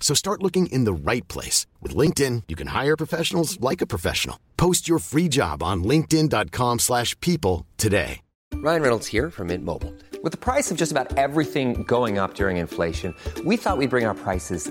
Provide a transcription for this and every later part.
So start looking in the right place. With LinkedIn, you can hire professionals like a professional. Post your free job on linkedin.com slash people today. Ryan Reynolds here from Mint Mobile. With the price of just about everything going up during inflation, we thought we'd bring our prices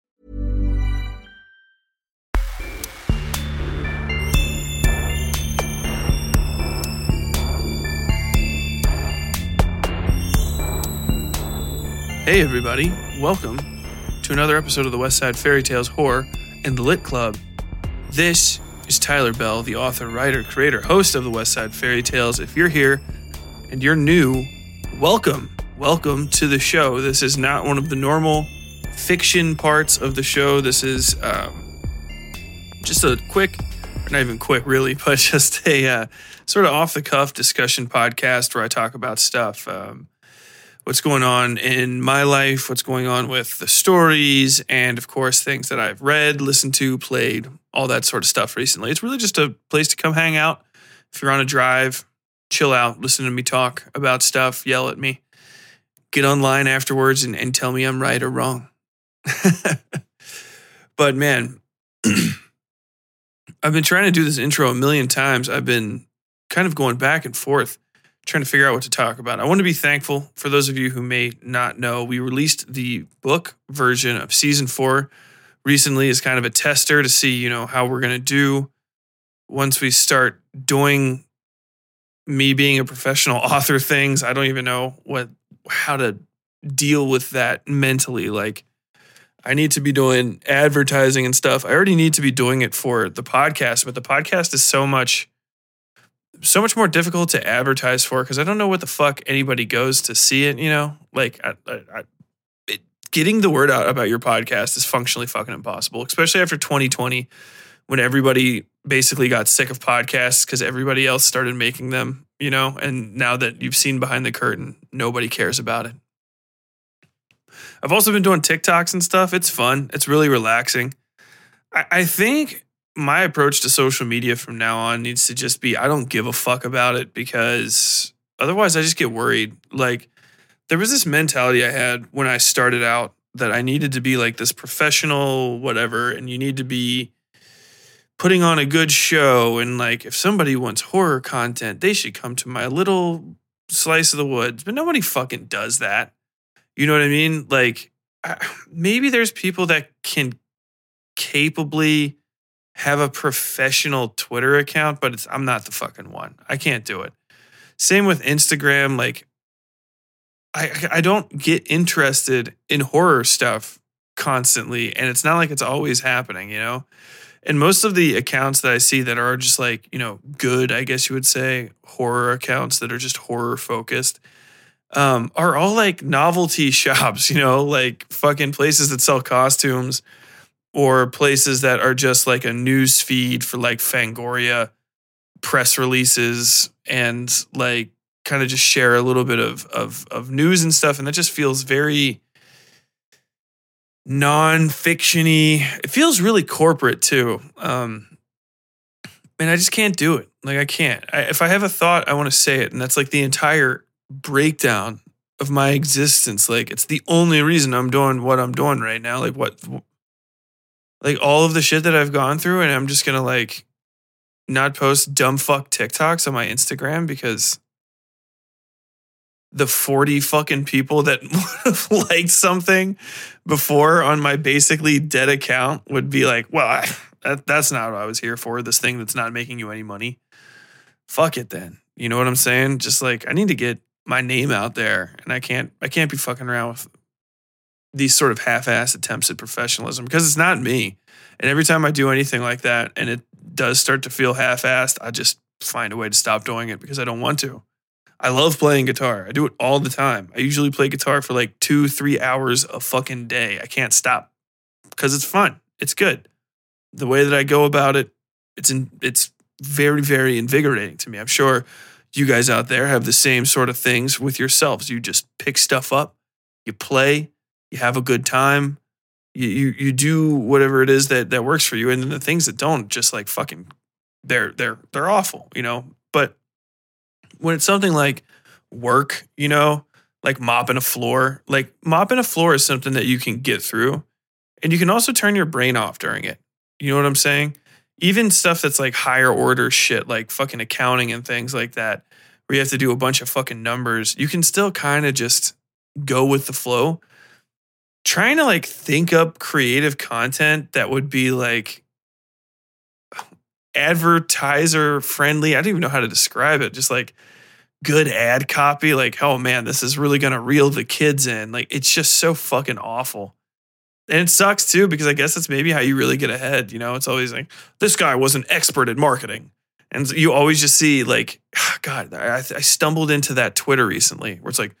Hey, everybody. Welcome to another episode of the Westside Fairytales Horror and the Lit Club. This is Tyler Bell, the author, writer, creator, host of the Westside Fairytales. If you're here and you're new, welcome. Welcome to the show. This is not one of the normal fiction parts of the show. This is um, just a quick, not even quick, really, but just a uh, sort of off the cuff discussion podcast where I talk about stuff. Um, what's going on in my life, what's going on with the stories, and of course, things that I've read, listened to, played, all that sort of stuff recently. It's really just a place to come hang out. If you're on a drive, chill out, listen to me talk about stuff, yell at me, get online afterwards and, and tell me I'm right or wrong. but man, I've been trying to do this intro a million times. I've been kind of going back and forth trying to figure out what to talk about. I want to be thankful for those of you who may not know. We released the book version of season four recently as kind of a tester to see, you know, how we're going to do once we start doing me being a professional author things. I don't even know what how to deal with that mentally. Like I need to be doing advertising and stuff. I already need to be doing it for the podcast, but the podcast is so much so much more difficult to advertise for because I don't know what the fuck anybody goes to see it. You know, like I, I, I, it, getting the word out about your podcast is functionally fucking impossible, especially after 2020 when everybody basically got sick of podcasts because everybody else started making them. You know, and now that you've seen behind the curtain, nobody cares about it. I've also been doing TikToks and stuff. It's fun. It's really relaxing. I, I think my approach to social media from now on needs to just be I don't give a fuck about it because otherwise I just get worried. Like there was this mentality I had when I started out that I needed to be like this professional whatever and you need to be putting on a good show and like if somebody wants horror content they should come to my little slice of the woods but nobody fucking does that. You know what I mean? Like maybe there's people that can capably have a professional Twitter account, but it's I'm not the fucking one. I can't do it. Same with Instagram. Like, I I don't get interested in horror stuff constantly, and it's not like it's always happening, you know. And most of the accounts that I see that are just like you know good, I guess you would say, horror accounts that are just horror focused. Um, are all like novelty shops, you know, like fucking places that sell costumes or places that are just like a news feed for like Fangoria press releases and like kind of just share a little bit of of of news and stuff and that just feels very non-fictiony it feels really corporate too um man, I just can't do it. Like I can't. I, if I have a thought, I want to say it, and that's like the entire breakdown of my existence. Like it's the only reason I'm doing what I'm doing right now. Like what, like all of the shit that I've gone through, and I'm just gonna like not post dumb fuck TikToks on my Instagram because the 40 fucking people that liked something before on my basically dead account would be like, well, I, that, that's not what I was here for. This thing that's not making you any money. Fuck it then. You know what I'm saying? Just like I need to get my name out there and I can't I can't be fucking around with these sort of half-ass attempts at professionalism because it's not me. And every time I do anything like that and it does start to feel half-assed, I just find a way to stop doing it because I don't want to. I love playing guitar. I do it all the time. I usually play guitar for like two, three hours a fucking day. I can't stop because it's fun. It's good. The way that I go about it, it's in, it's very, very invigorating to me. I'm sure you guys out there have the same sort of things with yourselves. You just pick stuff up, you play, you have a good time, you you, you do whatever it is that that works for you, and then the things that don't, just like fucking, they're they're they're awful, you know. But when it's something like work, you know, like mopping a floor, like mopping a floor is something that you can get through and you can also turn your brain off during it. You know what I'm saying? Even stuff that's like higher order shit, like fucking accounting and things like that, where you have to do a bunch of fucking numbers, you can still kind of just go with the flow. Trying to like think up creative content that would be like advertiser friendly. I don't even know how to describe it. Just like good ad copy. Like, oh man, this is really going to reel the kids in. Like, it's just so fucking awful. And it sucks too, because I guess that's maybe how you really get ahead. You know, it's always like, this guy was an expert at marketing. And you always just see, like, God, I, I stumbled into that Twitter recently where it's like,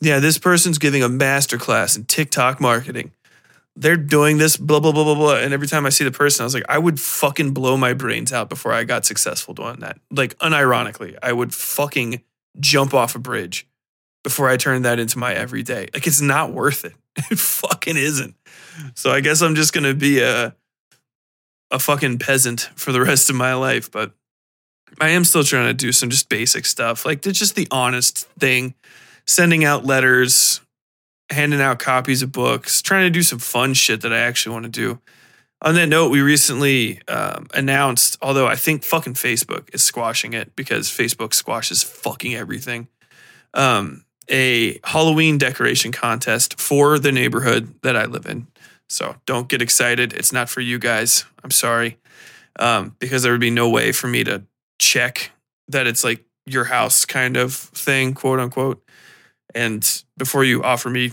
yeah, this person's giving a masterclass in TikTok marketing. They're doing this, blah, blah, blah, blah, blah. And every time I see the person, I was like, I would fucking blow my brains out before I got successful doing that. Like, unironically, I would fucking jump off a bridge before I turn that into my everyday. Like, it's not worth it. It fucking isn't. So I guess I'm just gonna be a a fucking peasant for the rest of my life. But I am still trying to do some just basic stuff, like it's just the honest thing, sending out letters, handing out copies of books, trying to do some fun shit that I actually want to do. On that note, we recently um, announced, although I think fucking Facebook is squashing it because Facebook squashes fucking everything. Um, a Halloween decoration contest for the neighborhood that I live in. So don't get excited. It's not for you guys. I'm sorry. Um, because there would be no way for me to check that it's like your house kind of thing, quote unquote. And before you offer me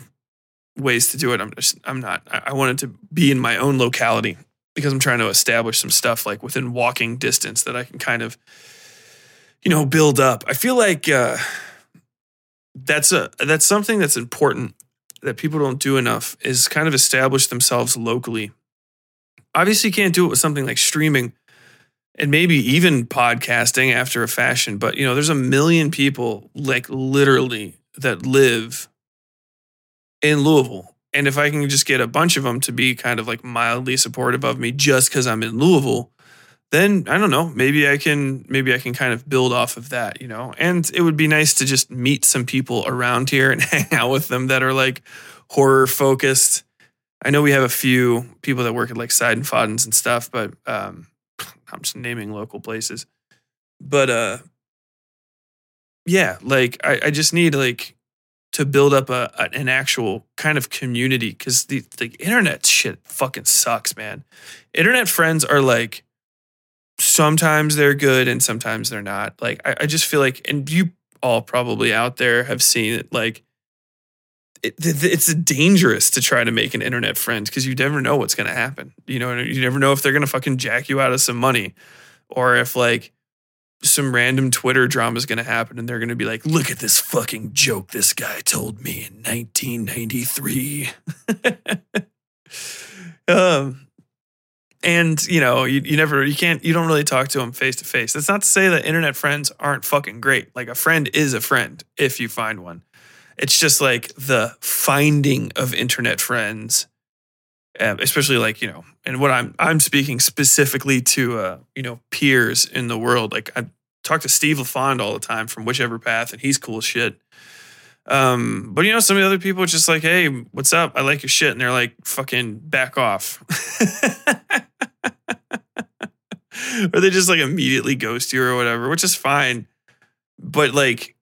ways to do it, I'm just, I'm not, I, wanted to be in my own locality because I'm trying to establish some stuff like within walking distance that I can kind of, you know, build up. I feel like, uh, that's a that's something that's important that people don't do enough is kind of establish themselves locally. Obviously, you can't do it with something like streaming and maybe even podcasting after a fashion, but you know, there's a million people like literally that live in Louisville. And if I can just get a bunch of them to be kind of like mildly supportive of me just because I'm in Louisville, then I don't know, maybe I can maybe I can kind of build off of that, you know. And it would be nice to just meet some people around here and hang out with them that are like horror focused. I know we have a few people that work at like Side and Foddens and stuff, but um, I'm just naming local places. But uh, yeah, like I, I just need like to build up a, a an actual kind of community because the the internet shit fucking sucks, man. Internet friends are like sometimes they're good and sometimes they're not. Like I, I just feel like, and you all probably out there have seen it. Like it, it's dangerous to try to make an internet friend because you never know what's going to happen. You know, you never know if they're going to fucking jack you out of some money, or if like some random Twitter drama is going to happen and they're going to be like, "Look at this fucking joke this guy told me in 1993." um, and you know you, you never you can't you don't really talk to them face to face that's not to say that internet friends aren't fucking great. Like a friend is a friend if you find one. It's just like the finding of internet friends uh, especially like you know, and what I'm I'm speaking specifically to uh, you know peers in the world. Like I talk to Steve LaFond all the time from whichever path, and he's cool as shit. Um, but you know, some of the other people are just like, "Hey, what's up? I like your shit," and they're like, "Fucking back off," or they just like immediately ghost you or whatever, which is fine. But like,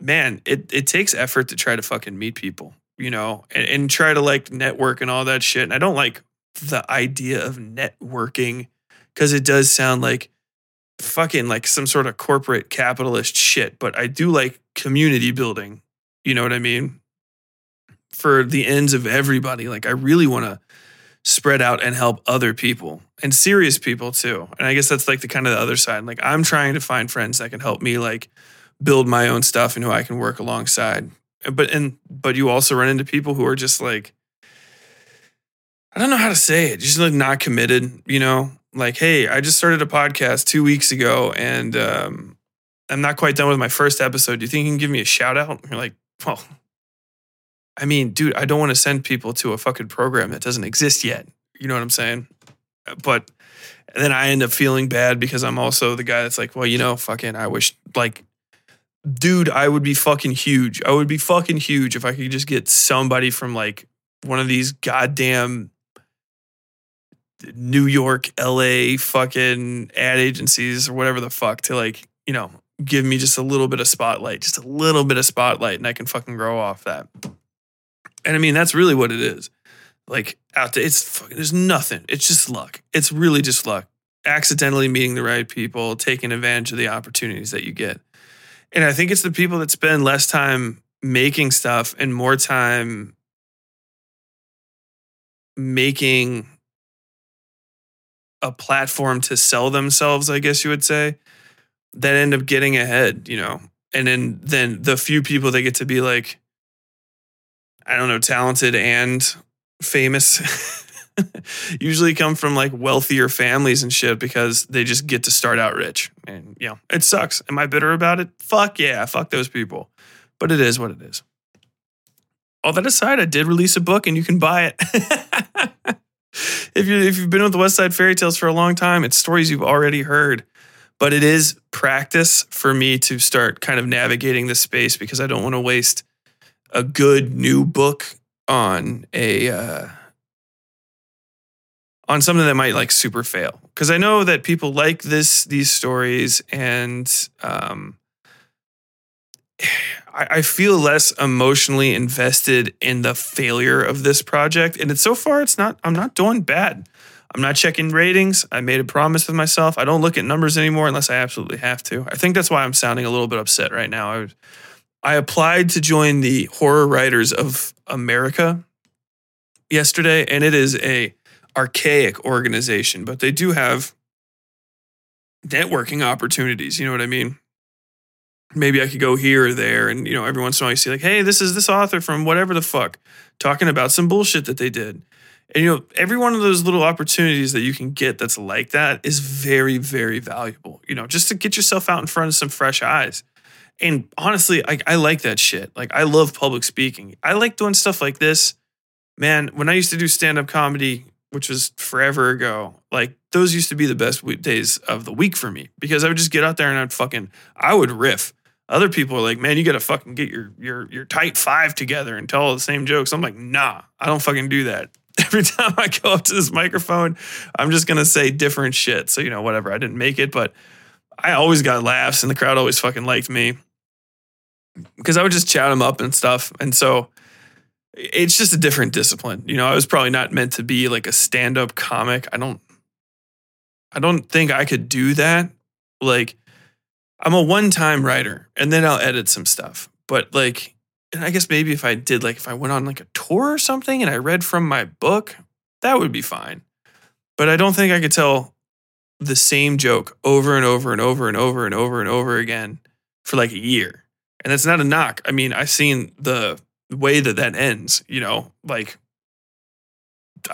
man, it it takes effort to try to fucking meet people, you know, and, and try to like network and all that shit. And I don't like the idea of networking because it does sound like fucking like some sort of corporate capitalist shit. But I do like community building you know what I mean? For the ends of everybody. Like, I really want to spread out and help other people and serious people too. And I guess that's like the kind of the other side. Like, I'm trying to find friends that can help me, like, build my own stuff and who I can work alongside. But, and, but you also run into people who are just like, I don't know how to say it, just like not committed, you know? Like, hey, I just started a podcast two weeks ago and, um, I'm not quite done with my first episode. Do you think you can give me a shout out? You're like, well, I mean, dude, I don't want to send people to a fucking program that doesn't exist yet. You know what I'm saying? But then I end up feeling bad because I'm also the guy that's like, well, you know, fucking, I wish, like, dude, I would be fucking huge. I would be fucking huge if I could just get somebody from like one of these goddamn New York, LA fucking ad agencies or whatever the fuck to like, you know, give me just a little bit of spotlight, just a little bit of spotlight, and I can fucking grow off that. And I mean, that's really what it is. Like out there, it's fucking, there's nothing. It's just luck. It's really just luck. Accidentally meeting the right people, taking advantage of the opportunities that you get. And I think it's the people that spend less time making stuff and more time making a platform to sell themselves, I guess you would say, that end up getting ahead, you know. And then then the few people that get to be like I don't know, talented and famous usually come from like wealthier families and shit because they just get to start out rich. And you know, it sucks. Am I bitter about it? Fuck yeah, fuck those people. But it is what it is. All that aside, I did release a book and you can buy it. if you if you've been with the Westside Fairytales for a long time, it's stories you've already heard but it is practice for me to start kind of navigating this space because I don't want to waste a good new book on a uh, on something that might like super fail because I know that people like this these stories and um, I, I feel less emotionally invested in the failure of this project and it's so far it's not I'm not doing bad. I'm not checking ratings. I made a promise with myself. I don't look at numbers anymore unless I absolutely have to. I think that's why I'm sounding a little bit upset right now. I, I applied to join the Horror Writers of America yesterday, and it is a archaic organization, but they do have networking opportunities. You know what I mean? Maybe I could go here or there, and you know, every once in a while you see like, hey, this is this author from whatever the fuck talking about some bullshit that they did. And you know, every one of those little opportunities that you can get that's like that is very, very valuable. You know, just to get yourself out in front of some fresh eyes. And honestly, I, I like that shit. Like, I love public speaking. I like doing stuff like this. Man, when I used to do stand up comedy, which was forever ago, like those used to be the best days of the week for me because I would just get out there and I'd fucking, I would riff. Other people are like, man, you gotta fucking get your your your tight five together and tell all the same jokes. I'm like, nah, I don't fucking do that. every time I go up to this microphone, I'm just gonna say different shit. So you know, whatever. I didn't make it, but I always got laughs, and the crowd always fucking liked me because I would just chat them up and stuff. And so it's just a different discipline. You know, I was probably not meant to be like a stand-up comic. I don't I don't think I could do that. Like I'm a one-time writer and then I'll edit some stuff. But like and I guess maybe if I did like if I went on like a tour or something and I read from my book, that would be fine. But I don't think I could tell the same joke over and over and over and over and over and over again for like a year. And that's not a knock. I mean, I've seen the way that that ends, you know, like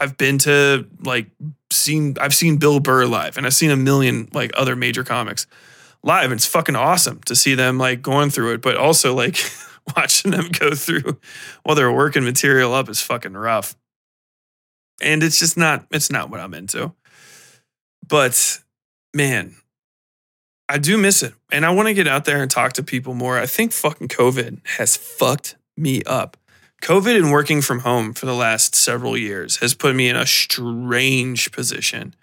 I've been to like seen I've seen Bill Burr live and I've seen a million like other major comics live. And it's fucking awesome to see them like going through it, but also like watching them go through while they're working material up is fucking rough. and it's just not it's not what I'm into. But man, I do miss it. And I want to get out there and talk to people more. I think fucking COVID has fucked me up. COVID and working from home for the last several years has put me in a strange position.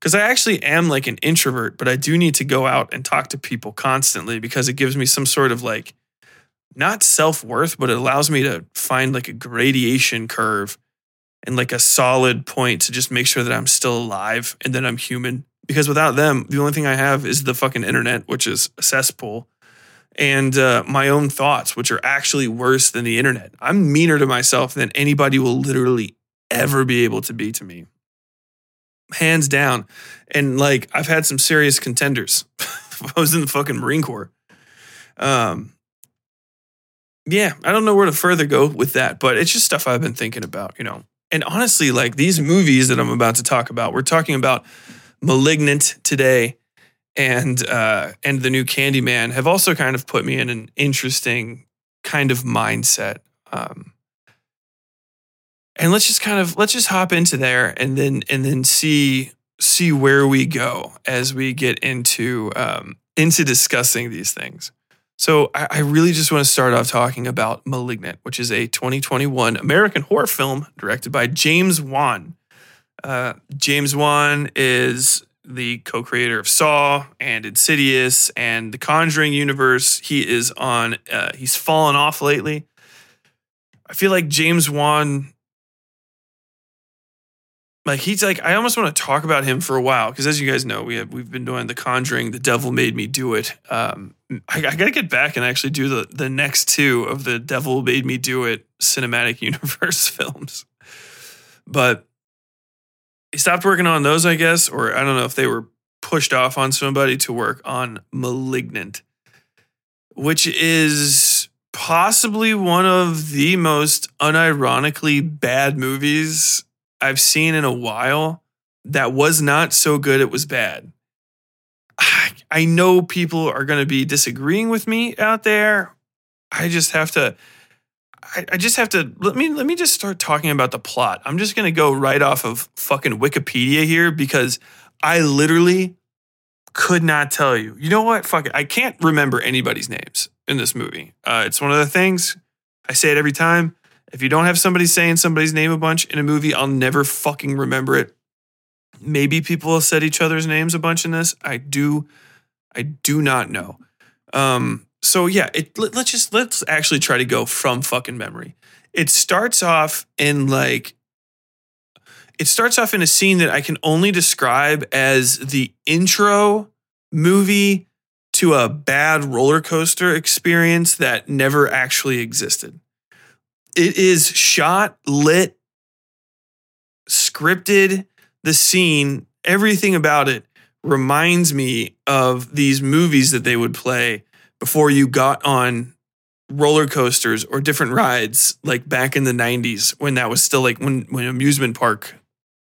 Because I actually am like an introvert, but I do need to go out and talk to people constantly because it gives me some sort of like, not self worth, but it allows me to find like a gradation curve and like a solid point to just make sure that I'm still alive and that I'm human. Because without them, the only thing I have is the fucking internet, which is a cesspool, and uh, my own thoughts, which are actually worse than the internet. I'm meaner to myself than anybody will literally ever be able to be to me. Hands down. And like, I've had some serious contenders. I was in the fucking Marine Corps. Um, yeah, I don't know where to further go with that, but it's just stuff I've been thinking about, you know. And honestly, like these movies that I'm about to talk about, we're talking about Malignant today and uh and the new Candyman have also kind of put me in an interesting kind of mindset. Um and let's just kind of let's just hop into there and then and then see see where we go as we get into um into discussing these things. So I, I really just want to start off talking about Malignant, which is a 2021 American horror film directed by James Wan. Uh, James Wan is the co-creator of Saw and Insidious and the Conjuring universe. He is on. Uh, he's fallen off lately. I feel like James Wan. Like he's like I almost want to talk about him for a while because as you guys know we have we've been doing the Conjuring, The Devil Made Me Do It. Um, I, I got to get back and actually do the the next two of the Devil Made Me Do It cinematic universe films, but he stopped working on those, I guess, or I don't know if they were pushed off on somebody to work on Malignant, which is possibly one of the most unironically bad movies I've seen in a while. That was not so good, it was bad. I know people are going to be disagreeing with me out there. I just have to I, I just have to let me let me just start talking about the plot. I'm just gonna go right off of fucking Wikipedia here because I literally could not tell you. You know what? Fuck it. I can't remember anybody's names in this movie. Uh, it's one of the things I say it every time. If you don't have somebody saying somebody's name a bunch in a movie, I'll never fucking remember it. Maybe people have said each other's names a bunch in this. I do, I do not know. Um, so yeah, it let, us just let's actually try to go from fucking memory. It starts off in like it starts off in a scene that I can only describe as the intro movie to a bad roller coaster experience that never actually existed. It is shot, lit, scripted, the scene, everything about it reminds me of these movies that they would play before you got on roller coasters or different rides like back in the 90s when that was still like when when amusement park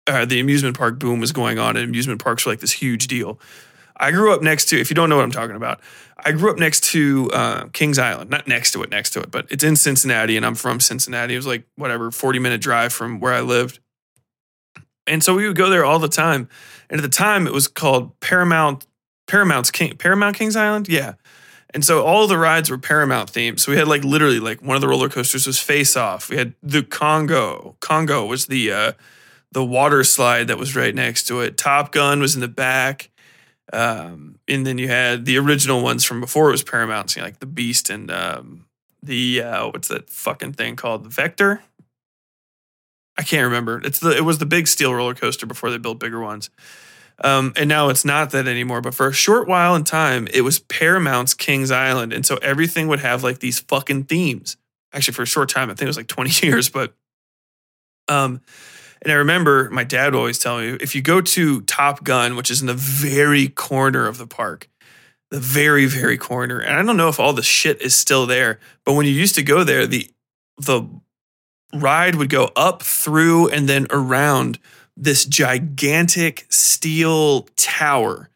uh, the amusement park boom was going on and amusement parks were like this huge deal. I grew up next to if you don't know what i'm talking about i grew up next to uh, kings island. Not next to it next to it but it's in cincinnati and i'm from cincinnati. It was like whatever 40 minute drive from where i lived. And so we would go there all the time. And at the time it was called paramount paramount's king paramount kings island? Yeah and so all the rides were Paramount themed. So we had like literally like one of the roller coasters was Face Off. We had the Congo. Congo was the uh, the water slide that was right next to it. Top Gun was in the back. Um, and then you had the original ones from before it was Paramount, so like the Beast and um, the uh, what's that fucking thing called? The Vector. I can't remember. It's the it was the big steel roller coaster before they built bigger ones. Um, and now it's not that anymore. But for a short while in time, it was Paramount's Kings Island. And so everything would have like these fucking themes. Actually, for a short time, I think it was like 20 years. But, um, and I remember my dad would always tell me if you go to Top Gun, which is in the very corner of the park, the very, very corner, and I don't know if all the shit is still there, but when you used to go there, the, the ride would go up through and then around this gigantic steel tower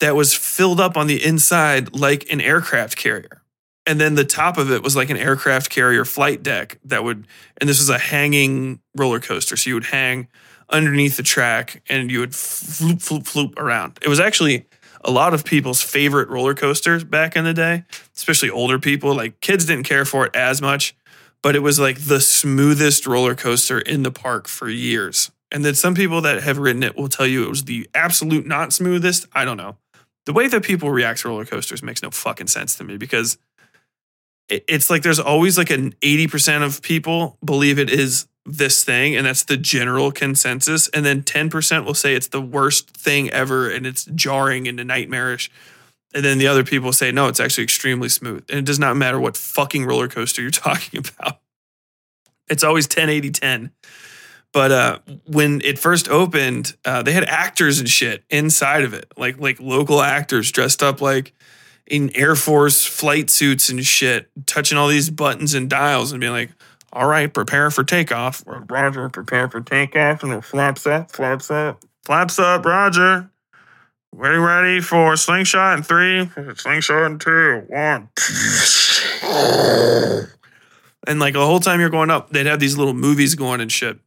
that was filled up on the inside like an aircraft carrier. And then the top of it was like an aircraft carrier flight deck that would, and this was a hanging roller coaster. So you would hang underneath the track and you would floop, floop, floop around. It was actually a lot of people's favorite roller coasters back in the day, especially older people. Like kids didn't care for it as much, but it was like the smoothest roller coaster in the park for years. And then some people that have written it will tell you it was the absolute not smoothest. I don't know. The way that people react to roller coasters makes no fucking sense to me because it's like there's always like an 80% of people believe it is this thing and that's the general consensus. And then 10% will say it's the worst thing ever and it's jarring and nightmarish. And then the other people say no it's actually extremely smooth. And it does not matter what fucking roller coaster you're talking about. It's always 10 80 10 but uh, when it first opened uh, they had actors and shit inside of it like like local actors dressed up like in air force flight suits and shit touching all these buttons and dials and being like all right, prepare for takeoff. Roger, prepare for takeoff. And it flaps up, flaps up, flaps up, Roger. Ready, ready for slingshot in three, slingshot in two, one. And like the whole time you're going up, they'd have these little movies going and shit.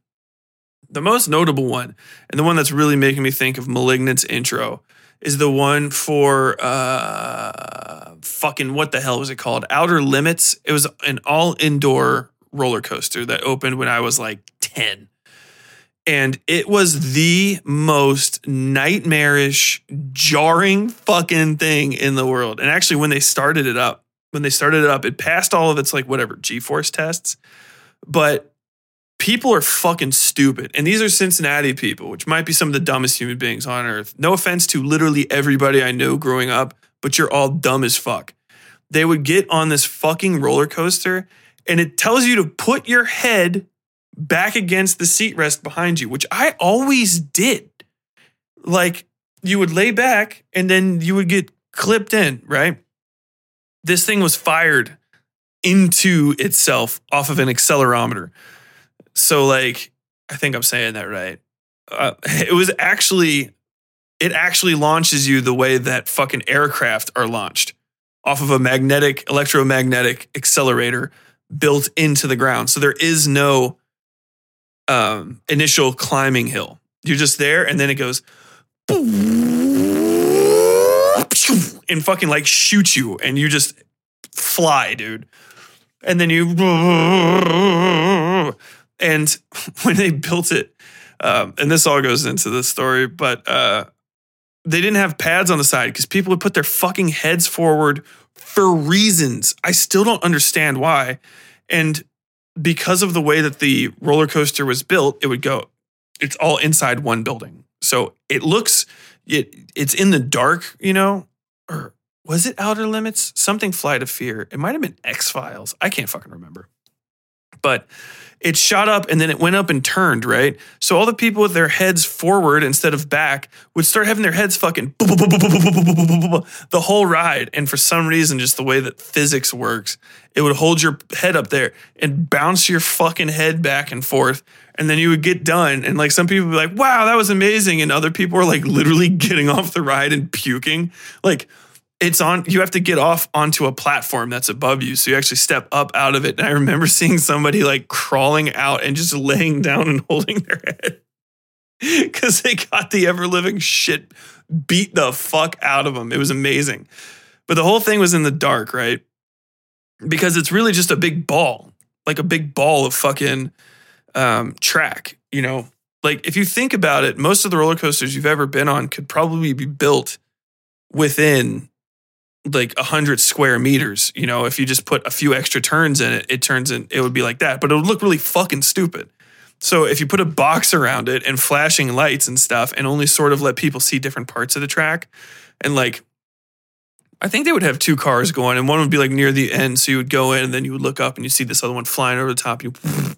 The most notable one, and the one that's really making me think of Malignant's intro, is the one for uh fucking what the hell was it called? Outer Limits. It was an all indoor roller coaster that opened when I was like 10. And it was the most nightmarish, jarring fucking thing in the world. And actually, when they started it up, when they started it up, it passed all of its like whatever G force tests. But people are fucking stupid. And these are Cincinnati people, which might be some of the dumbest human beings on earth. No offense to literally everybody I knew growing up, but you're all dumb as fuck. They would get on this fucking roller coaster and it tells you to put your head back against the seat rest behind you, which I always did. Like you would lay back and then you would get clipped in, right? This thing was fired into itself off of an accelerometer. So, like, I think I'm saying that right. Uh, it was actually, it actually launches you the way that fucking aircraft are launched off of a magnetic, electromagnetic accelerator built into the ground. So there is no um, initial climbing hill. You're just there, and then it goes and fucking like shoot you, and you just fly, dude. And then you and when they built it, um, and this all goes into the story, but uh, they didn't have pads on the side because people would put their fucking heads forward for reasons I still don't understand why. And because of the way that the roller coaster was built, it would go, it's all inside one building. So it looks, it it's in the dark, you know, or was it Outer Limits? Something Flight of Fear. It might have been X Files. I can't fucking remember. But it shot up and then it went up and turned, right? So all the people with their heads forward instead of back would start having their heads fucking the whole ride. And for some reason, just the way that physics works, it would hold your head up there and bounce your fucking head back and forth. And then you would get done. And like some people would be like, wow, that was amazing. And other people are like literally getting off the ride and puking. Like, it's on you have to get off onto a platform that's above you. So you actually step up out of it. And i remember seeing somebody like crawling out and just laying down and holding their head. Because they got the ever living shit beat the fuck out of them it was amazing. But the whole thing was in the dark right? Because it's really just a big ball like a big ball of fucking um, track you know? Like if you think about it most of the roller coasters you've ever been on could probably be built within like a hundred square meters. You know, if you just put a few extra turns in it, it turns in. It would be like that, but it would look really fucking stupid. So if you put a box around it and flashing lights and stuff, and only sort of let people see different parts of the track, and like. I think they would have two cars going, and one would be like near the end. So you would go in, and then you would look up, and you see this other one flying over the top. You, it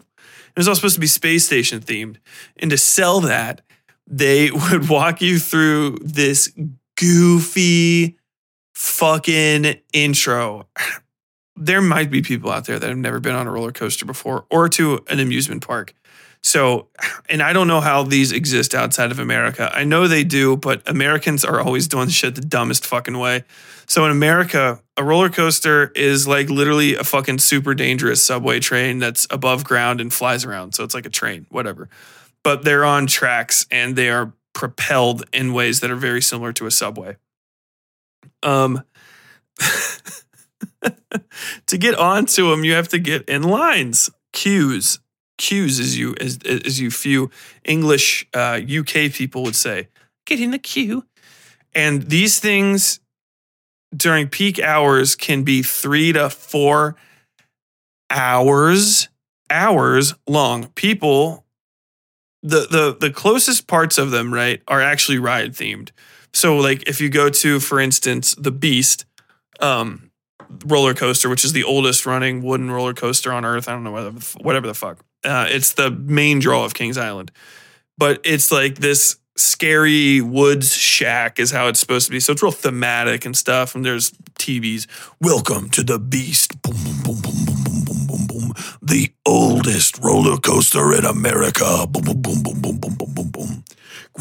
was all supposed to be space station themed, and to sell that, they would walk you through this goofy, fucking intro. There might be people out there that have never been on a roller coaster before or to an amusement park. So, and I don't know how these exist outside of America. I know they do, but Americans are always doing shit the dumbest fucking way. So in America, a roller coaster is like literally a fucking super dangerous subway train that's above ground and flies around. So it's like a train, whatever. but they're on tracks and they are propelled in ways that are very similar to a subway. Um, to get onto them, you have to get in lines, queues, queues, as you as as you few English uh, UK people would say. Get in the queue, and these things during peak hours can be three to four hours hours long. People, the the the closest parts of them, right, are actually ride themed. So, like if you go to, for instance, the Beast um, roller coaster, which is the oldest running wooden roller coaster on Earth. I don't know whatever whatever the fuck. Uh, it's the main draw of Kings Island, but it's like this scary woods shack is how it's supposed to be. So it's real thematic and stuff. And there's TVs. Welcome to the Beast. Boom, boom, boom, boom, boom, boom, boom, boom, boom. The oldest roller coaster in America. Boom, boom, boom, boom, boom, boom, boom, boom, boom.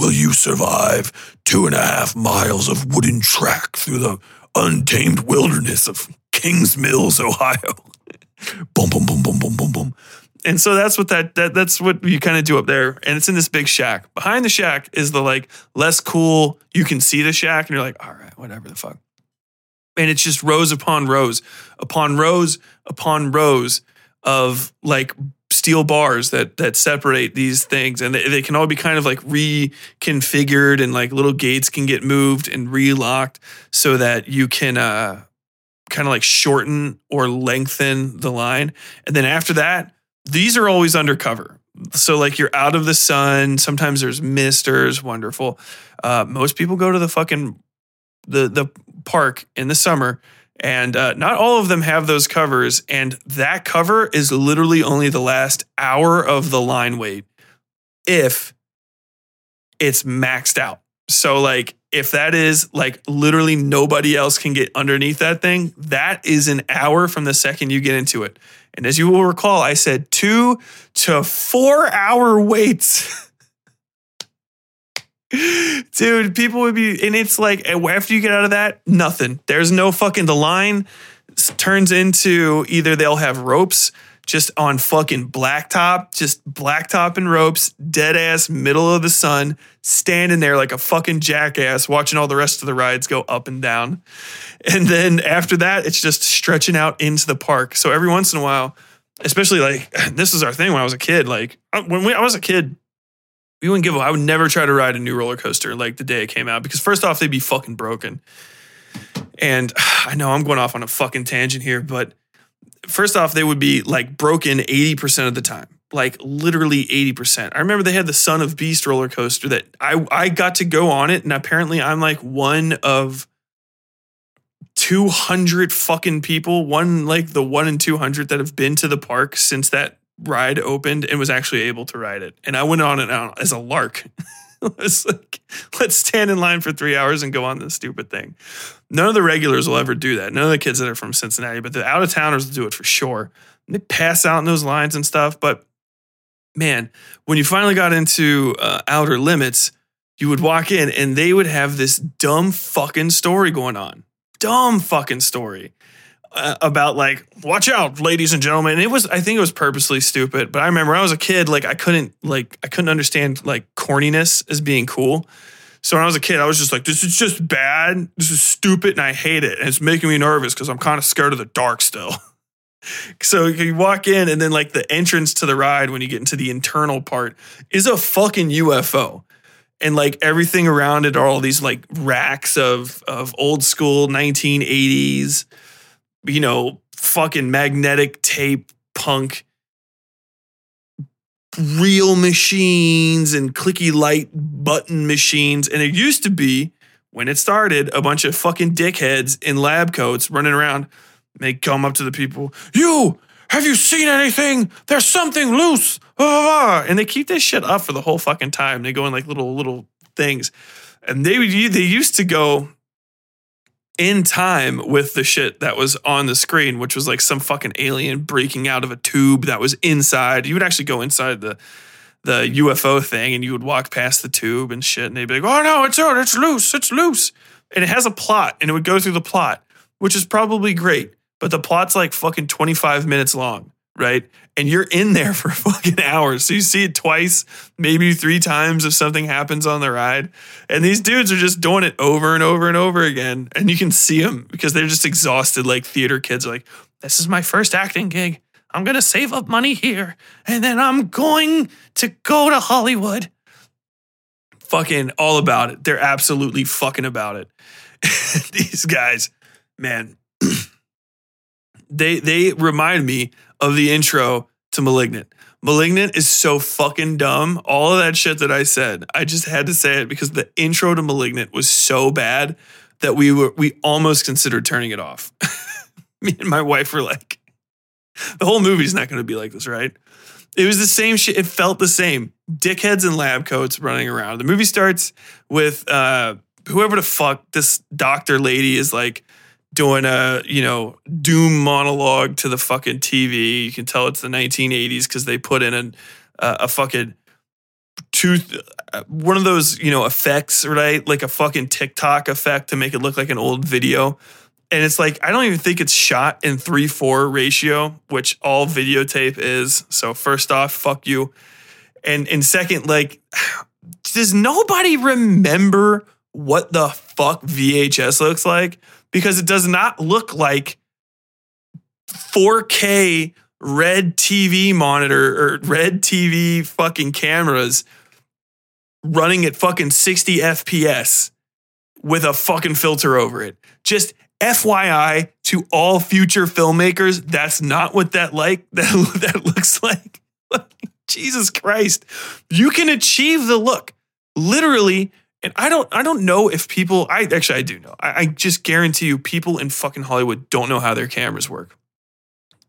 Will you survive two and a half miles of wooden track through the untamed wilderness of Kings Mills, Ohio? boom, boom, boom, boom, boom, boom, boom. And so that's what that, that that's what you kind of do up there. And it's in this big shack. Behind the shack is the like less cool, you can see the shack, and you're like, all right, whatever the fuck. And it's just rows upon rows, upon rows, upon rows of like steel bars that that separate these things. And they, they can all be kind of like reconfigured and like little gates can get moved and relocked so that you can uh kind of like shorten or lengthen the line. And then after that these are always undercover. So like you're out of the sun. Sometimes there's misters. Wonderful. Uh most people go to the fucking the the park in the summer and uh, not all of them have those covers. And that cover is literally only the last hour of the line wait if it's maxed out. So, like, if that is like literally nobody else can get underneath that thing, that is an hour from the second you get into it. And as you will recall, I said two to four hour waits. Dude, people would be, and it's like after you get out of that, nothing. There's no fucking, the line turns into either they'll have ropes just on fucking blacktop, just blacktop and ropes, dead ass, middle of the sun, standing there like a fucking jackass, watching all the rest of the rides go up and down. And then after that, it's just stretching out into the park. So every once in a while, especially like this is our thing when I was a kid, like uh, when we, I was a kid, we wouldn't give. Up. I would never try to ride a new roller coaster like the day it came out because first off, they'd be fucking broken. And I know I'm going off on a fucking tangent here, but first off, they would be like broken 80% of the time. Like literally 80%. I remember they had the Son of Beast roller coaster that I, I got to go on it. And apparently I'm like one of 200 fucking people, one like the one in 200 that have been to the park since that ride opened and was actually able to ride it. And I went on it as a lark. like, let's stand in line for three hours and go on this stupid thing. None of the regulars will ever do that. None of the kids that are from Cincinnati, but the out of towners will do it for sure. They pass out in those lines and stuff. But man, when you finally got into uh, outer limits, you would walk in and they would have this dumb fucking story going on. Dumb fucking story uh, about like watch out ladies and gentlemen. And it was i think it was purposely stupid but i remember when i was a kid like i couldn't like i couldn't understand like corniness as being cool. So when i was a kid i was just like this is just bad. This is stupid and i hate it and it's making me nervous because i'm kind of scared of the dark still. So you walk in and then like the entrance to the ride when you get into the internal part is a fucking ufo and like everything around it are all these like racks of of old school 1980s you know, fucking magnetic tape punk reel machines and clicky light button machines. And it used to be, when it started, a bunch of fucking dickheads in lab coats running around. They come up to the people, you, have you seen anything? There's something loose. Ah, ah, ah. And they keep this shit up for the whole fucking time. They go in like little, little things. And they, they used to go in time with the shit that was on the screen, which was like some fucking alien breaking out of a tube that was inside. You would actually go inside the the UFO thing and you would walk past the tube and shit, and they'd be like, "Oh no, it's out, it's loose, it's loose," and it has a plot, and it would go through the plot, which is probably great, but the plot's like fucking twenty five minutes long. right? And you're in there for fucking hours. So you see it twice, maybe three times if something happens on the ride. And these dudes are just doing it over and over and over again. And you can see them because they're just exhausted, like theater kids, like, this is my first acting gig. I'm going to save up money here and then I'm going to go to Hollywood. Fucking all about it. They're absolutely fucking about it. These guys, man, they they remind me of the intro to Malignant. Malignant is so fucking dumb. All of that shit that I said, I just had to say it because the intro to Malignant was so bad that we were we almost considered turning it off. me and my wife were like, the whole movie's not going to be like this, right? It was the same shit. It felt the same. Dickheads in lab coats running around. The movie starts with uh, whoever the fuck this doctor lady is like doing a you know doom monologue to the fucking TV. You can tell it's the 1980s because they put in uh, a fucking tooth, uh, one of those you know effects, right? Like a fucking TikTok effect to make it look like an old video and it's like I don't even think it's shot in three four ratio, which all videotape is. So first off, fuck you, and and second, like, does nobody remember what the fuck VHS looks like? Because it does not look like 4K red TV monitor or red TV fucking cameras running at fucking 60 FPS with a fucking filter over it. Just FYI to all future filmmakers, that's not what that like that that looks like. Jesus Christ. You can achieve the look. Literally, and I don't I don't know if people I actually I do know. I, I just guarantee you people in fucking Hollywood don't know how their cameras work.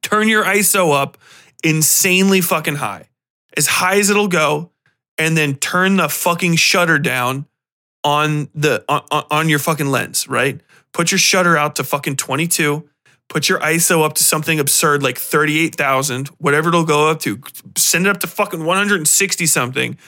Turn your ISO up insanely fucking high. As high as it'll go, and then turn the fucking shutter down on the on, on your fucking lens, right? put your shutter out to fucking 22, put your ISO up to something absurd like 38,000, whatever it'll go up to, send it up to fucking 160 something,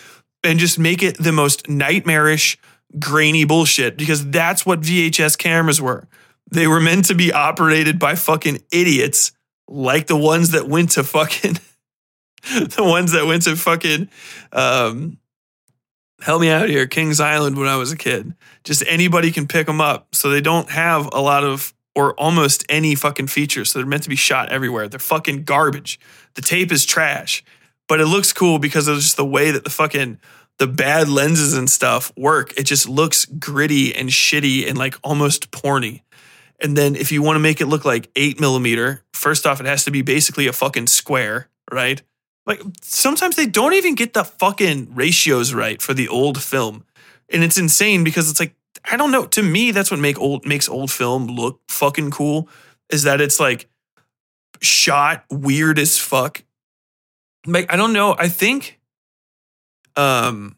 and just make it the most nightmarish, grainy bullshit because that's what VHS cameras were. They were meant to be operated by fucking idiots like the ones that went to fucking, the ones that went to fucking, um, help me out here, Kings Island when I was a kid. Just anybody can pick them up. So they don't have a lot of or almost any fucking features. So they're meant to be shot everywhere. They're fucking garbage. The tape is trash, but it looks cool because of just the way that the fucking the bad lenses and stuff work. It just looks gritty and shitty and like almost porny. And then if you want to make it look like eight millimeter, first off, it has to be basically a fucking square, right? Like sometimes they don't even get the fucking ratios right for the old film. And it's insane because it's like I don't know, to me that's what make old makes old film look fucking cool is that it's like shot weird as fuck. Like I don't know, I think um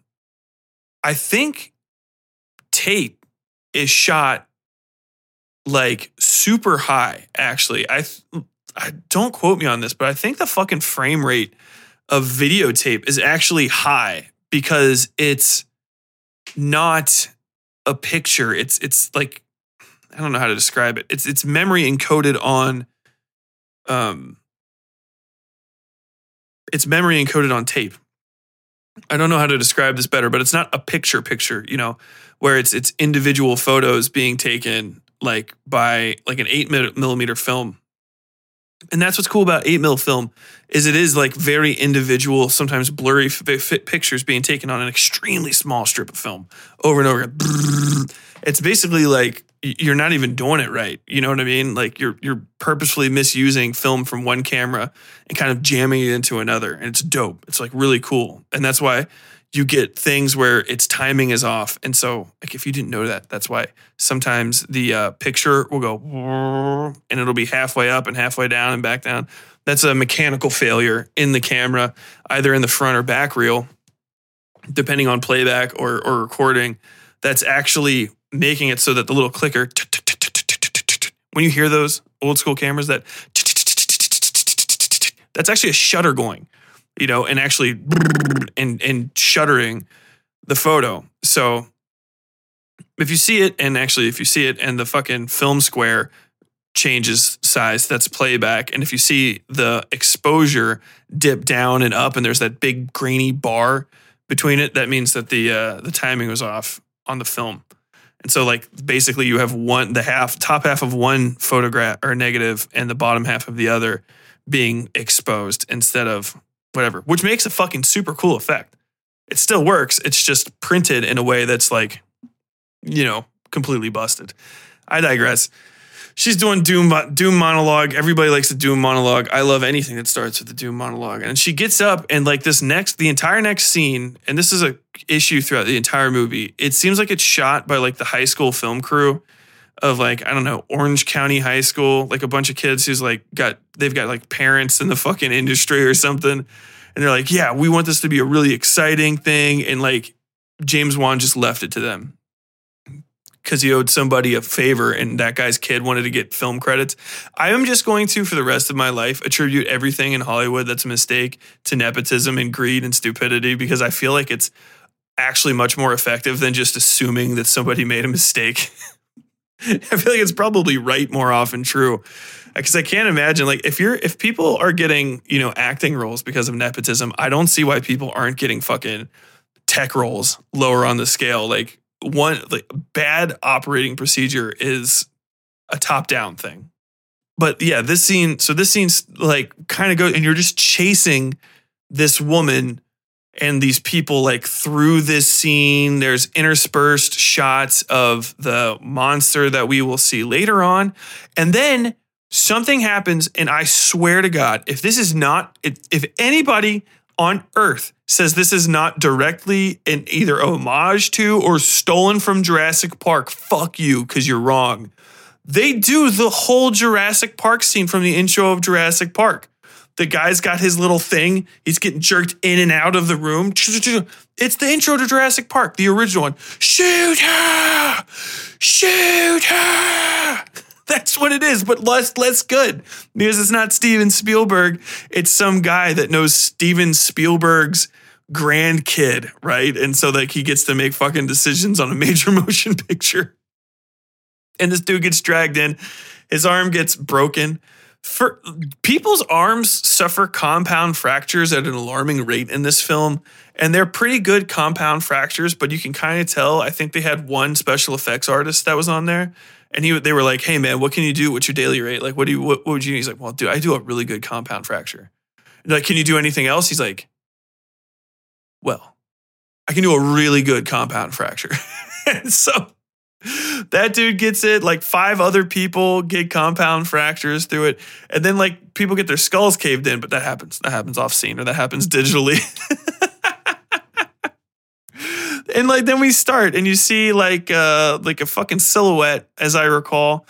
I think tape is shot like super high actually. I I don't quote me on this, but I think the fucking frame rate of videotape is actually high because it's not a picture. It's it's like I don't know how to describe it. It's it's memory encoded on um it's memory encoded on tape. I don't know how to describe this better, but it's not a picture picture, you know, where it's it's individual photos being taken like by like an 8 millimeter film and that's what's cool about 8 mil film is it is like very individual sometimes blurry f- pictures being taken on an extremely small strip of film over and over Again. it's basically like you're not even doing it right you know what i mean like you're you're purposefully misusing film from one camera and kind of jamming it into another and it's dope it's like really cool and that's why you get things where its timing is off. And so, like, if you didn't know that, that's why sometimes the uh, picture will go and it'll be halfway up and halfway down and back down. That's a mechanical failure in the camera, either in the front or back reel, depending on playback or, or recording. That's actually making it so that the little clicker, when you hear those old school cameras, that that's actually a shutter going you know, and actually and and shuttering the photo. So if you see it, and actually if you see it, and the fucking film square changes size, that's playback. And if you see the exposure dip down and up, and there's that big grainy bar between it, that means that the uh, the timing was off on the film. And so, like, basically, you have one the half top half of one photograph or negative, and the bottom half of the other being exposed instead of whatever, which makes a fucking super cool effect. It still works. It's just printed in a way that's like, you know, completely busted. I digress. She's doing Doom Doom monologue. Everybody likes the Doom monologue. I love anything that starts with the Doom monologue. And she gets up and like this next, the entire next scene, and this is a issue throughout the entire movie. It seems like it's shot by like the high school film crew of like I don't know Orange County High School, like a bunch of kids who's like got they've got like parents in the fucking industry or something, and they're like, yeah, we want this to be a really exciting thing, and like James Wan just left it to them because he owed somebody a favor and that guy's kid wanted to get film credits. I am just going to, for the rest of my life, attribute everything in Hollywood that's a mistake to nepotism and greed and stupidity because I feel like it's actually much more effective than just assuming that somebody made a mistake. I feel like it's probably right more often true. Uh, because I can't imagine like if you're if people are getting, you know, acting roles because of nepotism, I don't see why people aren't getting fucking tech roles lower on the scale. Like one like bad operating procedure is a top down thing. But yeah, this scene, so this scene's like kind of go and you're just chasing this woman and these people like through this scene. There's interspersed shots of the monster that we will see later on. And then something happens, and I swear to God, if this is not, if, anybody on earth says this is not directly an either homage to or stolen from Jurassic Park, fuck you, because you're wrong. They do the whole Jurassic Park scene from the intro of Jurassic Park. The guy's got his little thing. He's getting jerked in and out of the room. It's the intro to Jurassic Park, the original one. Shoot her! Shoot her! That's what it is, but less less good because it's not Steven Spielberg. It's some guy that knows Steven Spielberg's grandkid, right? And so like he gets to make fucking decisions on a major motion picture. And this dude gets dragged in. His arm gets broken. For people's arms suffer compound fractures at an alarming rate in this film, and they're pretty good compound fractures. But you can kind of tell. I think they had one special effects artist that was on there and he, they were like, "Hey man, what can you do? What's your daily rate? Like, what do you, what, what would you?" He's like, "Well, dude, I do a really good compound fracture." like, can you do anything else? He's like, "Well, I can do a really good compound fracture." and so that dude gets it. Like five other people get compound fractures through it, and then like people get their skulls caved in. But that happens. That happens off scene, or that happens digitally. and like then we start and you see like uh like a fucking silhouette as i recall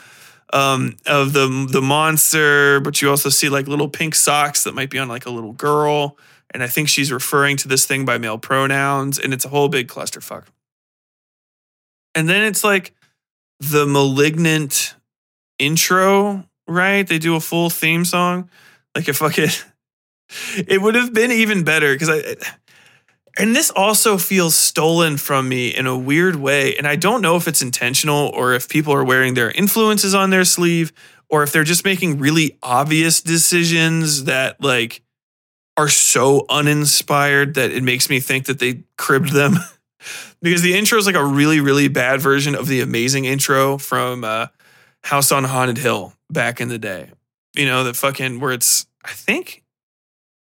um of the the monster but you also see like little pink socks that might be on like a little girl and i think she's referring to this thing by male pronouns and it's a whole big clusterfuck and then it's like the malignant intro right they do a full theme song like if fucking it would have been even better because i and this also feels stolen from me in a weird way. And I don't know if it's intentional or if people are wearing their influences on their sleeve or if they're just making really obvious decisions that like are so uninspired that it makes me think that they cribbed them. because the intro is like a really, really bad version of the amazing intro from uh, House on Haunted Hill back in the day. You know, that fucking where it's, I think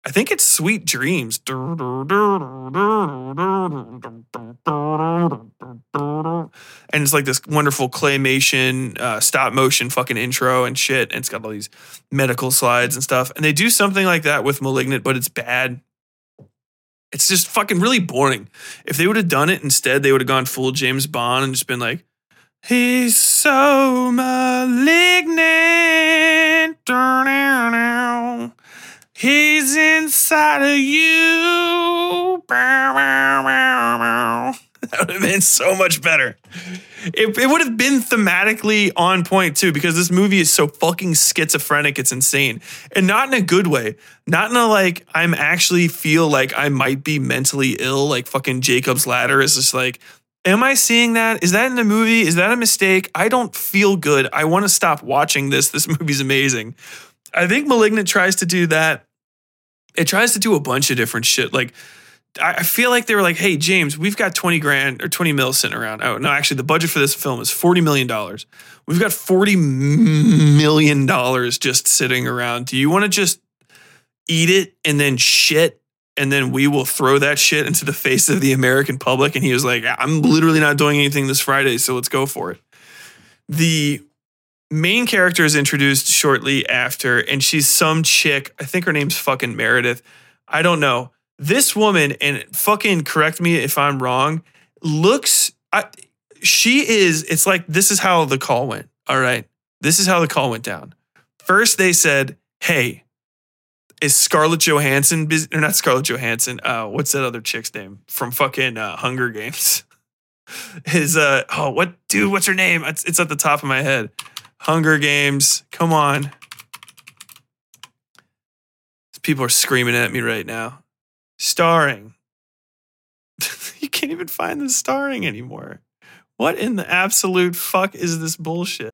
I think it's Sweet Dreams. And it's like this wonderful claymation, uh, stop motion fucking intro and shit. And it's got all these medical slides and stuff. And they do something like that with Malignant, but it's bad. It's just fucking really boring. If they would have done it instead, they would have gone full James Bond and just been like, He's so malignant. He's inside of you. That would have been so much better. It, it would have been thematically on point too, because this movie is so fucking schizophrenic. It's insane. And not in a good way. Not in a like, I'm actually feel like I might be mentally ill, like fucking Jacob's Ladder is just like, Am I seeing that? Is that in the movie? Is that a mistake? I don't feel good. I want to stop watching this. This movie's amazing. I think Malignant tries to do that. It tries to do a bunch of different shit. Like, I feel like they were like, hey, James, we've got 20 grand or 20 mil sitting around. Oh, no, actually, the budget for this film is $40 million. We've got $40 million just sitting around. Do you want to just eat it and then shit? And then we will throw that shit into the face of the American public. And he was like, I'm literally not doing anything this Friday, so let's go for it. The main character is introduced shortly after, and she's some chick. I think her name's fucking Meredith. I don't know. This woman, and fucking correct me if I'm wrong, looks. I, she is. It's like this is how the call went. All right, this is how the call went down. First, they said, "Hey, is Scarlett Johansson or not Scarlett Johansson? Uh, what's that other chick's name from fucking uh, Hunger Games? Is uh oh what dude? What's her name? It's, it's at the top of my head. Hunger Games. Come on. People are screaming at me right now. Starring. you can't even find the starring anymore. What in the absolute fuck is this bullshit?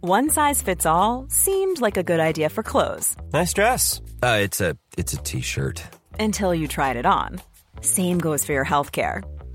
One size fits all seemed like a good idea for clothes Nice dress. Uh, it's a it's a t-shirt. until you tried it on. Same goes for your healthcare.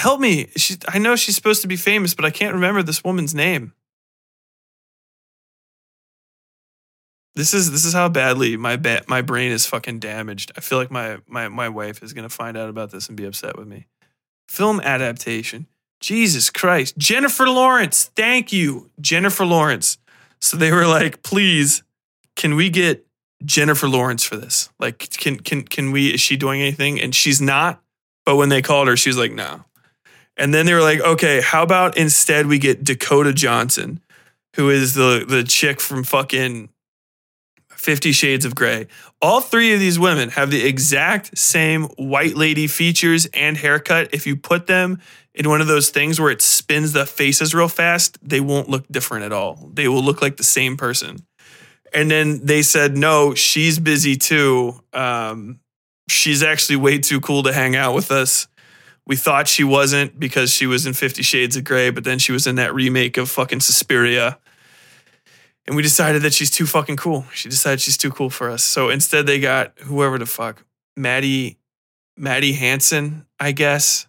Help me. She, I know she's supposed to be famous, but I can't remember this woman's name. This is this is how badly my ba- my brain is fucking damaged. I feel like my my my wife is gonna find out about this and be upset with me. Film adaptation. Jesus Christ. Jennifer Lawrence. Thank you. Jennifer Lawrence. So they were like, please, can we get Jennifer Lawrence for this? Like, can can can we is she doing anything? And she's not. But when they called her, she was like, no. And then they were like, okay, how about instead we get Dakota Johnson, who is the the chick from fucking Fifty Shades of Grey. All three of these women have the exact same white lady features and haircut. If you put them in one of those things where it spins the faces real fast, they won't look different at all. They will look like the same person. And then they said, no, she's busy too. Um, she's actually way too cool to hang out with us. We thought she wasn't because she was in Fifty Shades of Grey, but then she was in that remake of fucking Suspiria. And we decided that she's too fucking cool. She decided she's too cool for us. So instead they got whoever the fuck. Maddie Maddie Hansen, I guess.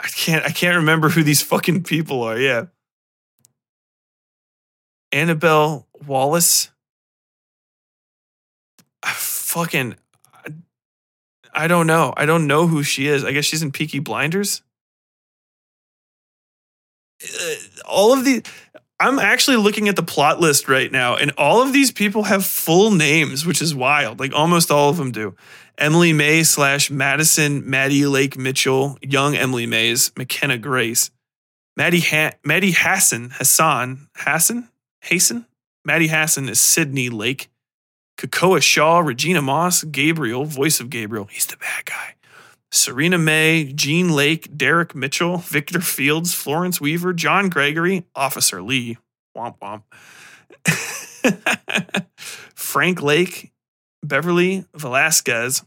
I can't I can't remember who these fucking people are. Yeah. Annabelle Wallis. I fucking I don't know. I don't know who she is. I guess she's in Peaky Blinders. uh, all of the I'm actually looking at the plot list right now, and all of these people have full names, which is wild. Like almost all of them do. Emily May slash Madison Maddie Lake Mitchell, young Emily Mays, McKenna Grace, Maddie ha- Maddie Hasson Hasson Hasson Hasson Maddie Hasson is Sydney Lake, Kekoa Shaw, Regina Moss, Gabriel, voice of Gabriel. He's the bad guy. Serena May, Jean Lake, Derek Mitchell, Victor Fields, Florence Weaver, John Gregory, Officer Lee, womp womp, Frank Lake, Beverly Velasquez.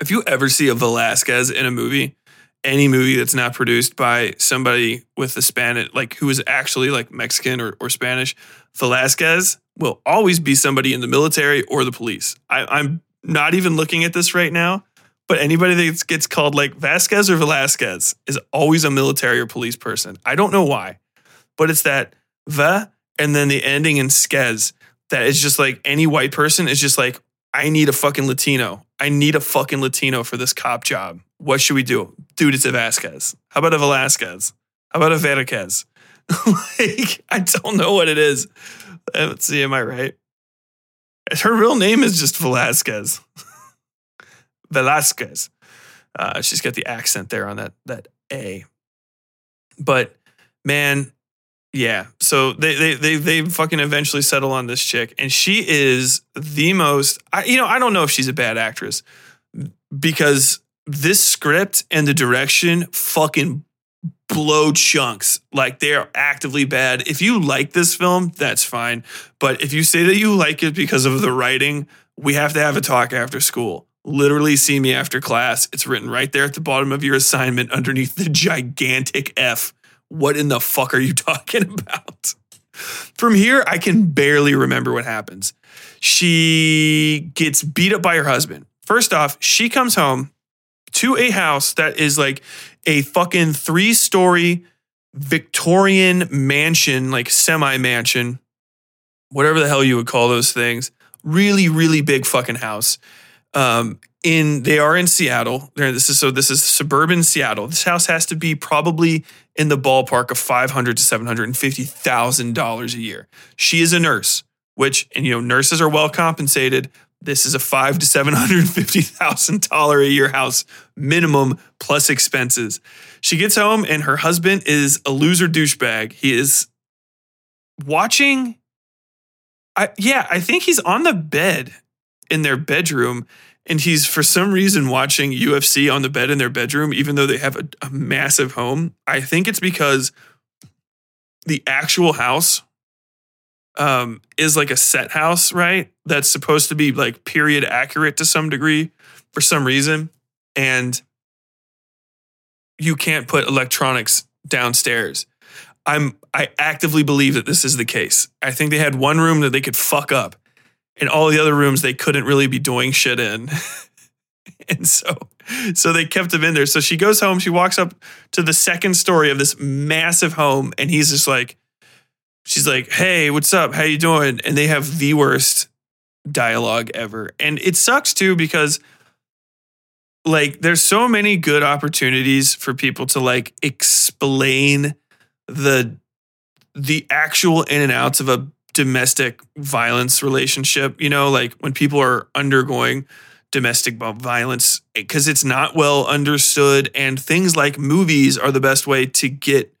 If you ever see a Velasquez in a movie, any movie that's not produced by somebody with the Spanish, like who is actually like Mexican or, or Spanish, Velasquez will always be somebody in the military or the police. I, I'm not even looking at this right now but anybody that gets called like Vasquez or Velasquez is always a military or police person. I don't know why, but it's that va and then the ending in skez that is just like any white person is just like, I need a fucking Latino. I need a fucking Latino for this cop job. What should we do? Dude, it's a Vasquez. How about a Velasquez? How about a Verquez? like, I don't know what it is. Let's see, am I right? Her real name is just Velasquez. Velasquez. Uh, she's got the accent there on that that A. But man, yeah. So they they they they fucking eventually settle on this chick, and she is the most. I, you know, I don't know if she's a bad actress because this script and the direction fucking blow chunks. Like they are actively bad. If you like this film, that's fine. But if you say that you like it because of the writing, we have to have a talk after school literally see me after class. It's written right there at the bottom of your assignment underneath the gigantic F. What in the fuck are you talking about? From here, I can barely remember what happens. She gets beat up by her husband. First off, she comes home to a house that is like a fucking three story Victorian mansion, like semi mansion, whatever the hell you would call those things. Really, really big fucking house. Um, in they are in Seattle. They're, this is so this is suburban Seattle. This house has to be probably in the ballpark of five hundred to seven hundred and fifty thousand dollars a year. She is a nurse, which and you know nurses are well compensated. This is a five to seven hundred fifty thousand dollar a year house minimum plus expenses. She gets home and her husband is a loser douchebag. He is watching. I, yeah, I think he's on the bed in their bedroom and he's for some reason watching UFC on the bed in their bedroom, even though they have a, a, massive home. I think it's because the actual house um, is like a set house, right? That's supposed to be like period accurate to some degree for some reason. And you can't put electronics downstairs. I'm I actively believe that this is the case. I think they had one room that they could fuck up in all the other rooms they couldn't really be doing shit in. and so so they kept him in there. So she goes home, she walks up to the second story of this massive home and he's just like she's like, "Hey, what's up? How you doing?" And they have the worst dialogue ever. And it sucks too because like there's so many good opportunities for people to like explain the the actual in and outs of a domestic violence relationship, you know, like when people are undergoing domestic violence because it's not well understood and things like movies are the best way to get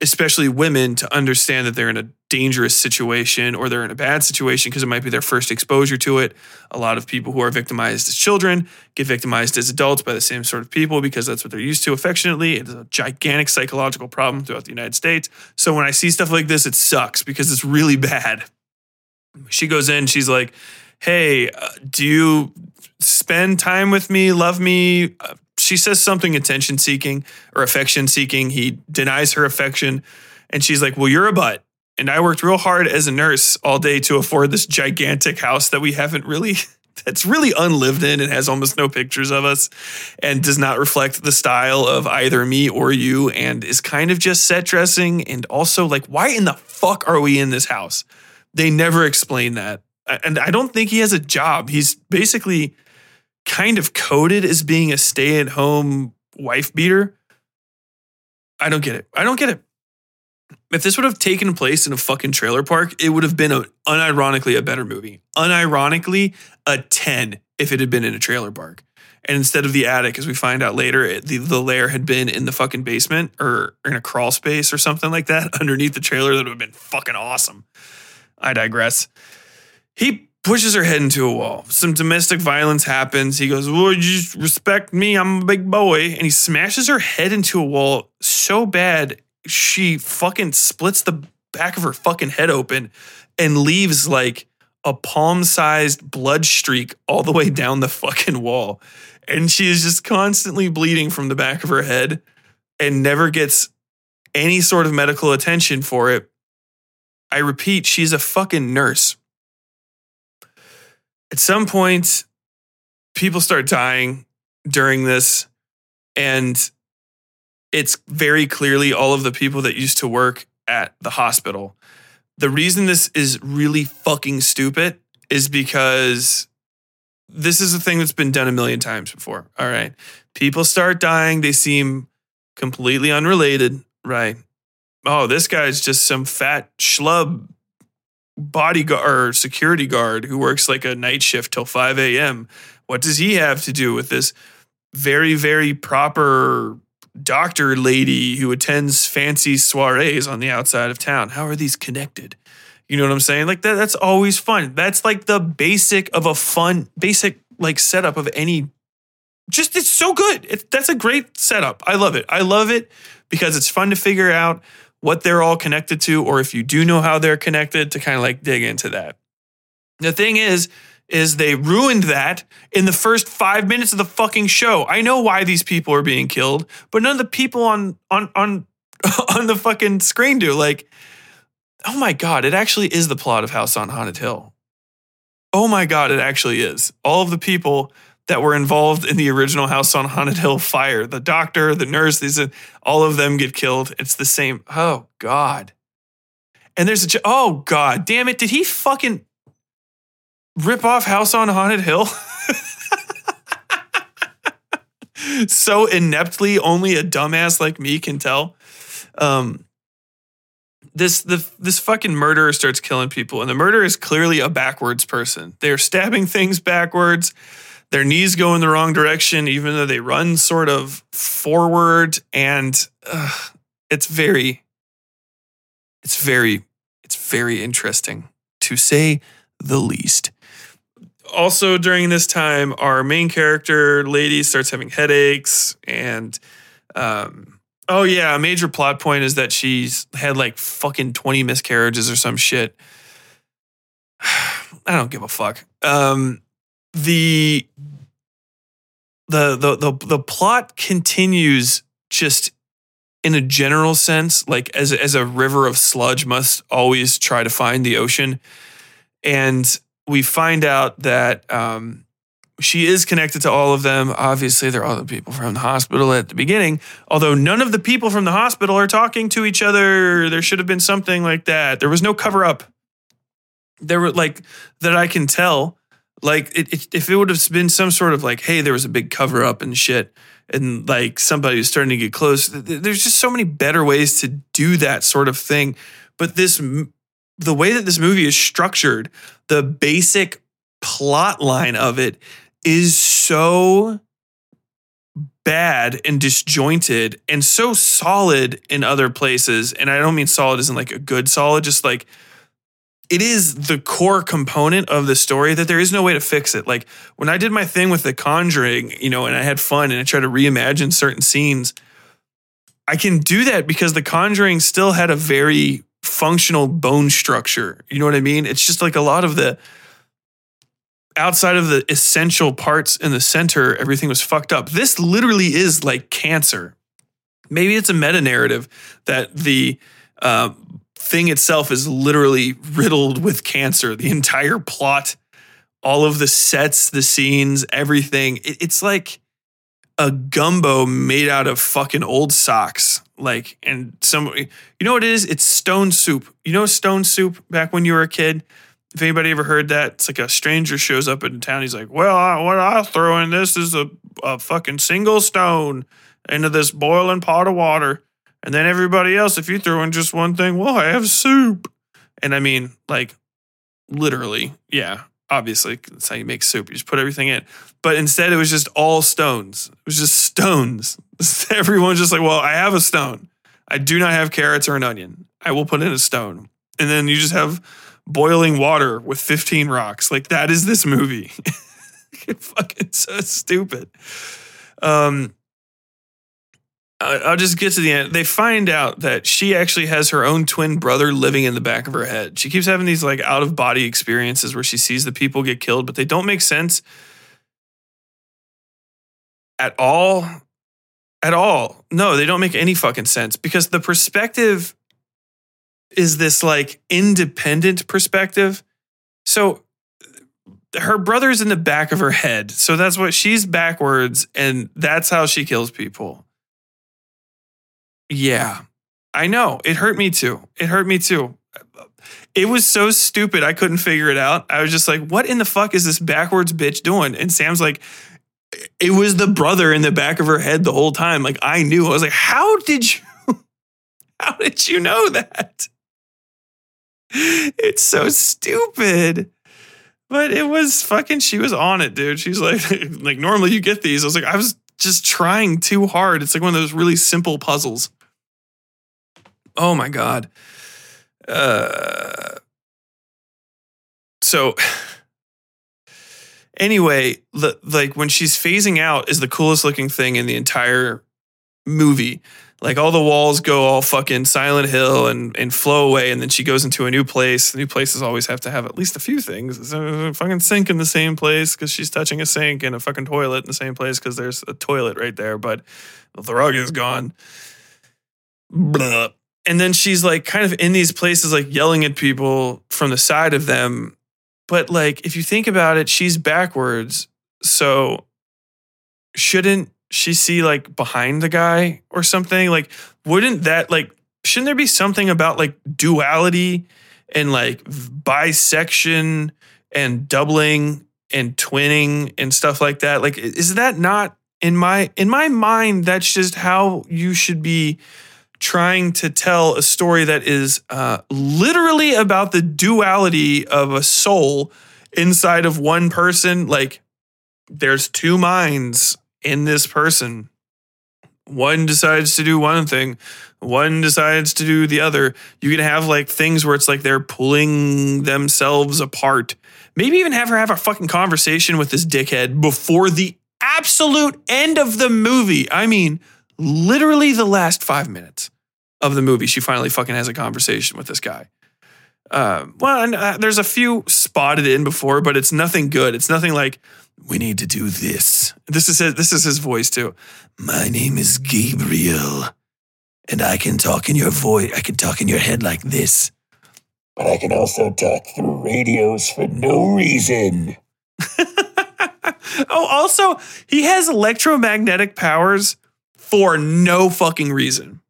especially women to understand that they're in a dangerous situation or they're in a bad situation because it might be their first exposure to it. A lot of people who are victimized as children get victimized as adults by the same sort of people because that's what they're used to affectionately. It's a gigantic psychological problem throughout the United States. So when I see stuff like this, it sucks because it's really bad. She goes in, she's like, Hey, uh, do you spend time with me, love me? Uh, she says something attention seeking or affection seeking. He denies her affection. And she's like, Well, you're a butt. And I worked real hard as a nurse all day to afford this gigantic house that we haven't really, that's really unlived in and has almost no pictures of us and does not reflect the style of either me or you and is kind of just set dressing. And also, like, why in the fuck are we in this house? They never explain that. And I don't think he has a job. He's basically kind of coded as being a stay at home wife beater I don't get it. I don't get it. If this would have taken place in a fucking trailer park, it would have been a, unironically a better movie. Unironically, a 10 if it had been in a trailer park. And instead of the attic, as we find out later, it, the, the lair had been in the fucking basement or in a crawl space or something like that underneath the trailer. That would have been fucking awesome. I digress. He pushes her head into a wall. Some domestic violence happens. He goes, Well, you respect me. I'm a big boy. And he smashes her head into a wall so bad, she fucking splits the back of her fucking head open and leaves like a palm sized blood streak all the way down the fucking wall. And she is just constantly bleeding from the back of her head and never gets any sort of medical attention for it. I repeat, she's a fucking nurse. At some point, people start dying during this, and it's very clearly all of the people that used to work at the hospital. The reason this is really fucking stupid is because this is a thing that's been done a million times before. All right. People start dying, they seem completely unrelated, right? Oh, this guy's just some fat schlub bodyguard or security guard who works like a night shift till 5 a.m. What does he have to do with this very, very proper doctor lady who attends fancy soirees on the outside of town? How are these connected? You know what I'm saying? Like that that's always fun. That's like the basic of a fun basic like setup of any just it's so good. It, that's a great setup. I love it. I love it because it's fun to figure out what they're all connected to or if you do know how they're connected to kind of like dig into that. The thing is is they ruined that in the first 5 minutes of the fucking show. I know why these people are being killed, but none of the people on on on on the fucking screen do like oh my God, it actually is the plot of House on Haunted Hill. Oh my God, it actually is. All of the people that were involved in the original House on Haunted Hill fire the doctor, the nurse, these, all of them get killed. It's the same. Oh God. And there's a, oh God, damn it. Did he fucking rip off House on Haunted Hill? so ineptly, only a dumbass like me can tell. Um, this the this fucking murderer starts killing people, and the murderer is clearly a backwards person. They're stabbing things backwards. Their knees go in the wrong direction, even though they run sort of forward, and uh, it's very, it's very, it's very interesting to say the least. Also, during this time, our main character lady starts having headaches and. Um, Oh yeah, a major plot point is that she's had like fucking 20 miscarriages or some shit. I don't give a fuck. Um the the the the the plot continues just in a general sense, like as as a river of sludge must always try to find the ocean. And we find out that um she is connected to all of them. Obviously, there are other people from the hospital at the beginning, although none of the people from the hospital are talking to each other. There should have been something like that. There was no cover up. There were like that I can tell. Like it, it, if it would have been some sort of like, hey, there was a big cover up and shit, and like somebody was starting to get close. There's just so many better ways to do that sort of thing. But this, the way that this movie is structured, the basic plot line of it is so bad and disjointed and so solid in other places. And I don't mean solid isn't like a good solid, just like it is the core component of the story that there is no way to fix it. Like when I did my thing with The Conjuring, you know, and I had fun and I tried to reimagine certain scenes, I can do that because The Conjuring still had a very functional bone structure. You know what I mean? It's just like a lot of the outside of the essential parts in the center, everything was fucked up. This literally is like cancer. Maybe it's a meta narrative that the uh, thing itself is literally riddled with cancer. The entire plot, all of the sets, the scenes, everything. It, it's like a gumbo made out of fucking old socks. Like, and some, you know what it is? It's stone soup. You know stone soup back when you were a kid? if anybody ever heard that, it's like a stranger shows up in town. He's like, "Well, I, what I'll throw in this is a, a fucking single stone into this boiling pot of water, And then everybody else, if you throw in just one thing, well, I have soup. And I mean, like, literally, yeah, obviously, that's how you make soup. You just put everything in. But instead, it was just all stones. It was just stones. Everyone's just like, well, I have a stone. I do not have carrots or an onion. I will put in a stone. And then you just have boiling water with 15 rocks. Like, that is this movie. fucking so stupid. Um, I'll just get to the end. They find out that she actually has her own twin brother living in the back of her head. She keeps having these like out of body experiences where she sees the people get killed, but they don't make sense at all. At all. No, they don't make any fucking sense because the perspective is this like independent perspective. So her brother's in the back of her head. So that's what she's backwards and that's how she kills people. Yeah, I know. It hurt me too. It hurt me too. It was so stupid. I couldn't figure it out. I was just like, what in the fuck is this backwards bitch doing? And Sam's like, it was the brother in the back of her head the whole time. Like I knew. I was like, how did you how did you know that? It's so stupid. But it was fucking she was on it, dude. She's like like normally you get these. I was like, I was just trying too hard. It's like one of those really simple puzzles. Oh my god. Uh, so anyway, the, like when she's phasing out is the coolest looking thing in the entire movie. Like all the walls go all fucking Silent Hill and, and flow away, and then she goes into a new place. New places always have to have at least a few things. a fucking sink in the same place because she's touching a sink, and a fucking toilet in the same place because there's a toilet right there, but the rug is gone. Blah. And then she's like kind of in these places, like yelling at people from the side of them. But like, if you think about it, she's backwards. So shouldn't she see like behind the guy or something? Like, wouldn't that like shouldn't there be something about like duality and like bisection and doubling and twinning and stuff like that? Like, is that not in my in my mind? That's just how you should be trying to tell a story that is uh, literally about the duality of a soul inside of one person. Like, there's two minds in this person. One decides to do one thing, one decides to do the other. You can have like things where it's like they're pulling themselves apart. Maybe even have her have a fucking conversation with this dickhead before the absolute end of the movie. I mean, literally the last five minutes of the movie, she finally fucking has a conversation with this guy. Uh, well, and, uh, there's a few spotted in before, but it's nothing good. It's nothing like, we need to do this. This is his, this is his voice too. My name is Gabriel, and I can talk in your voice. I can talk in your head like this, but I can also talk through radios for no reason. oh, also, he has electromagnetic powers for no fucking reason.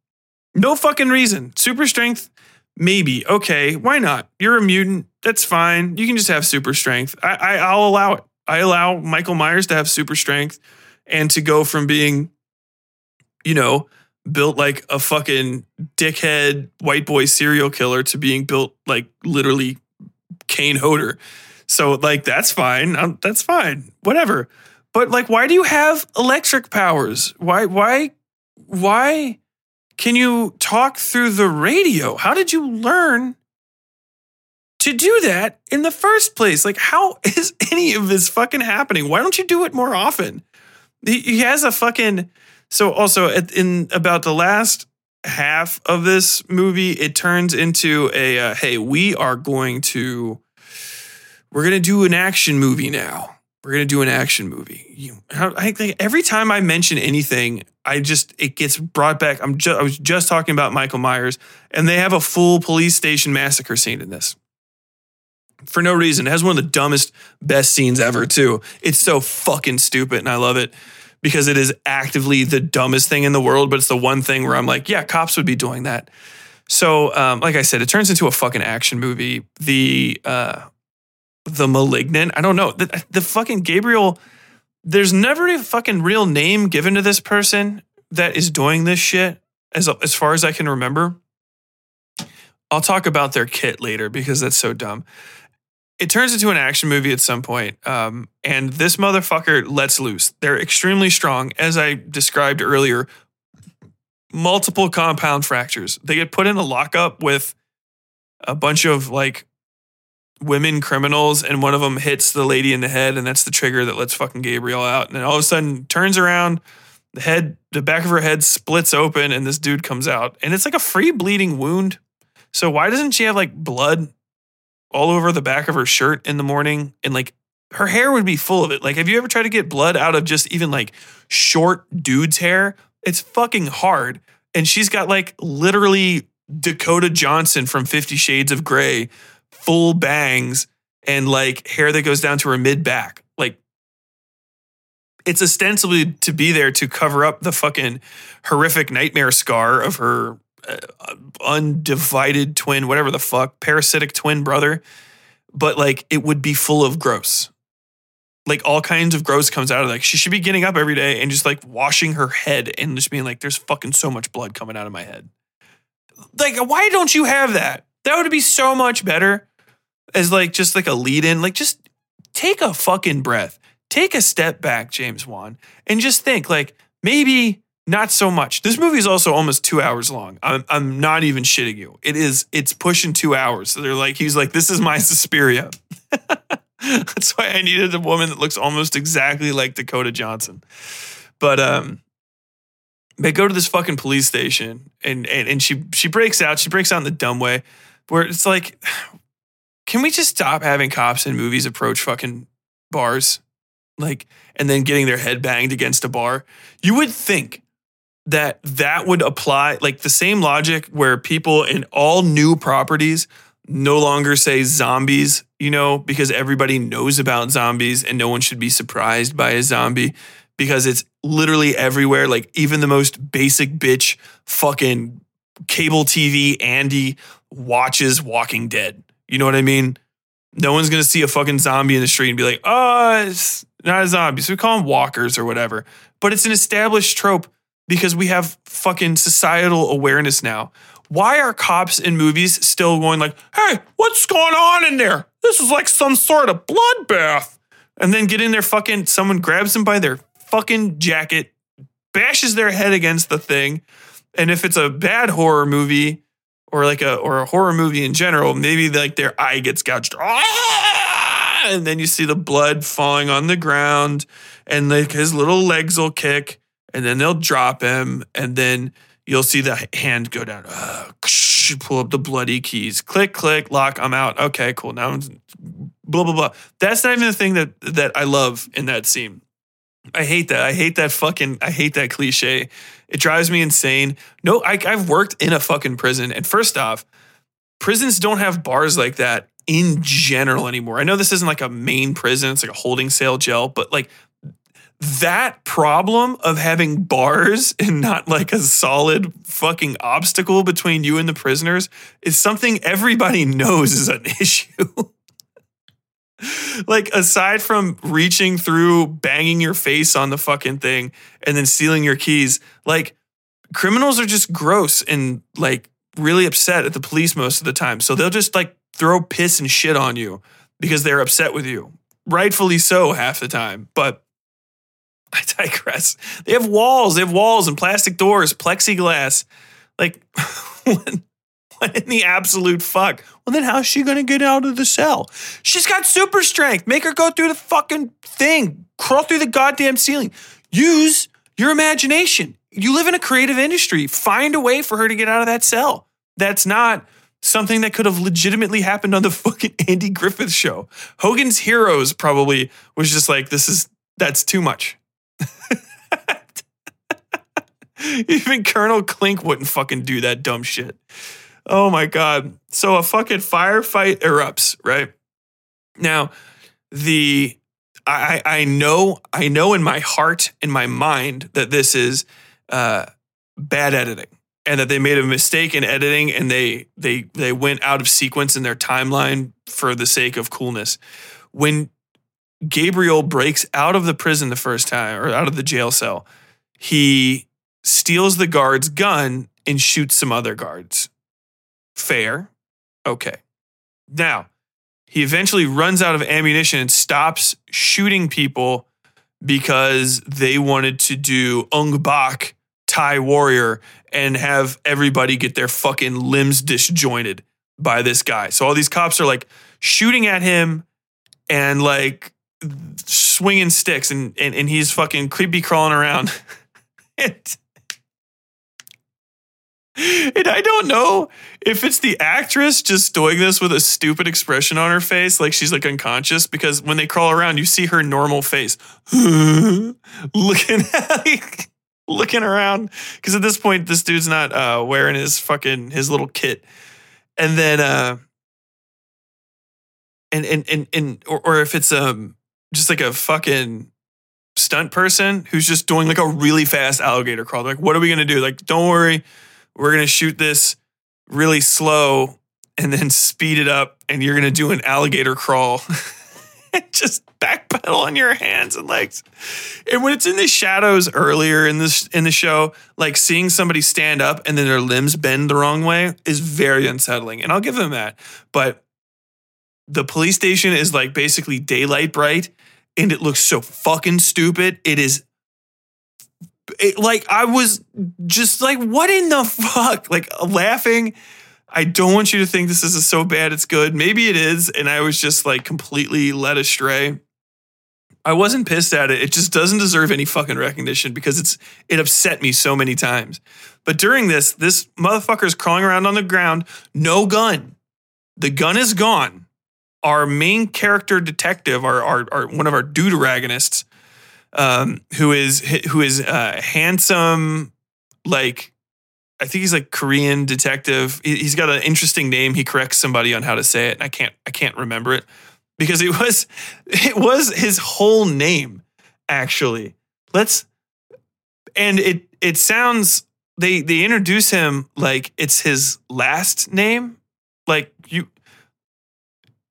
No fucking reason. Super strength, maybe. Okay, why not? You're a mutant. That's fine. You can just have super strength. I, I I'll allow it. I allow Michael Myers to have super strength and to go from being, you know, built like a fucking dickhead white boy serial killer to being built like literally Kane Hodder. So like that's fine. Um, that's fine. Whatever. But like why do you have electric powers? Why why why can you talk through the radio? How did you learn to do that in the first place. Like, how is any of this fucking happening? Why don't you do it more often? He, has a fucking. So, also, in about the last half of this movie, it turns into a uh, hey, we are going to. We're going to do an action movie now. We're to do an action movie. You, I think every time I mention anything, I just it gets brought back. I'm just I was just talking about Michael Myers, and they have a full police station massacre scene in this for no reason. It has one of the dumbest, best scenes ever, too. It's so fucking stupid, and I love it because it is actively the dumbest thing in the world, but it's the one thing where I'm like, yeah, cops would be doing that. So, um, like I said, it turns into a fucking action movie. The uh, the malignant, I don't know. The, the fucking Gabriel, there's never a fucking real name given to this person that is doing this shit. as as far as I can remember. I'll talk about their kit later because that's so dumb. It turns into an action movie at some point, um, and this motherfucker lets loose. They're extremely strong, as I described earlier. Multiple compound fractures. They get put in a lockup with a bunch of like women criminals, and one of them hits the lady in the head, and that's the trigger that lets fucking Gabriel out. And then all of a sudden turns around, the head, the back of her head splits open, and this dude comes out, and it's like a free bleeding wound. So why doesn't she have like blood all over the back of her shirt in the morning? And like her hair would be full of it. Like, have you ever tried to get blood out of just even like short dude's hair? It's fucking hard. And she's got like literally Dakota Johnson from Fifty Shades of Grey, full bangs and like hair that goes down to her mid back. Like, it's ostensibly to be there to cover up the fucking horrific nightmare scar of her uh, undivided twin, whatever the fuck, parasitic twin brother. But like, it would be full of gross. Like all kinds of gross comes out of like she should be getting up every day and just like washing her head and just being like, there's fucking so much blood coming out of my head. Like, why don't you have that? That would be so much better as like just like a lead in. Like, just take a fucking breath. Take a step back, James Wan, and just think like maybe not so much. This movie is also almost two hours long. I'm, I'm not even shitting you. It is, it's pushing two hours. So they're like, he's like, this is my Suspiria. That's why I needed a woman that looks almost exactly like Dakota Johnson. But um they go to this fucking police station and and, and she she breaks out. She breaks out in the dumb way where it's like can we just stop having cops in movies approach fucking bars? Like and then getting their head banged against a bar. You would think that that would apply like the same logic where people in all new properties no longer say zombies, you know, because everybody knows about zombies and no one should be surprised by a zombie because it's literally everywhere. Like even the most basic bitch fucking cable TV Andy watches Walking Dead. You know what I mean? No one's gonna see a fucking zombie in the street and be like, oh, it's not a zombie. So we call them walkers or whatever. But it's an established trope because we have fucking societal awareness now why are cops in movies still going like, "Hey, what's going on in there? This is like some sort of bloodbath." And then get in there fucking someone grabs them by their fucking jacket, bashes their head against the thing. And if it's a bad horror movie or like a or a horror movie in general, maybe like their eye gets gouged. Ah! And then you see the blood falling on the ground and like his little legs will kick and then they'll drop him and then you'll see the hand go down. Uh, pull up the bloody keys. Click, click, lock. I'm out. Okay, cool. Now, blah blah blah. That's not even the thing that that I love in that scene. I hate that. I hate that fucking. I hate that cliche. It drives me insane. No, I, I've worked in a fucking prison, and first off, prisons don't have bars like that in general anymore. I know this isn't like a main prison; it's like a holding cell jail, but like that problem of having bars and not like a solid fucking obstacle between you and the prisoners is something everybody knows is an issue. Like aside from reaching through banging your face on the fucking thing and then stealing your keys like criminals are just gross and like really upset at the police most of the time so they'll just like throw piss and shit on you because they're upset with you rightfully so half the time but I digress. They have walls. They have walls and plastic doors, plexiglass. Like, what, in the absolute fuck? Well, then how's she gonna get out of the cell? She's got super strength. Make her go through the fucking thing, crawl through the goddamn ceiling. Use your imagination. You live in a creative industry. Find a way for her to get out of that cell. That's not something that could have legitimately happened on the fucking Andy Griffith show. Hogan's Heroes probably was just like, this is that's too much. Even Colonel Klink wouldn't fucking do that dumb shit. Oh my God. So a fucking firefight erupts, right? Now, the I I know I know in my heart, in my mind, that this is uh bad editing and that they made a mistake in editing and they they they went out of sequence in their timeline for the sake of coolness. When Gabriel breaks out of the prison the first time or out of the jail cell. He steals the guard's gun and shoots some other guards. Fair. Okay. Now, he eventually runs out of ammunition and stops shooting people because they wanted to do Ong Bak Thai warrior and have everybody get their fucking limbs disjointed by this guy. So all these cops are like shooting at him and like swinging sticks and and, and he's fucking creepy crawling around. and, and I don't know if it's the actress just doing this with a stupid expression on her face, like she's like unconscious, because when they crawl around, you see her normal face looking like, looking around. Because at this point, this dude's not uh, wearing his fucking his little kit, and then uh, and and and and or, or if it's um just like a fucking stunt person who's just doing like a really fast alligator crawl. Like, what are we gonna do? Like, don't worry we're to shoot this really slow and then speed it up and you're going to do an alligator crawl. Just backpedal on your hands and legs. And when it's in the shadows earlier in this in the show like seeing somebody stand up and then their limbs bend the wrong way is very unsettling and i'll give them that. But the police station is like basically daylight bright and it looks so fucking stupid. It is it, like I was just like, what in the fuck? Like laughing. I don't want you to think this is so bad it's good. Maybe it is. And I was just like completely led astray. I wasn't pissed at it. It just doesn't deserve any fucking recognition because it's it upset me so many times. But during this, this motherfucker is crawling around on the ground, no gun. The gun is gone. Our main character detective, our, our, our one of our deuteragonists, um, who is who is uh, handsome, like I think he's like Korean detective. He, has got an interesting name. He corrects somebody on how to say it, and I can't I can't remember it because it was it was his whole name actually. Let's and it it sounds they they introduce him like it's his last name. Like you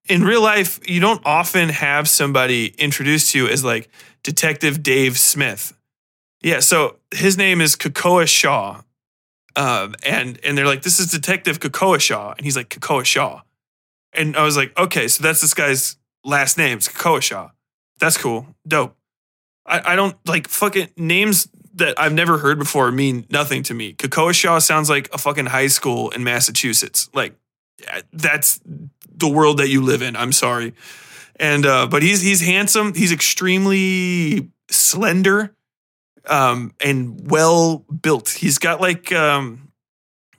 in real life, you don't often have somebody introduced to you as like Detective Dave Smith. Yeah, so his name is Kekoa Shaw. Um, and and they're like, this is Detective Kekoa Shaw. And he's like, Kekoa Shaw. And I was like, okay, so that's this guy's last name. It's Kekoa Shaw. That's cool. Dope. I, I don't like fucking names that I've never heard before mean nothing to me. Kekoa Shaw sounds like a fucking high school in Massachusetts. Like that's the world that you live in. I'm sorry and uh, but he's he's handsome. He's extremely slender, um, and well built. He's got like um,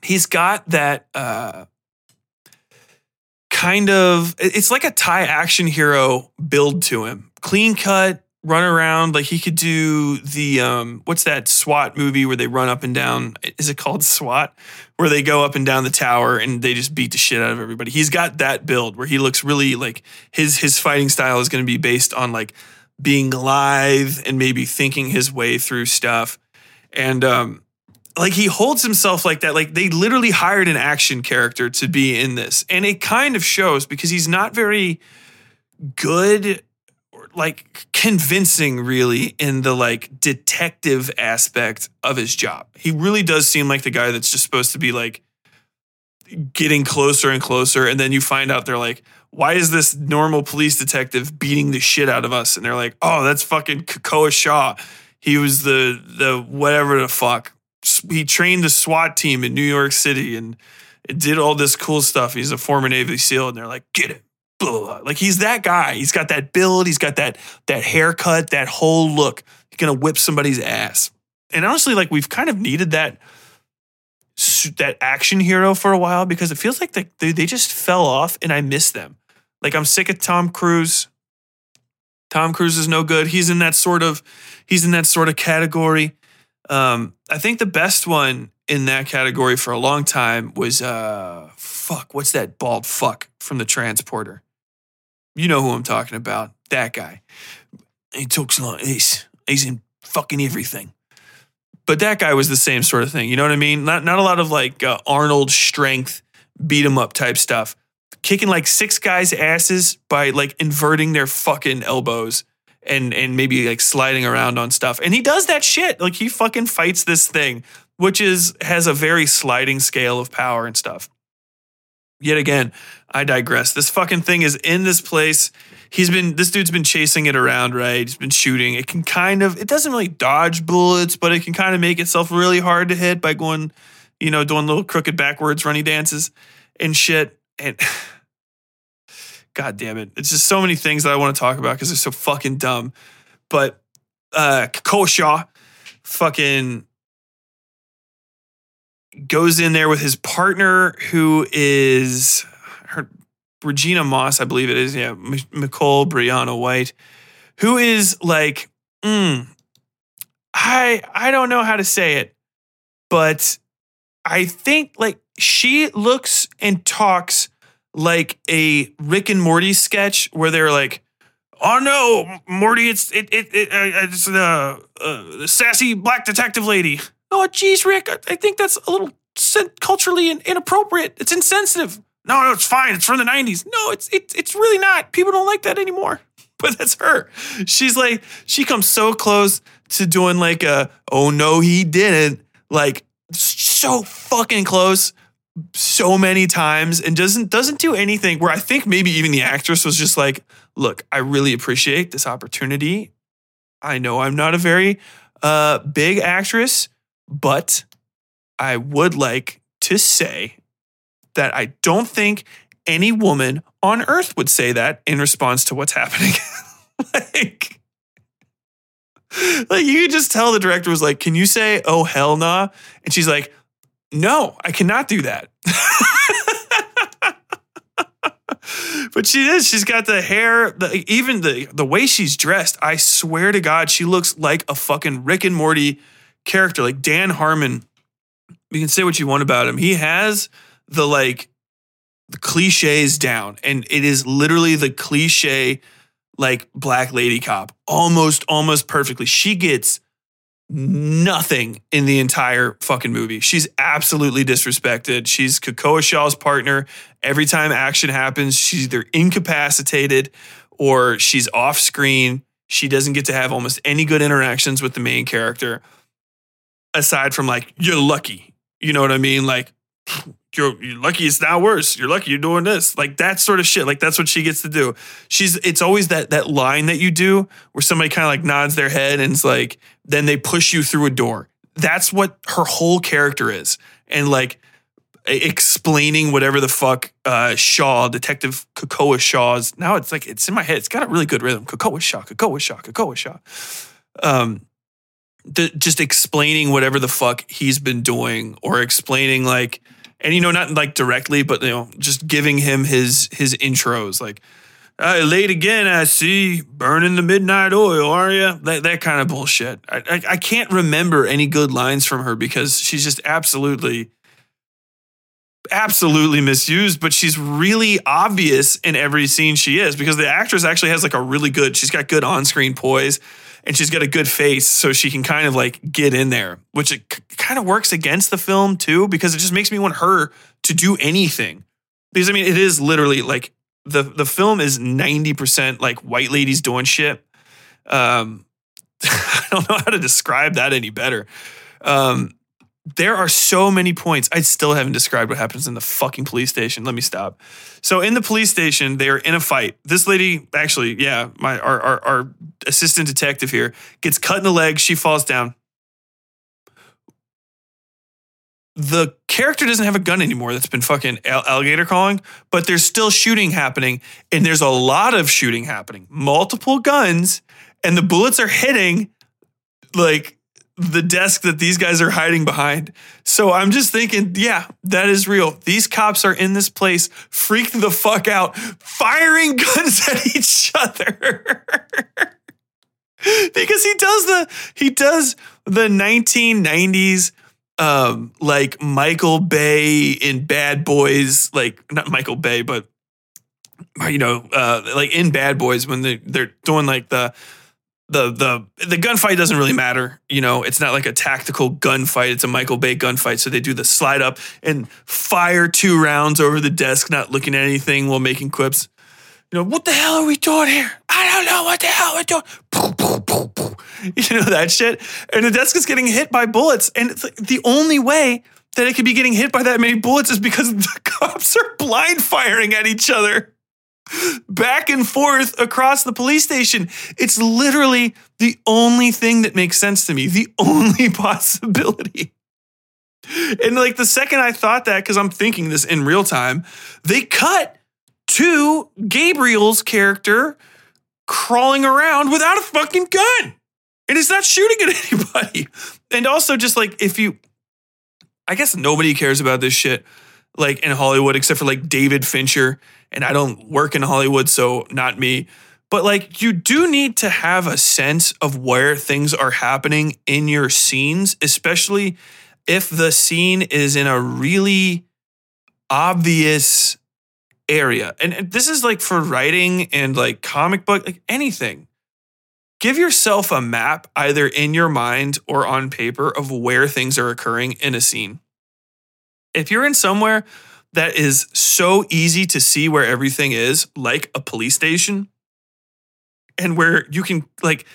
he's got that uh, kind of. It's like a Thai action hero build to him. Clean cut, run around like he could do the um what's that SWAT movie where they run up and down is it called SWAT where they go up and down the tower and they just beat the shit out of everybody. He's got that build where he looks really like his his fighting style is going to be based on like being lithe and maybe thinking his way through stuff. And um like he holds himself like that like they literally hired an action character to be in this. And it kind of shows because he's not very good like convincing really in the like detective aspect of his job. He really does seem like the guy that's just supposed to be like getting closer and closer and then you find out they're like why is this normal police detective beating the shit out of us and they're like oh that's fucking Kekoa Shaw. He was the the whatever the fuck. He trained the SWAT team in New York City and did all this cool stuff. He's a former Navy SEAL and they're like get it Ugh. like he's that guy. He's got that build. He's got that that haircut, that whole look. He's gonna whip somebody's ass. And honestly, like we've kind of needed that that action hero for a while because it feels like they they just fell off, and I miss them. Like I'm sick of Tom Cruise. Tom Cruise is no good. He's in that sort of he's in that sort of category. Um, I think the best one in that category for a long time was uh fuck, what's that bald fuck from the transporter? You know who I'm talking about. That guy. He talks lot. He's, he's in fucking everything. But that guy was the same sort of thing. You know what I mean? Not, not a lot of like uh, Arnold strength, beat him up type stuff. Kicking like six guys' asses by like inverting their fucking elbows and and maybe like sliding around on stuff. And he does that shit. Like he fucking fights this thing, which is has a very sliding scale of power and stuff. Yet again, I digress. This fucking thing is in this place. He's been this dude's been chasing it around, right? He's been shooting. It can kind of it doesn't really dodge bullets, but it can kind of make itself really hard to hit by going, you know, doing little crooked backwards runny dances and shit. And God damn it. It's just so many things that I want to talk about because they're so fucking dumb. But uh Kekoa Shaw fucking goes in there with his partner who is her Regina Moss, I believe it is. Yeah, Nicole Brianna White, who is like, mm, I I don't know how to say it, but I think like she looks and talks like a Rick and Morty sketch where they're like, "Oh no, Morty, it's it it, it uh, it's the uh, the sassy black detective lady." Oh, geez, Rick, I, think that's a little culturally inappropriate. It's insensitive. No, no, it's fine. It's from the '90s. No, it's it's it's really not. People don't like that anymore. But that's her. She's like, she comes so close to doing like a, oh no, he didn't. Like so fucking close so many times and doesn't doesn't do anything where I think maybe even the actress was just like, look, I really appreciate this opportunity. I know I'm not a very uh big actress, but I would like to say that I don't think any woman on earth would say that in response to what's happening. like like you could just tell the director was like, "Can you say oh hell nah?" And she's like, "No, I cannot do that." but she is. She's got the hair, the, even the the way she's dressed. I swear to God, she looks like a fucking Rick and Morty character, like Dan Harmon. You can say what you want about him. He has the like the cliches down, and it is literally the cliche like black lady cop almost almost perfectly. She gets nothing in the entire fucking movie. She's absolutely disrespected. She's Kekoa Shaw's partner. Every time action happens, she's either incapacitated or she's off screen. She doesn't get to have almost any good interactions with the main character aside from like, you're lucky. You know what I mean? Like, you're, you're lucky it's not worse. You're lucky you're doing this. Like that sort of shit. Like that's what she gets to do. She's it's always that that line that you do where somebody kind of like nods their head and it's like then they push you through a door. That's what her whole character is. And like explaining whatever the fuck uh Shaw, Detective Kekoa Shaw's now it's like it's in my head. It's got a really good rhythm. Kekoa Shaw, Kekoa Shaw, Kekoa Shaw. Um the, just explaining whatever the fuck he's been doing or explaining like and you know not like directly but you know just giving him his his intros like uh, late again i see. Burning the midnight oil are you that, that kind of bullshit. I, I, I can't remember any good lines from her because she's just absolutely absolutely misused but she's really obvious in every scene she is because the actress actually has like a really good she's got good on-screen poise and she's got a good face so she can kind of like get in there which it c- kind of works against the film too because it just makes me want her to do anything. Because i mean it is literally like the the film is 90% like white ladies doing shit. Um i don't know how to describe that any better. Um there are so many points. I still haven't described what happens in the fucking police station. Let me stop. So in the police station, they are in a fight. This lady, actually, yeah, my our our, our assistant detective here gets cut in the leg. She falls down. The character doesn't have a gun anymore. That's been fucking alligator calling, but there's still shooting happening, and there's a lot of shooting happening. Multiple guns, and the bullets are hitting like the desk that these guys are hiding behind. So I'm just thinking, yeah, that is real. These cops are in this place, freaked the fuck out, firing guns at each other. because he does the he does the 1990s um like Michael Bay in Bad Boys, like not Michael Bay, but you know, uh like in Bad Boys when they they're doing like the the the the gunfight doesn't really matter. You know, it's not like a tactical gunfight. It's a Michael Bay gunfight. So they do the slide up and fire two rounds over the desk, not looking at anything while making quips. You know, what the hell are we doing here? I don't know what the hell we're doing. you know that shit. And the desk is getting hit by bullets, and like the only way that it could be getting hit by that many bullets is because the cops are blind firing at each other back and forth across the police station. It's literally the only thing that makes sense to me, the only possibility. And like the second I thought that, because I'm thinking this in real time, they cut to Gabriel's character crawling around without a fucking gun. And he's not shooting at anybody. And also, just like if you, I guess nobody cares about this shit like in Hollywood except for like David Fincher. And I don't work in Hollywood, so not me. But like you do need to have a sense of where things are happening in your scenes, especially if the scene is in a really obvious area. And, this is like for writing and like comic book, like anything. Give yourself a map either in your mind or on paper of where things are occurring in a scene. If you're in somewhere that is so easy to see where everything is, like a police station, and where you can like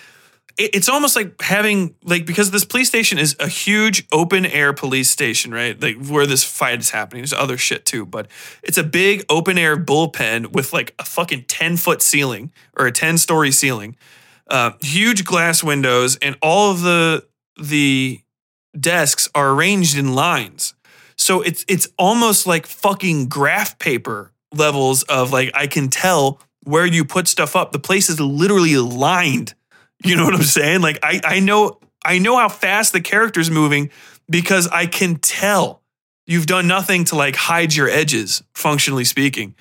it's almost like having like because this police station is a huge open air police station, right? Like where this fight is happening. There's other shit too, but it's a big open air bullpen with like a fucking 10 foot ceiling or a 10 story ceiling, uh, huge glass windows, and all of the the desks are arranged in lines. So it's it's almost like fucking graph paper levels of like I can tell where you put stuff up. The place is literally lined you know what I'm saying? Like I I know I know how fast the character's moving because I can tell you've done nothing to like hide your edges, functionally speaking.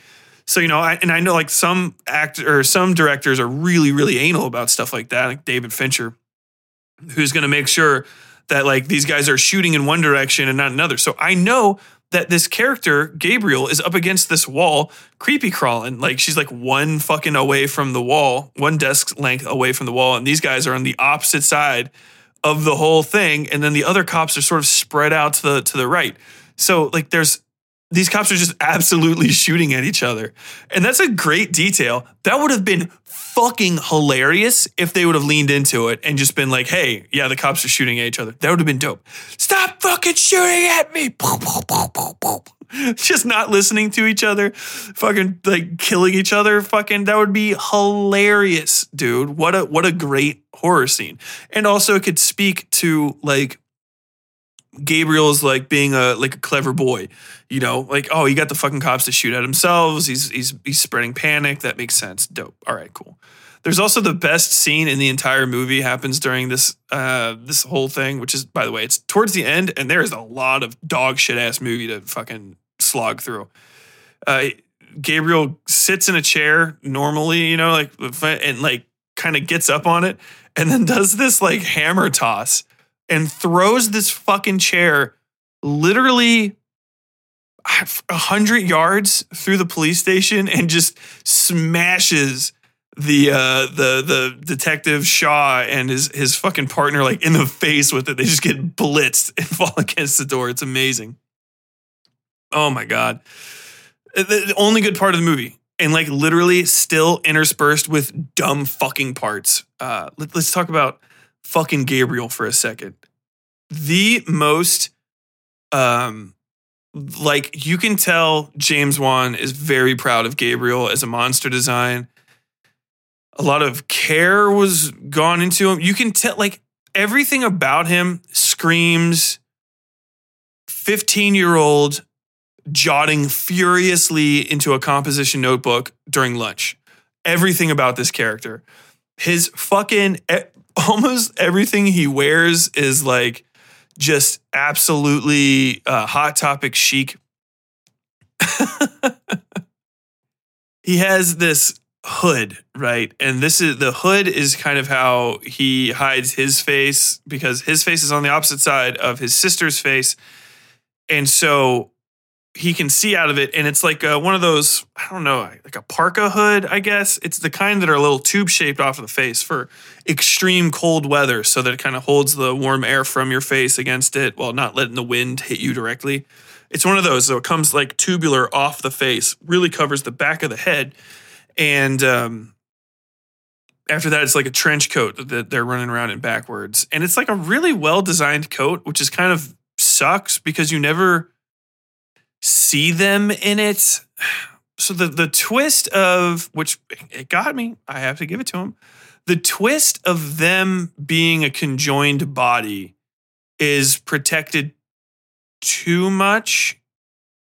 So you know, I, and I know like some actor or some directors are really really anal about stuff like that, like David Fincher, who's going to make sure that like these guys are shooting in one direction and not another. So I know that this character, Gabriel, is up against this wall, creepy crawling. Like she's like one fucking away from the wall, one desk length away from the wall. And these guys are on the opposite side of the whole thing. And then the other cops are sort of spread out to the to the right. So like there's these cops are just absolutely shooting at each other. And that's a great detail. That would have been fucking hilarious if they would have leaned into it and just been like, hey, yeah, the cops are shooting at each other. That would have been dope. Stop fucking shooting at me. Just not listening to each other, fucking like killing each other. Fucking that would be hilarious, dude. What a what a great horror scene. And also it could speak to like Gabriel's like being a like a clever boy, you know, like oh, he got the fucking cops to shoot at themselves. He's he's he's spreading panic. That makes sense. Dope. All right, cool. There's also the best scene in the entire movie happens during this uh this whole thing, which is by the way, it's towards the end, and there is a lot of dog shit ass movie to fucking slog through. Uh, Gabriel sits in a chair normally, you know, like and like kind of gets up on it, and then does this like hammer toss and throws this fucking chair literally a hundred yards through the police station and just smashes the uh the the detective Shaw and his his fucking partner like in the face with it. They just get blitzed and fall against the door. It's amazing. Oh my god. The only good part of the movie and like literally still interspersed with dumb fucking parts. Uh let, let's talk about fucking Gabriel for a second. The most um like you can tell James Wan is very proud of Gabriel as a monster design. A lot of care was gone into him. You can tell like everything about him screams 15 year old jotting furiously into a composition notebook during lunch. Everything about this character. His fucking almost everything he wears is like just absolutely uh, hot topic chic. he has this hood, right? And this is the hood is kind of how he hides his face because his face is on the opposite side of his sister's face. And so he can see out of it and it's like uh, one of those i don't know like a parka hood i guess it's the kind that are a little tube shaped off of the face for extreme cold weather so that it kind of holds the warm air from your face against it while not letting the wind hit you directly it's one of those so it comes like tubular off the face really covers the back of the head and um after that, it's like a trench coat that they're running around in backwards. And it's like a really well designed coat, which is kind of sucks because you never see them in it. So the the twist of which it got me, I have to give it to him. The twist of them being a conjoined body is protected too much.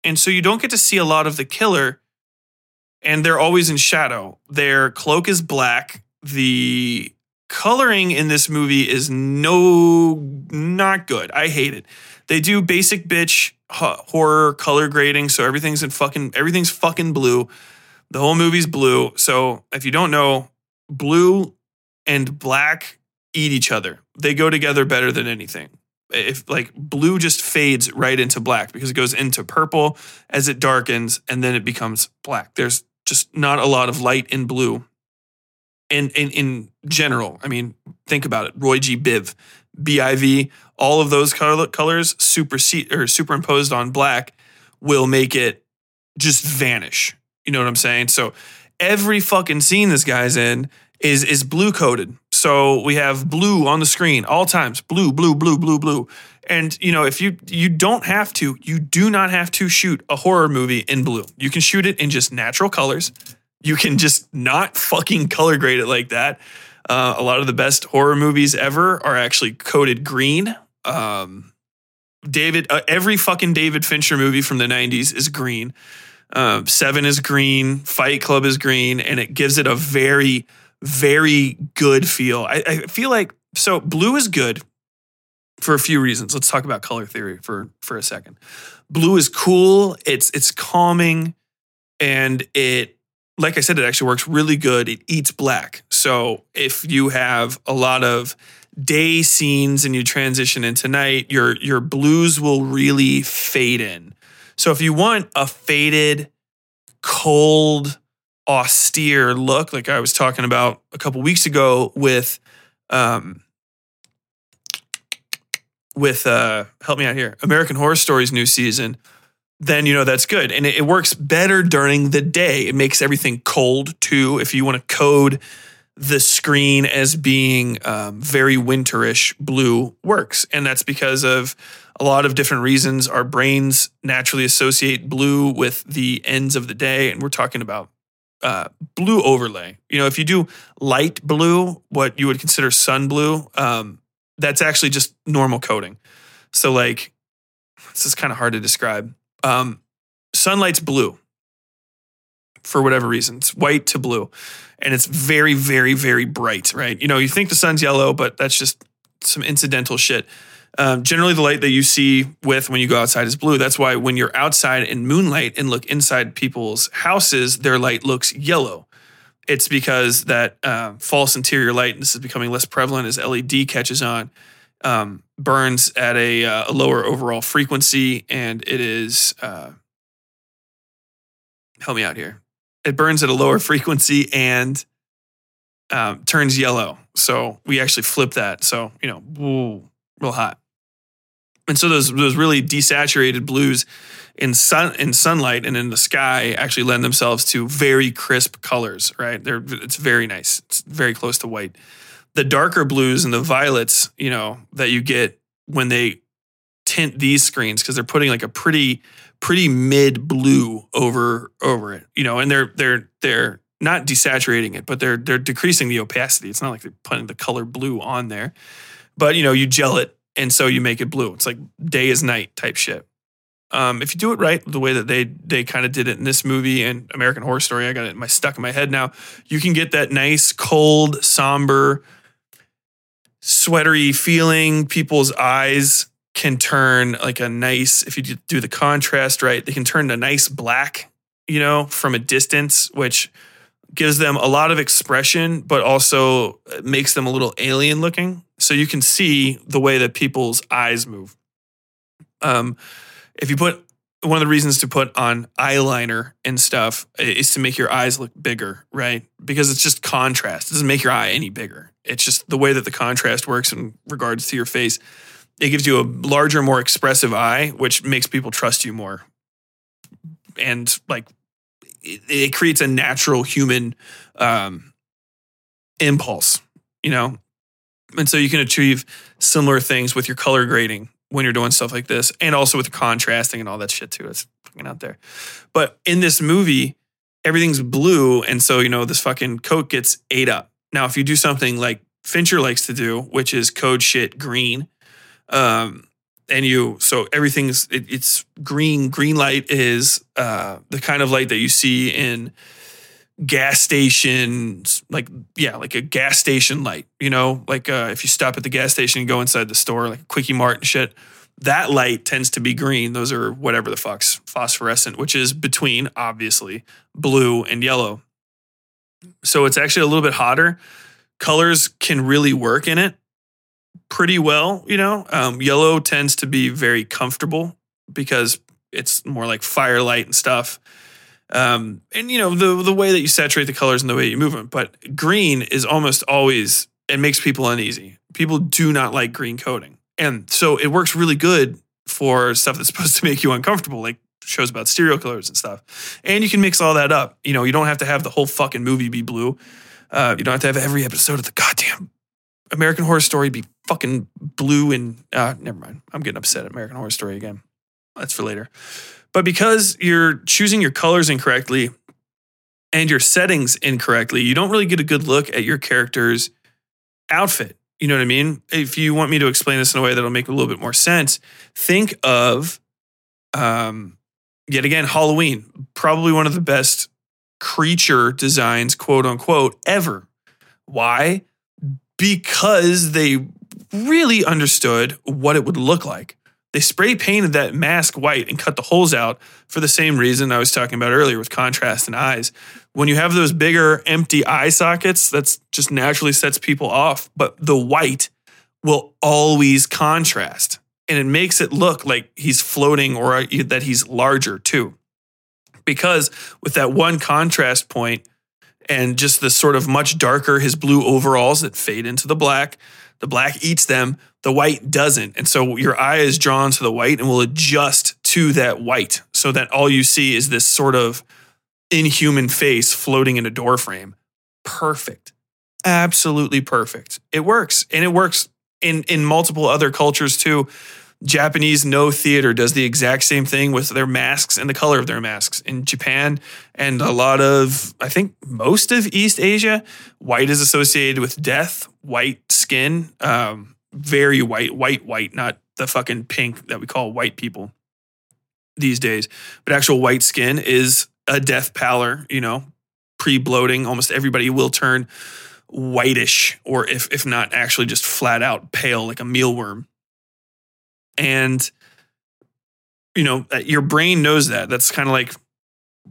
And so you don't get to see a lot of the killer. And they're always in shadow. Their cloak is black. The coloring in this movie is no not good. I hate it. They do basic bitch horror color grading, so everything's in fucking everything's fucking blue. The whole movie's blue. So if you don't know, blue and black eat each other. They go together better than anything. If like blue just fades right into black because it goes into purple as it darkens and then it becomes black. There's just not a lot of light in blue. In in in general, I mean, think about it. Roy G. Biv, BIV, all of those color, colors supersede or superimposed on black will make it just vanish. You know what I'm saying? So every fucking scene this guy's in is is blue coded. So we have blue on the screen all times. Blue, blue, blue, blue, blue. And you know, if you you don't have to, you do not have to shoot a horror movie in blue. You can shoot it in just natural colors. You can just not fucking color grade it like that. Uh, a lot of the best horror movies ever are actually coded green. Um, David, uh, every fucking David Fincher movie from the '90s is green. Uh, Seven is green. Fight Club is green, and it gives it a very, very good feel. I, I feel like so blue is good for a few reasons. Let's talk about color theory for for a second. Blue is cool. It's it's calming, and it like I said, it actually works really good. It eats black. So if you have a lot of day scenes and you transition into night, your your blues will really fade in. So if you want a faded, cold, austere look, like I was talking about a couple weeks ago with um with uh help me out here, American Horror Stories new season then you know that's good. And it, it, works better during the day. It makes everything cold too. If you want to code the screen as being um, very winterish, blue works. And that's because of a lot of different reasons. Our brains naturally associate blue with the ends of the day. And we're talking about uh, blue overlay. You know, if you do light blue, what you would consider sun blue, um, that's actually just normal coding. So, like, this is kind of hard to describe um, sunlight's blue for whatever reason. It's white to blue. And it's very, very, very bright, right? You know, you think the sun's yellow, but that's just some incidental shit. Um, generally, the light that you see with when you go outside is blue. That's why when you're outside in moonlight and look inside people's houses, their light looks yellow. It's because that uh, false interior light, and this is becoming less prevalent as LED catches on, um, burns at a, uh, a, lower overall frequency, and it is uh, help me out here. It burns at a lower frequency and um, turns yellow. So we actually flip that. So you know, woo, real hot. And so those those really desaturated blues in sun in sunlight and in the sky actually lend themselves to very crisp colors. Right? They're it's very nice. It's very close to white the darker blues and the violets, you know, that you get when they tint these screens because they're putting like a pretty pretty mid blue over over it, you know, and they're they're they're not desaturating it, but they're they're decreasing the opacity. It's not like they're putting the color blue on there, but you know, you gel it and so you make it blue. It's like day is night type shit. Um, if you do it right, the way that they they kind of did it in this movie and American Horror Story, I got it my stuck in my head now. You can get that nice, cold, somber sweatery feeling. People's eyes can turn like a nice, if you do the contrast right, they can turn a nice black, you know, from a distance, which gives them a lot of expression, but also makes them a little alien looking. So you can see the way that people's eyes move. Um, if you put one of the reasons to put on eyeliner and stuff is to make your eyes look bigger, right? Because it's just contrast. It doesn't make your eye any bigger. It's just the way that the contrast works in regards to your face. It gives you a larger, more expressive eye, which makes people trust you more. And like it, it creates a natural human um, impulse, you know? And so you can achieve similar things with your color grading when you're doing stuff like this and also with contrasting and all that shit too. It's fucking out there. But in this movie, everything's blue. And so, you know, this fucking coat gets ate up. Now, if you do something like Fincher likes to do, which is code shit green, um, and you so everything's it, it's green. Green light is uh, the kind of light that you see in gas stations, like yeah, like a gas station light. You know, like uh, if you stop at the gas station and go inside the store, like quickie mart and shit. That light tends to be green. Those are whatever the fuck's phosphorescent, which is between obviously blue and yellow. So it's actually a little bit hotter. Colors can really work in it pretty well. You know, um, yellow tends to be very comfortable because it's more like firelight and stuff. Um, and you know the the way that you saturate the colors and the way you move them. But green is almost always it makes people uneasy. People do not like green coating, and so it works really good for stuff that's supposed to make you uncomfortable, like shows about serial killers and stuff. And you can mix all that up. You know, you don't have to have the whole fucking movie be blue. Uh, you don't have to have every episode of the goddamn American Horror Story be fucking blue and uh, never mind. I'm getting upset at American Horror Story again. That's for later. But because you're choosing your colors incorrectly and your settings incorrectly, you don't really get a good look at your character's outfit. You know what I mean? If you want me to explain this in a way that'll make a little bit more sense, think of um, yet again Halloween, probably one of the best creature designs, quote unquote, ever. Why? Because they really understood what it would look like. They spray painted that mask white and cut the holes out for the same reason I was talking about earlier with contrast and eyes. When you have those bigger empty eye sockets, that's just naturally sets people off, but the white will always contrast and it makes it look like he's floating or uh, that he's larger too. Because with that one contrast point and just the sort of much darker his blue overalls that fade into the black, the black eats them, the white doesn't. And so your eye is drawn to the white and will adjust to that white so that all you see is this sort of inhuman face floating in a door frame. Perfect. Absolutely perfect. It works. And it works in in multiple other cultures too. Japanese Noh theater does the exact same thing with their masks and the color of their masks. In Japan and a lot of, I think most of East Asia, white is associated with death, white skin, um, very white, white, white, not the fucking pink that we call white people these days. But actual white skin is a death pallor, you know, pre bloating. Almost everybody will turn whitish, or if if not actually just flat out pale, like a mealworm. And you know, uh, your brain knows that. That's kind of like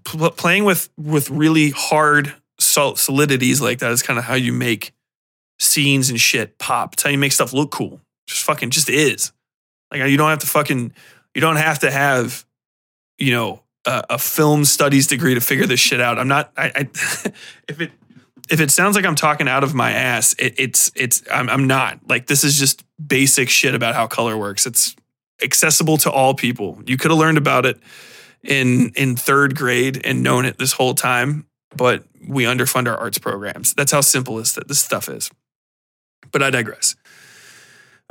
pl- playing with with really hard sol- solidities like that is kind of how you make scenes and shit pop. It's how you make stuff look cool. Just fucking just is. Like you don't have to fucking you don't have to have you know a, a film studies degree to figure this shit out. I'm not. I, I if it if it sounds like I'm talking out of my ass, it, it's it's I'm, I'm not. Like this is just basic shit about how color works. It's accessible to all people. You could have learned about it in in third grade and known it this whole time, but we underfund our arts programs. That's how simple this this stuff is. But I digress.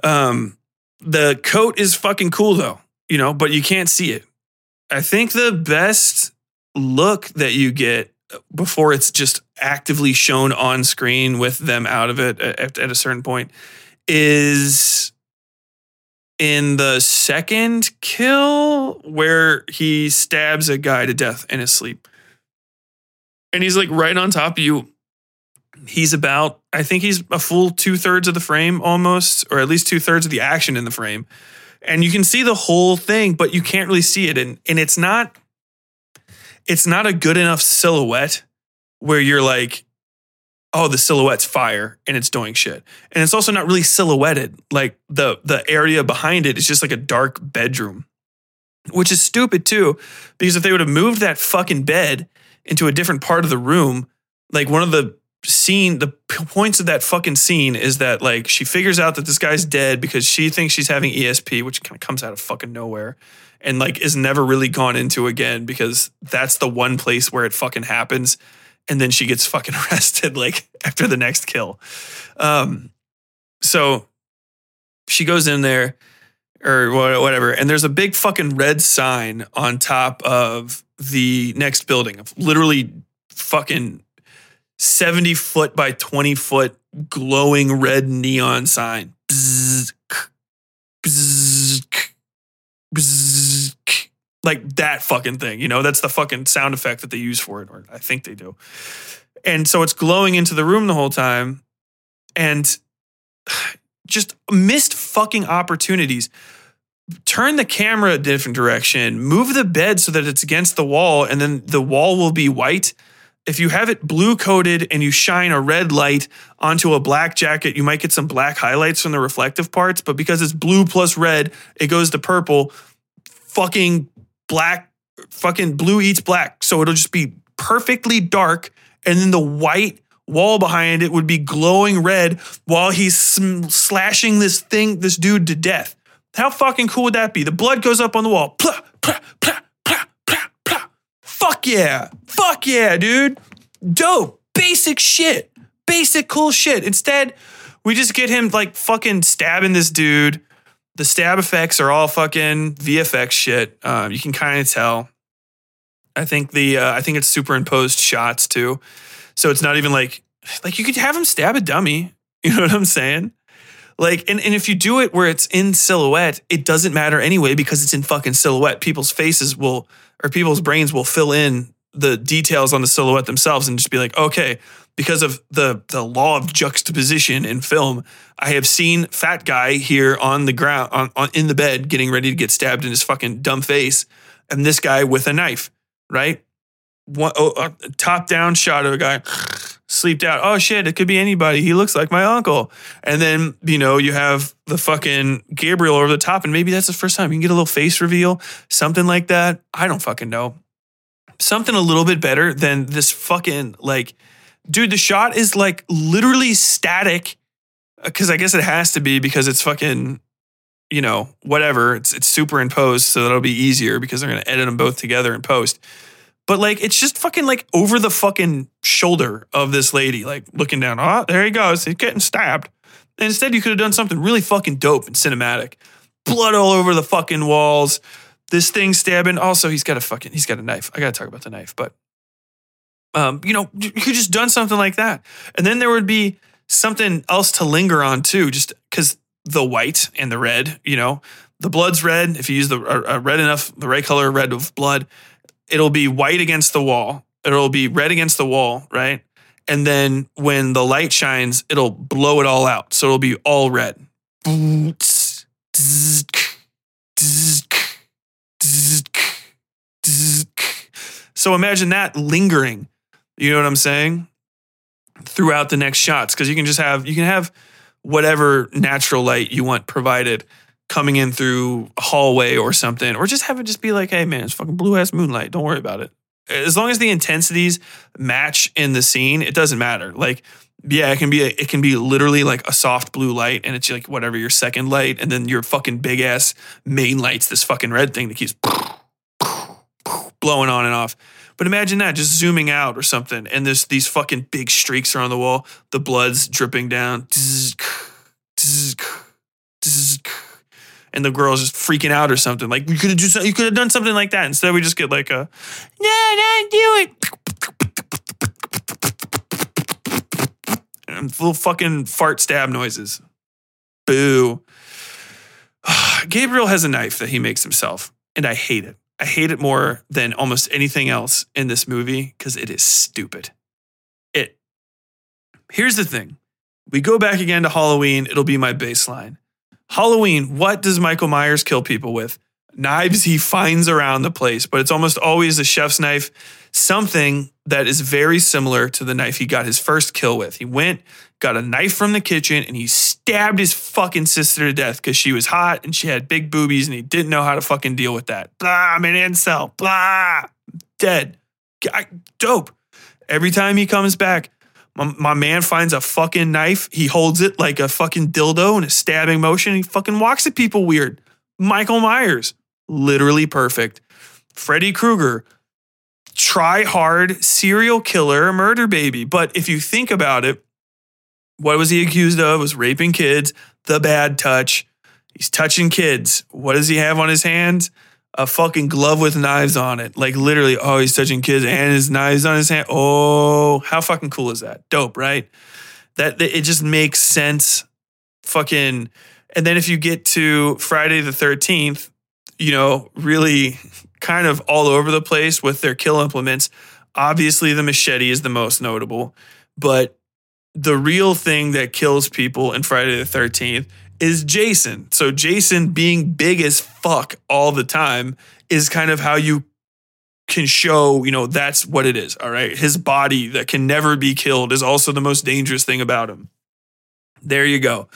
Um, the coat is fucking cool though, you know, but you can't see it. I think the best look that you get before it's just actively shown on screen with them out of it at, at a certain point is in the second kill where he stabs a guy to death in his sleep. And he's like right on top of you. He's about, I think he's a full two thirds of the frame almost, or at least two thirds of the action in the frame. And you can see the whole thing, but you can't really see it. And, and it's not it's not a good enough silhouette where you're like, oh, the silhouette's fire and it's doing shit. And it's also not really silhouetted. Like the the area behind it is just like a dark bedroom. Which is stupid too, because if they would have moved that fucking bed into a different part of the room, like one of the scene the points of that fucking scene is that like she figures out that this guy's dead because she thinks she's having ESP, which kind of comes out of fucking nowhere and like is never really gone into again because that's the one place where it fucking happens and then she gets fucking arrested like after the next kill. Um, so she goes in there or whatever, and there's a big fucking red sign on top of the next building of literally fucking 70 foot by 20 foot glowing red neon sign. K, bzzz, k. Like that fucking thing, you know, that's the fucking sound effect that they use for it, or I think they do. And so it's glowing into the room the whole time. And just missed fucking opportunities. Turn the camera a different direction, move the bed so that it's against the wall, and then the wall will be white. If you have it blue coated and you shine a red light onto a black jacket, you might get some black highlights from the reflective parts. But because it's blue plus red, it goes to purple. Fucking black, fucking blue eats black. So it'll just be perfectly dark. And then the white wall behind it would be glowing red while he's sm- slashing this thing, this dude to death. How fucking cool would that be? The blood goes up on the wall. Plah, plah, plah, plah, plah, plah. Fuck yeah. Fuck yeah, dude. Dope. Basic shit. Basic cool shit. Instead, we just get him like fucking stabbing this dude. The stab effects are all fucking VFX shit. Um, you can kind of tell. I think the uh, I think it's superimposed shots too. So it's not even like like you could have him stab a dummy. You know what I'm saying? Like, and, and if you do it where it's in silhouette, it doesn't matter anyway because it's in fucking silhouette. People's faces will or people's brains will fill in the details on the silhouette themselves and just be like, okay, because of the the law of juxtaposition in film, I have seen fat guy here on the ground on, on in the bed getting ready to get stabbed in his fucking dumb face, and this guy with a knife, right? One, oh, a top down shot of a guy sleeped out. Oh shit, it could be anybody. He looks like my uncle. And then, you know, you have the fucking Gabriel over the top, and maybe that's the first time you can get a little face reveal, something like that. I don't fucking know. Something a little bit better than this fucking like, dude, the shot is like literally static. Uh, Cause I guess it has to be because it's fucking, you know, whatever. It's it's superimposed, so that'll be easier because they're gonna edit them both together in post but like it's just fucking like over the fucking shoulder of this lady, like looking down. Oh, there he goes. He's getting stabbed. And instead, you could have done something really fucking dope and cinematic. Blood all over the fucking walls. This thing stabbing. Also, he's got a fucking he's got a knife. I gotta talk about the knife, but um, you know, you could just done something like that, and then there would be something else to linger on too, just because the white and the red. You know, the blood's red. If you use the a, a red enough, the right color red of blood it'll be white against the wall. It'll be red against the wall, right? And then when the light shines, it'll blow it all out. So it'll be all red. So imagine that lingering. You know what I'm saying? Throughout the next shots. Because you can just have, you can have whatever natural light you want provided coming in through a hallway or something, or just have it just be like, hey man, it's fucking blue ass moonlight. Don't worry about it. As long as the intensities match in the scene, it doesn't matter. Like, yeah, it can be a, it can be literally like a soft blue light, and it's like whatever your second light, and then your fucking big ass main light's this fucking red thing that keeps blowing on and off. But imagine that just zooming out or something, and there's these fucking big streaks are on the wall, the blood's dripping down and the girl's just freaking out or something. Like you could have you could have done something like that. Instead, we just get like a no, no, do it. And little fucking fart stab noises. Boo. Gabriel has a knife that he makes himself, and I hate it. I hate it more than almost anything else in this movie because it is stupid. It. Here's the thing. We go back again to Halloween, it'll be my baseline. Halloween, what does Michael Myers kill people with? Knives he finds around the place, but it's almost always a chef's knife, something that is very similar to the knife he got his first kill with. He went, got a knife from the kitchen, and he stabbed his fucking sister to death because she was hot and she had big boobies and he didn't know how to fucking deal with that. Blah, I'm an incel. Blah, dead. Dope. Every time he comes back, my, my man finds a fucking knife. He holds it like a fucking dildo in a stabbing motion. He fucking walks at people weird. Michael Myers, literally perfect. Freddy Krueger, try hard serial killer murder baby. But if you think about it, what was he accused of? Was raping kids, the bad touch. He's touching kids. What does he have on his hands? A fucking glove with knives on it. Like literally, oh, he's touching kids and his knives on his hand. Oh, how fucking cool is that? Dope, right? That it just makes sense. Fucking and then if you get to Friday the 13th, you know, really kind of all over the place with their kill implements. Obviously, the machete is the most notable, but the real thing that kills people in Friday the 13th is Jason. So, Jason being big as fuck all the time is kind of how you can show, you know, that's what it is. All right. His body that can never be killed is also the most dangerous thing about him. There you go.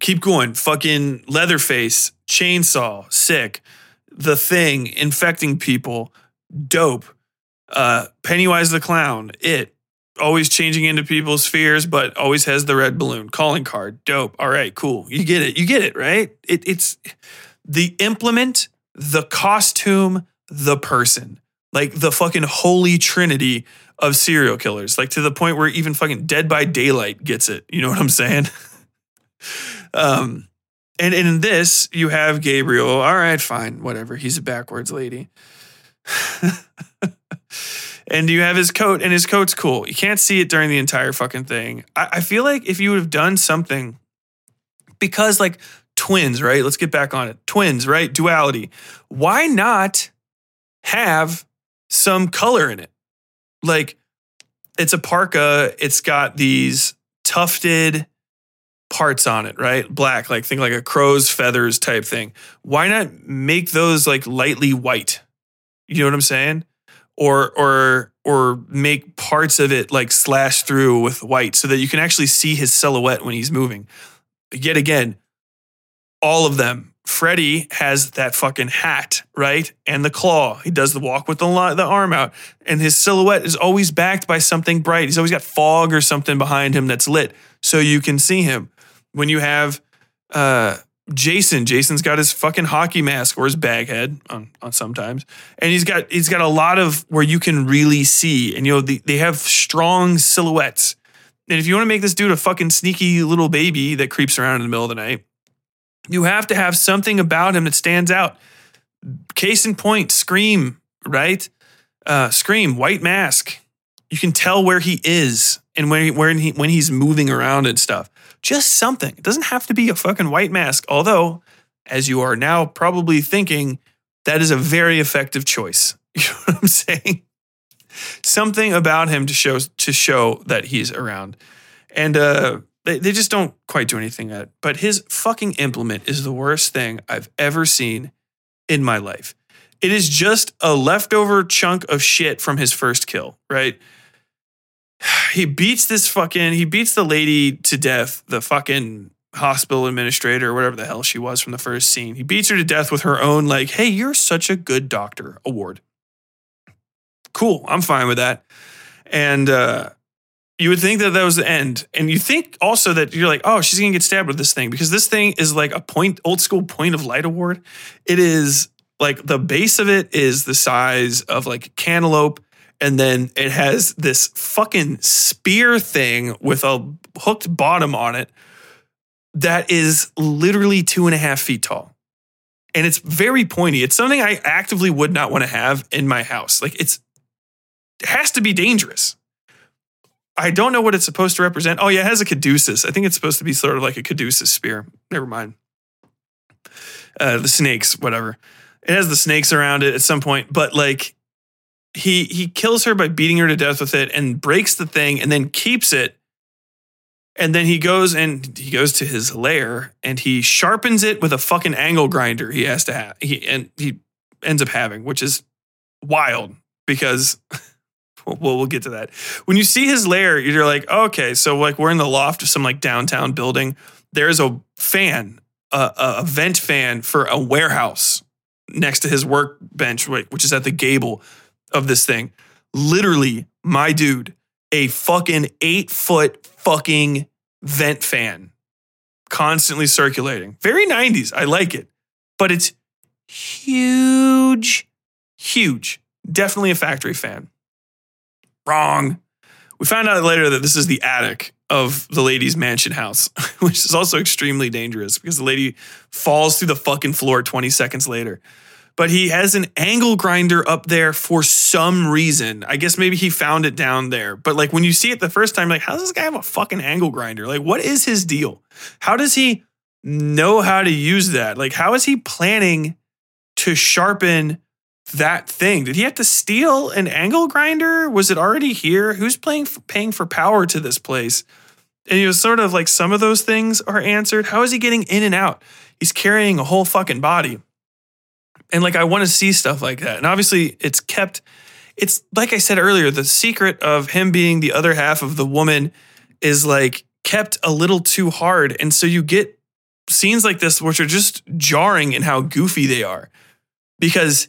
Keep going. Fucking Leatherface, chainsaw, sick. The thing, infecting people, dope. Uh, Pennywise the clown, it. Always changing into people's fears, but always has the red balloon. Calling card, dope. All right, cool. You get it. You get it, right? It, it's the implement, the costume, the person. Like the fucking holy trinity of serial killers. Like to the point where even fucking Dead by Daylight gets it. You know what I'm saying? Um, and, in this, you have Gabriel. All right, fine, whatever. He's a backwards lady. and you have his coat, and his coat's cool. You can't see it during the entire fucking thing. I, I feel like if you would have done something, because like twins, right? Let's get back on it. Twins, right? Duality. Why not have some color in it? Like it's a parka, it's got these tufted parts on it, right? Black, like think like a crow's feathers type thing. Why not make those like lightly white? You know what I'm saying? Or or or make parts of it like slash through with white so that you can actually see his silhouette when he's moving. Yet again, all of them. Freddy has that fucking hat, right? And the claw. He does the walk with the, the arm out. And his silhouette is always backed by something bright. He's always got fog or something behind him that's lit so you can see him when you have uh, Jason, Jason's got his fucking hockey mask or his bag head on, on sometimes, and he's got he's got a lot of where you can really see, and you know the, they have strong silhouettes. And if you want to make this dude a fucking sneaky little baby that creeps around in the middle of the night, you have to have something about him that stands out. Case in point, Scream, right? Uh, Scream, white mask. You can tell where he is and when he, when he when he's moving around and stuff. Just something. It doesn't have to be a fucking white mask. Although, as you are now probably thinking, that is a very effective choice. You know what I'm saying? Something about him to show to show that he's around, and uh, they they just don't quite do anything at. But his fucking implement is the worst thing I've ever seen in my life. It is just a leftover chunk of shit from his first kill, right? he beats this fucking he beats the lady to death, the fucking hospital administrator or whatever the hell she was from the first scene. He beats her to death with her own like, "Hey, you're such a good doctor" award. Cool, I'm fine with that. And uh you would think that that was the end. And you think also that you're like, oh, she's going to get stabbed with this thing because this thing is like a point, old school point of light award. It is like the base of it is the size of like cantaloupe and then it has this fucking spear thing with a hooked bottom on it that is literally two and a half feet tall. And it's very pointy. It's something I actively would not want to have in my house. Like it's it has to be dangerous. I don't know what it's supposed to represent. Oh, yeah, it has a caduceus. I think it's supposed to be sort of like a caduceus spear. Never mind. Uh, the snakes, whatever. It has the snakes around it at some point, but like he he kills her by beating her to death with it and breaks the thing and then keeps it. And then he goes and he goes to his lair and he sharpens it with a fucking angle grinder he has to have he and he ends up having which is wild because well we'll get to that. When you see his lair you're like okay so like we're in the loft of some like downtown building. There's a fan a, a vent fan for a warehouse next to his workbench which is at the gable of this thing. Literally, my dude, a fucking eight foot fucking vent fan constantly circulating. Very 90s. I like it. But it's huge, huge. definitely a factory fan. Wrong. We found out later that this is the attic of the lady's mansion house, which is also extremely dangerous because the lady falls through the fucking floor 20 seconds later. But he has an angle grinder up there for some reason. I guess maybe he found it down there. But like when you see it the first time, like, how does this guy have a fucking angle grinder? Like, what is his deal? How does he know how to use that? Like, how is he planning to sharpen that thing? Did he have to steal an angle grinder? Was it already here? Who's playing paying for power to this place? And he was sort of like some of those things are answered. How is he getting in and out? He's carrying a whole fucking body. And like I want to see stuff like that. And obviously it's kept it's like I said earlier, the secret of him being the other half of the woman is like kept a little too hard. And so you get scenes like this which are just jarring in how goofy they are. Because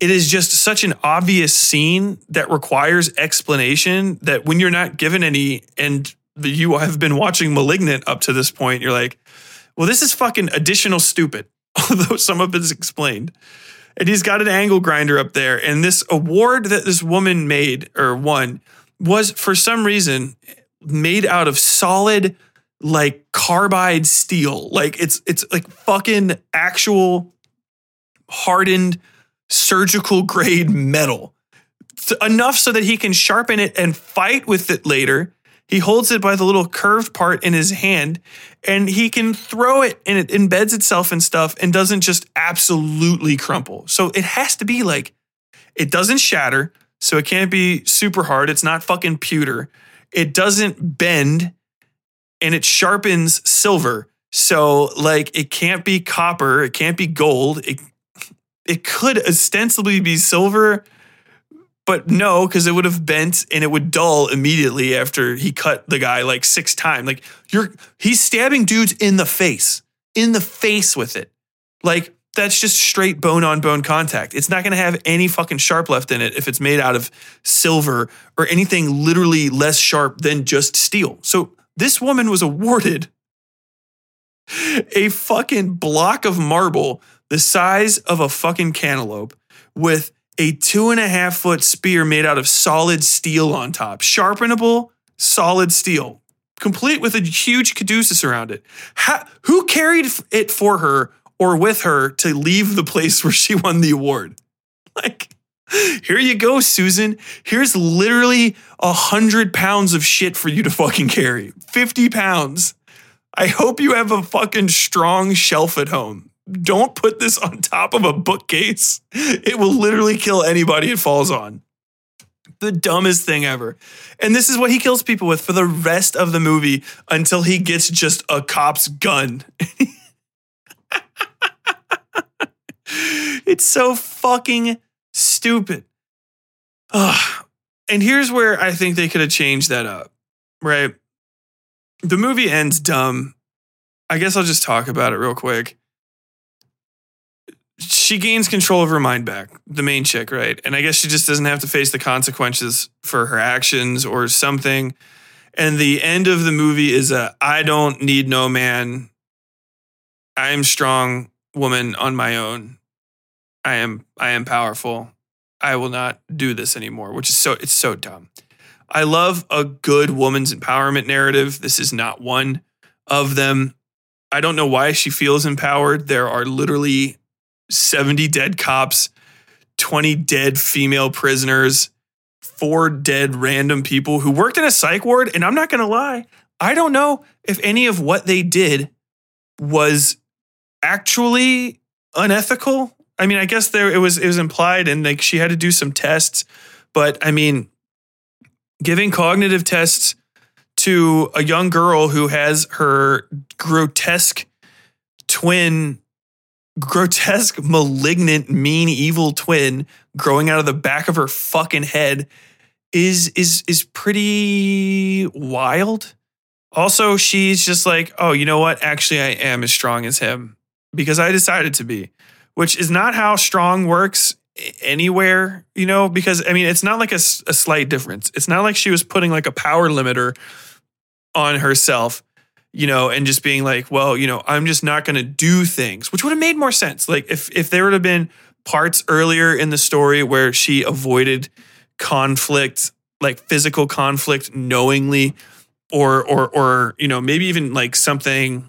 it is just such an obvious scene that requires explanation that when you're not given any and you have been watching Malignant up to this point, you're like, well, this is fucking additional stupid, although some of it's explained. And he's got an angle grinder up there. And this award that this woman made or won was for some reason made out of solid like carbide steel. Like it's it's like fucking actual hardened surgical grade metal. Enough so that he can sharpen it and fight with it later he holds it by the little curved part in his hand and he can throw it and it embeds itself in stuff and doesn't just absolutely crumple. So it has to be like, it doesn't shatter. So it can't be super hard. It's not fucking pewter. It doesn't bend and it sharpens silver. So like it can't be copper. It can't be gold. It, it could ostensibly be silver but no, because it would have bent and it would dull immediately after he cut the guy like six times. Like you're he's stabbing dudes in the face, in the face with it. Like that's just straight bone on bone contact. It's not going to have any fucking sharp left in it if it's made out of silver or anything literally less sharp than just steel. So this woman was awarded a fucking block of marble the size of a fucking cantaloupe with a two and a half foot spear made out of solid steel on top, sharpenable, solid steel, complete with a huge caduceus around it. Who carried it for her or with her to leave the place where she won the award? Like, here you go, Susan. Here's literally a hundred pounds of shit for you to fucking carry. 50 pounds. I hope you have a fucking strong shelf at home don't put this on top of a bookcase. It will literally kill anybody it falls on. The dumbest thing ever. And this is what he kills people with for the rest of the movie until he gets just a cop's gun. it's so fucking stupid. Ugh. And here's where I think they could have changed that up, right? The movie ends dumb. I guess I'll just talk about it real quick she gains control of her mind back, the main chick, right? And I guess she just doesn't have to face the consequences for her actions or something. And the end of the movie is a I don't need no man. I am strong woman on my own. I am I am powerful. I will not do this anymore, which is so it's so dumb. I love a good woman's empowerment narrative. This is not one of them. I don't know why she feels empowered. There are literally 70 dead cops, 20 dead female prisoners, four dead random people who worked in a psych ward. And I'm not going to lie, I don't know if any of what they did was actually unethical. I mean, I guess there it was it was implied and like she had to do some tests, but I mean, giving cognitive tests to a young girl who has her grotesque twin grotesque, malignant, mean, evil twin growing out of the back of her fucking head is is is pretty wild. Also, she's just like, "Oh, you know what? Actually, I am as strong as him because I decided to be." Which is not how strong works anywhere, you know, because I mean, it's not like a, a slight difference. It's not like she was putting like a power limiter on herself you know, and just being like, well, you know, I'm just not going to do things, which would have made more sense. Like if if there would have been parts earlier in the story where she avoided conflict, like physical conflict knowingly or or or you know, maybe even like something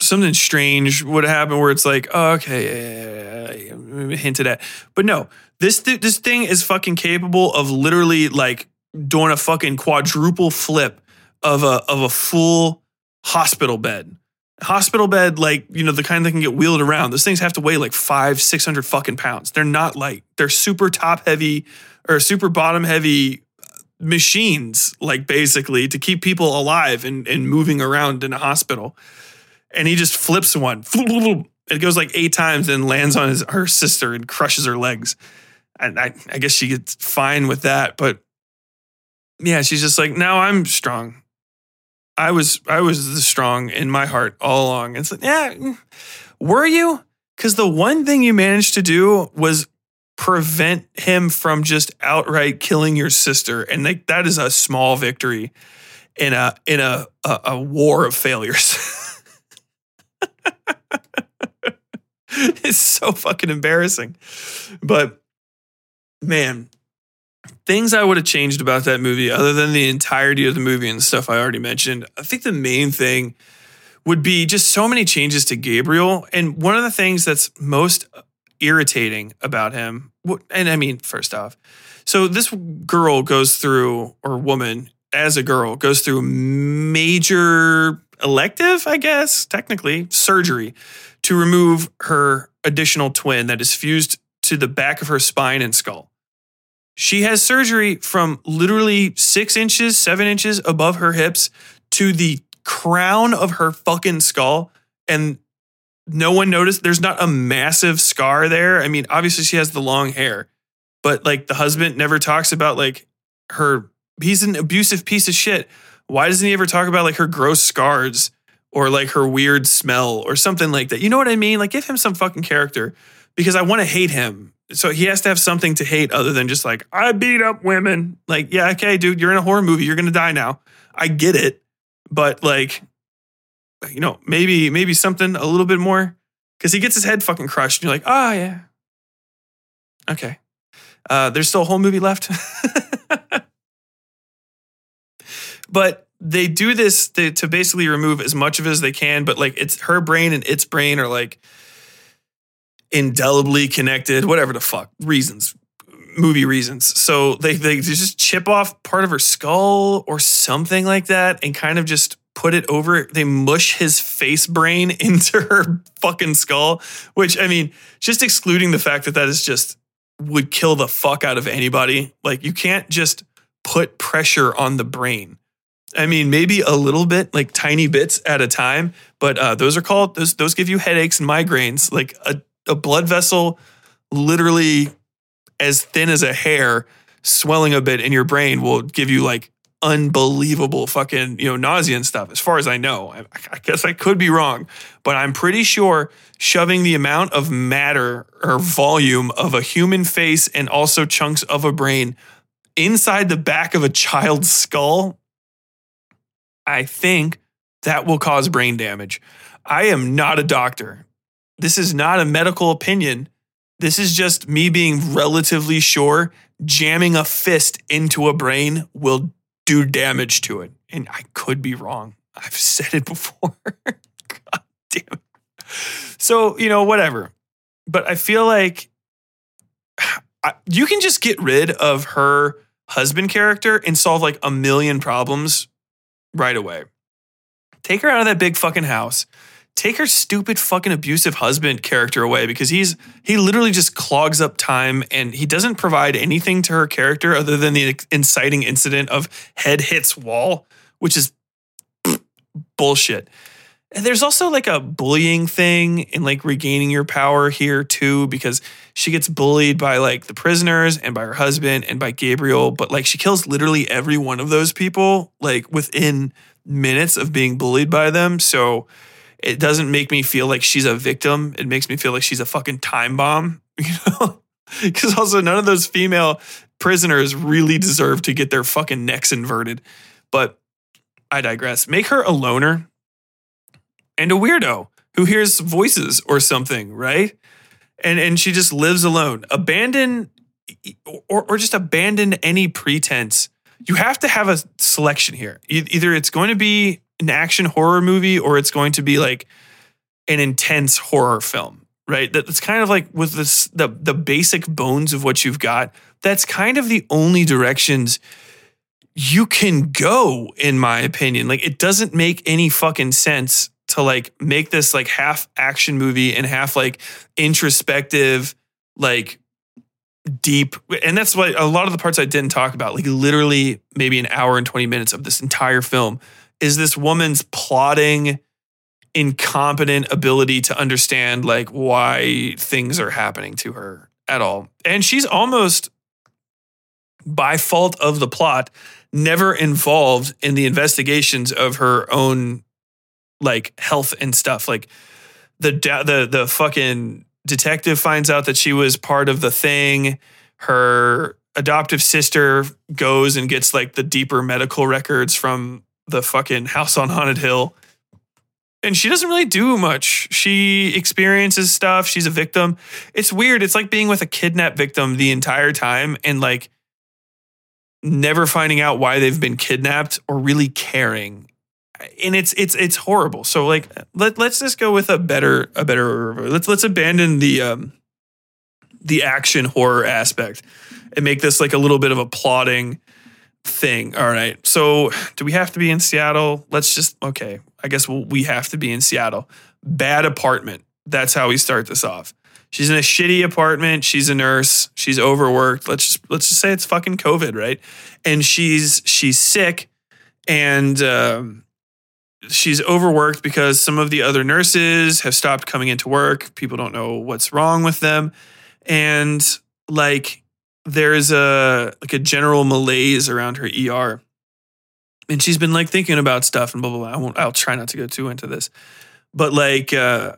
something strange would happen where it's like, oh, okay, yeah, yeah, yeah, hinted at. But no, this th- this thing is fucking capable of literally like doing a fucking quadruple flip of a of a full hospital bed. Hospital bed, like you know, the kind that can get wheeled around. Those things have to weigh like five, six hundred fucking pounds. They're not light. They're super top heavy or super bottom heavy uh, machines, like basically to keep people alive and, and moving around in a hospital. And he just flips one. It goes like eight times and lands on his her sister and crushes her legs. And I, I guess she gets fine with that, but yeah, she's just like, now I'm strong. I was I was the strong in my heart all along. It's like, yeah, were you? Because the one thing you managed to do was prevent him from just outright killing your sister, and like that is a small victory in a in a a, a war of failures. it's so fucking embarrassing, but man, things I would have changed about that movie, other than the entirety of the movie and the stuff I already mentioned, I think the main thing would be just so many changes to Gabriel. And one of the things that's most irritating about him, and I mean, first off, so this girl goes through, or woman as a girl goes through major elective, I guess, technically, surgery to remove her additional twin that is fused to the back of her spine and skull. She has surgery from literally six inches, seven inches above her hips to the crown of her fucking skull. And no one noticed. There's not a massive scar there. I mean, obviously she has the long hair, but like the husband never talks about like her, he's an abusive piece of shit. Why doesn't he ever talk about like her gross scars or like her weird smell or something like that? You know what I mean? Like give him some fucking character because I want to hate him so he has to have something to hate other than just like I beat up women. Like, yeah, okay, dude, you're in a horror movie. You're gonna die now. I get it, but like, you know, maybe maybe something a little bit more because he gets his head fucking crushed. And you're like, oh yeah, okay. Uh, there's still a whole movie left, but they do this to, to basically remove as much of it as they can. But like, it's her brain and its brain are like indelibly connected, whatever the fuck reasons, movie reasons. So they they just chip off part of her skull or something like that, and kind of just put it over. They mush his face brain into her fucking skull, which I mean, just excluding the fact that that is just would kill the fuck out of anybody. Like you can't just put pressure on the brain. I mean, maybe a little bit, like tiny bits at a time, but uh, those are called those. Those give you headaches and migraines. Like a a blood vessel literally as thin as a hair swelling a bit in your brain will give you like unbelievable fucking you know nausea and stuff as far as i know. I, I, guess i could be wrong but i'm pretty sure shoving the amount of matter or volume of a human face and also chunks of a brain inside the back of a child's skull i think that will cause brain damage. I am not a doctor this is not a medical opinion. This is just me being relatively sure jamming a fist into a brain will do damage to it. And I could be wrong. I've said it before. God damn it. So, you know, whatever. But I feel like you can just get rid of her husband character and solve like a million problems right away. Take her out of that big fucking house take her stupid fucking abusive husband character away because he's he literally just clogs up time and he doesn't provide anything to her character other than the inciting incident of head hits wall, which is bullshit. And there's also like a bullying thing and like regaining your power here too because she gets bullied by like the prisoners and by her husband and by Gabriel, but like she kills literally every one of those people like within minutes of being bullied by them. So it doesn't make me feel like she's a victim. It makes me feel like she's a fucking time bomb, you know? Because also, none of those female prisoners really deserve to get their fucking necks inverted. But I digress. Make her a loner and a weirdo who hears voices or something, right? and and she just lives alone. Abandon or or just abandon any pretense. You have to have a selection here. Either it's going to be an action horror movie or it's going to be like an intense horror film, right? That- That's kind of like with this the the basic bones of what you've got. That's kind of the only directions you can go, in my opinion. Like it doesn't make any fucking sense to like make this like half action movie and half like introspective, like deep. And that's what a lot of the parts I didn't talk about, like literally maybe an hour and 20 minutes of this entire film is this woman's plotting incompetent ability to understand like why things are happening to her at all. And she's almost by fault of the plot never involved in the investigations of her own like health and stuff like the the the fucking detective finds out that she was part of the thing her adoptive sister goes and gets like the deeper medical records from the fucking house on haunted hill and she doesn't really do much. She experiences stuff. She's a victim. It's weird. It's like being with a kidnapped victim the entire time and like never finding out why they've been kidnapped or really caring. And it's it's it's horrible. So like let let's just go with a better a better let's let's abandon the um the action horror aspect and make this like a little bit of a plotting thing. All right. So, do we have to be in Seattle? Let's just okay. I guess we'll, we have to be in Seattle. Bad apartment. That's how we start this off. She's in a shitty apartment. She's a nurse. She's overworked. Let's just let's just say it's fucking COVID, right? And she's she's sick, and um, she's overworked because some of the other nurses have stopped coming into work. People don't know what's wrong with them, and like there's a like a general malaise around her ER. And she's been like thinking about stuff and blah blah blah. I won't I'll try not to go too into this. But like uh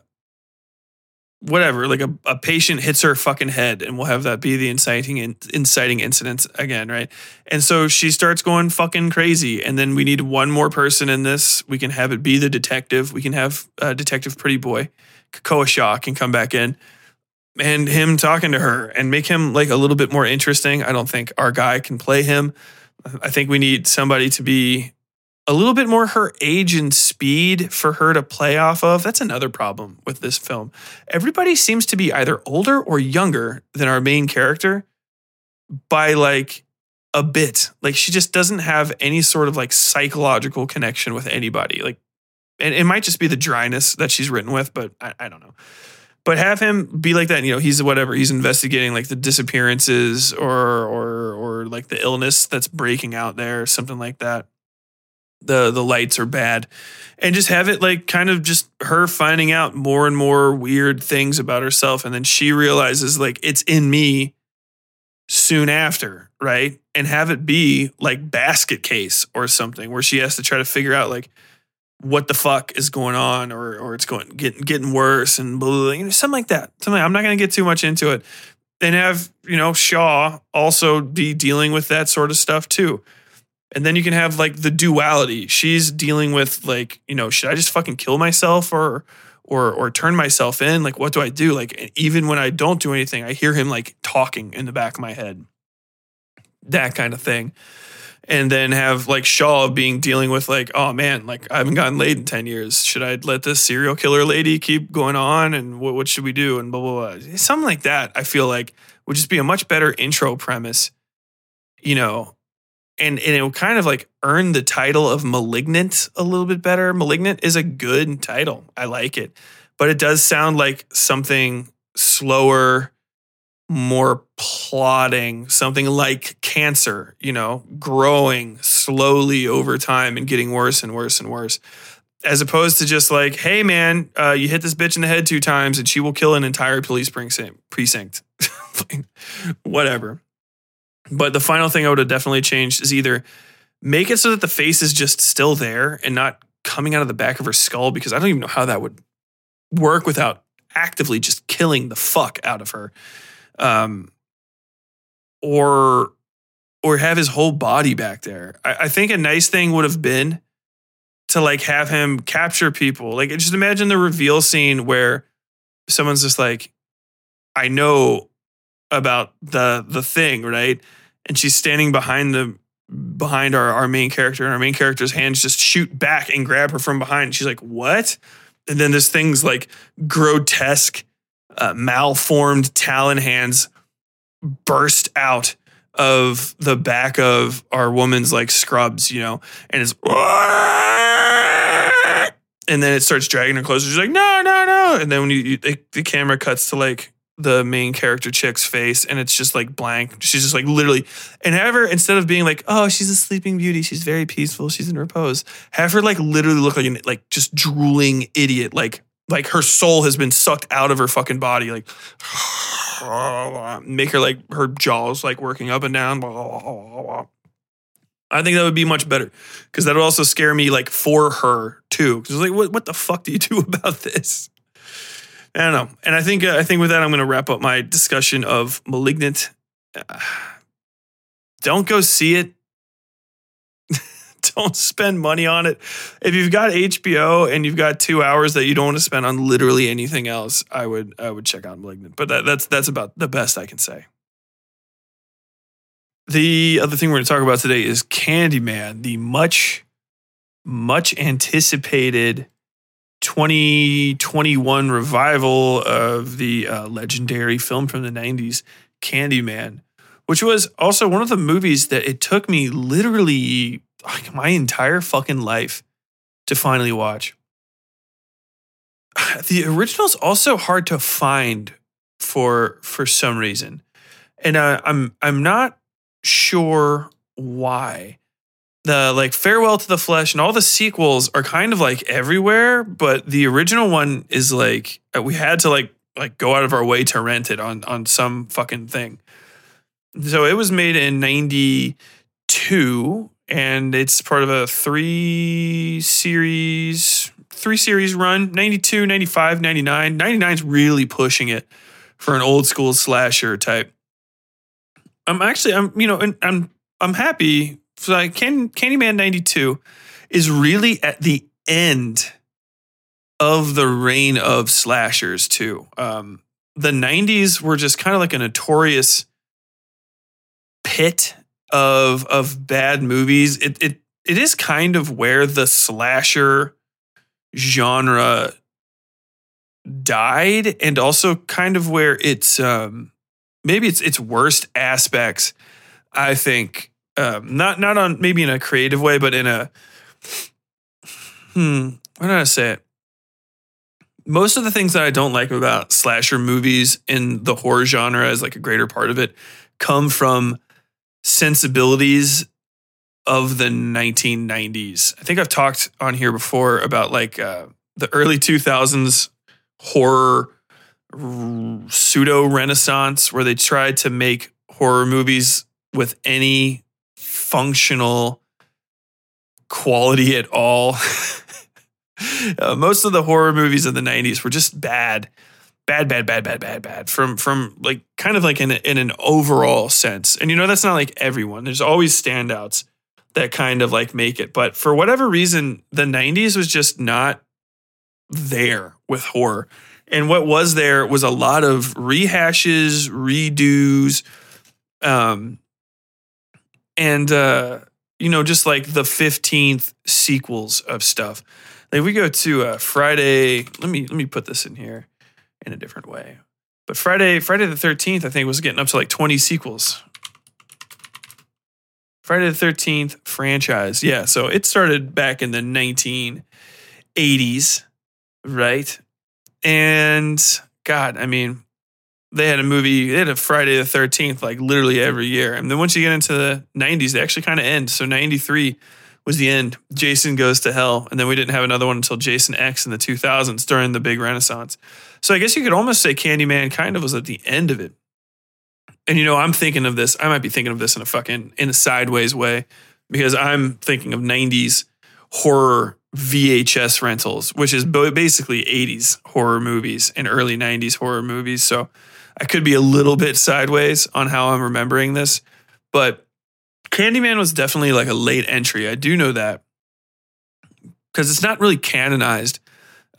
whatever, like a, a patient hits her fucking head and we'll have that be the inciting in, inciting incidents again, right? And so she starts going fucking crazy. And then we need one more person in this. We can have it be the detective. We can have uh, Detective Pretty Boy, Kekoa Shaw can come back in and him talking to her and make him like a little bit more interesting. I don't think our guy can play him. I think we need somebody to be a little bit more her age and speed for her to play off of. That's another problem with this film. Everybody seems to be either older or younger than our main character by like a bit. Like she just doesn't have any sort of like psychological connection with anybody. Like, and it might just be the dryness that she's written with, but I, I don't know but have him be like that. You know, he's whatever. He's investigating like the disappearances or or or like the illness that's breaking out there, or something like that. The the lights are bad, and just have it like kind of just her finding out more and more weird things about herself, and then she realizes like it's in me. Soon after, right, and have it be like basket case or something where she has to try to figure out like what the fuck is going on or or it's going getting getting worse and blah, blah, blah, you know, something like that. Something I'm not going to get too much into it. And have, you know, Shaw also be dealing with that sort of stuff too. And then you can have like the duality. She's dealing with like, you know, should I just fucking kill myself or or or turn myself in? Like what do I do? Like even when I don't do anything, I hear him like talking in the back of my head. That kind of thing and then have like Shaw being dealing with like, oh man, like I haven't gotten laid in 10 years. Should I let this serial killer lady keep going on? And what, what should we do? And blah, blah, blah. Something like that, I feel like would just be a much better intro premise, you know, and, and it will kind of like earn the title of Malignant a little bit better. Malignant is a good title. I like it, but it does sound like something slower, more plotting, something like cancer, you know, growing slowly over time and getting worse and worse and worse. As opposed to just like, hey man, uh, you hit this bitch in the head two times and she will kill an entire police precinct. precinct. Whatever. But the final thing I would have definitely changed is either make it so that the face is just still there and not coming out of the back of her skull because I don't even know how that would work without actively just killing the fuck out of her um, or or have his whole body back there. I, I think a nice thing would have been to like have him capture people. Like just imagine the reveal scene where someone's just like, I know about the the thing, right? And she's standing behind the behind our, our main character, and our main character's hands just shoot back and grab her from behind. She's like, "What?" And then this thing's like grotesque, uh, malformed talon hands burst out of the back of our woman's like scrubs, you know, and it's and then it starts dragging her closer. She's like, no, no, no. And then when you, you the, camera cuts to like the main character chick's face and it's just like blank. She's just like literally, and have her instead of being like, oh, she's a sleeping beauty, she's very peaceful, she's in repose, have her like literally look like an like just drooling idiot, like like her soul has been sucked out of her fucking body, like make her like her jaws like working up and down. I think that would be much better because that would also scare me like for her too. Because like, what what the fuck do you do about this? I don't know. And I think uh, I think with that, I'm going to wrap up my discussion of *Malignant*. Uh, don't go see it. don't spend money on it. If you've got HBO and you've got two hours that you don't want to spend on literally anything else, I would I would check out *Malignant*. But that, that's that's about the best I can say. The other thing we're going to talk about today is Candyman, the much much anticipated 2021 revival of the uh, legendary film from the 90s, Candyman, which was also one of the movies that it took me literally like my entire fucking life to finally watch. The original's also hard to find for for some reason, and uh, I'm I'm not sure why. The like farewell to the flesh and all the sequels are kind of like everywhere but the original one is like uh, we had to like like go out of our way to rent it on on some fucking thing. So it was made in 92 and it's part of a three series three series run 92 95 99 99 is really pushing it for an old school slasher type. I'm actually i'm you know i'm i'm happy. So like Can, Candyman 92 is really at the end of the reign of slashers too. Um, the 90s were just kind of like a notorious pit of of bad movies. It it it is kind of where the slasher genre died and also kind of where it's um maybe it's its worst aspects I think um, not not on maybe in a creative way, but in a hmm, how do I say it? Most of the things that I don't like about slasher movies in the horror genre as like a greater part of it come from sensibilities of the 1990s. I think I've talked on here before about like uh, the early 2000s horror pseudo renaissance where they tried to make horror movies with any functional quality at all. uh, most of the horror movies of the 90s were just bad. Bad, bad, bad, bad, bad, bad. From from like kind of like in, a, in an overall sense. And you know, that's not like everyone. There's always standouts that kind of like make it. But for whatever reason, the 90s was just not there with horror. And what was there was a lot of rehashes, redos, um, and uh, you know, just like the fifteenth sequels of stuff. Like we go to uh, Friday. Let me let me put this in here in a different way. But Friday, Friday the thirteenth, I think was getting up to like twenty sequels. Friday the thirteenth franchise, yeah. So it started back in the nineteen eighties, right? And God, I mean, they had a movie, they had a Friday the 13th, like literally every year. And then once you get into the 90s, they actually kind of end. So 93 was the end. Jason goes to hell. And then we didn't have another one until Jason X in the 2000s during the big renaissance. So I guess you could almost say Candyman kind of was at the end of it. And you know, I'm thinking of this, I might be thinking of this in a fucking, in a sideways way because I'm thinking of 90s horror VHS rentals, which is basically 80s horror movies and early 90s horror movies. So I could be a little bit sideways on how I'm remembering this, but Candyman was definitely like a late entry. I do know that because it's not really canonized,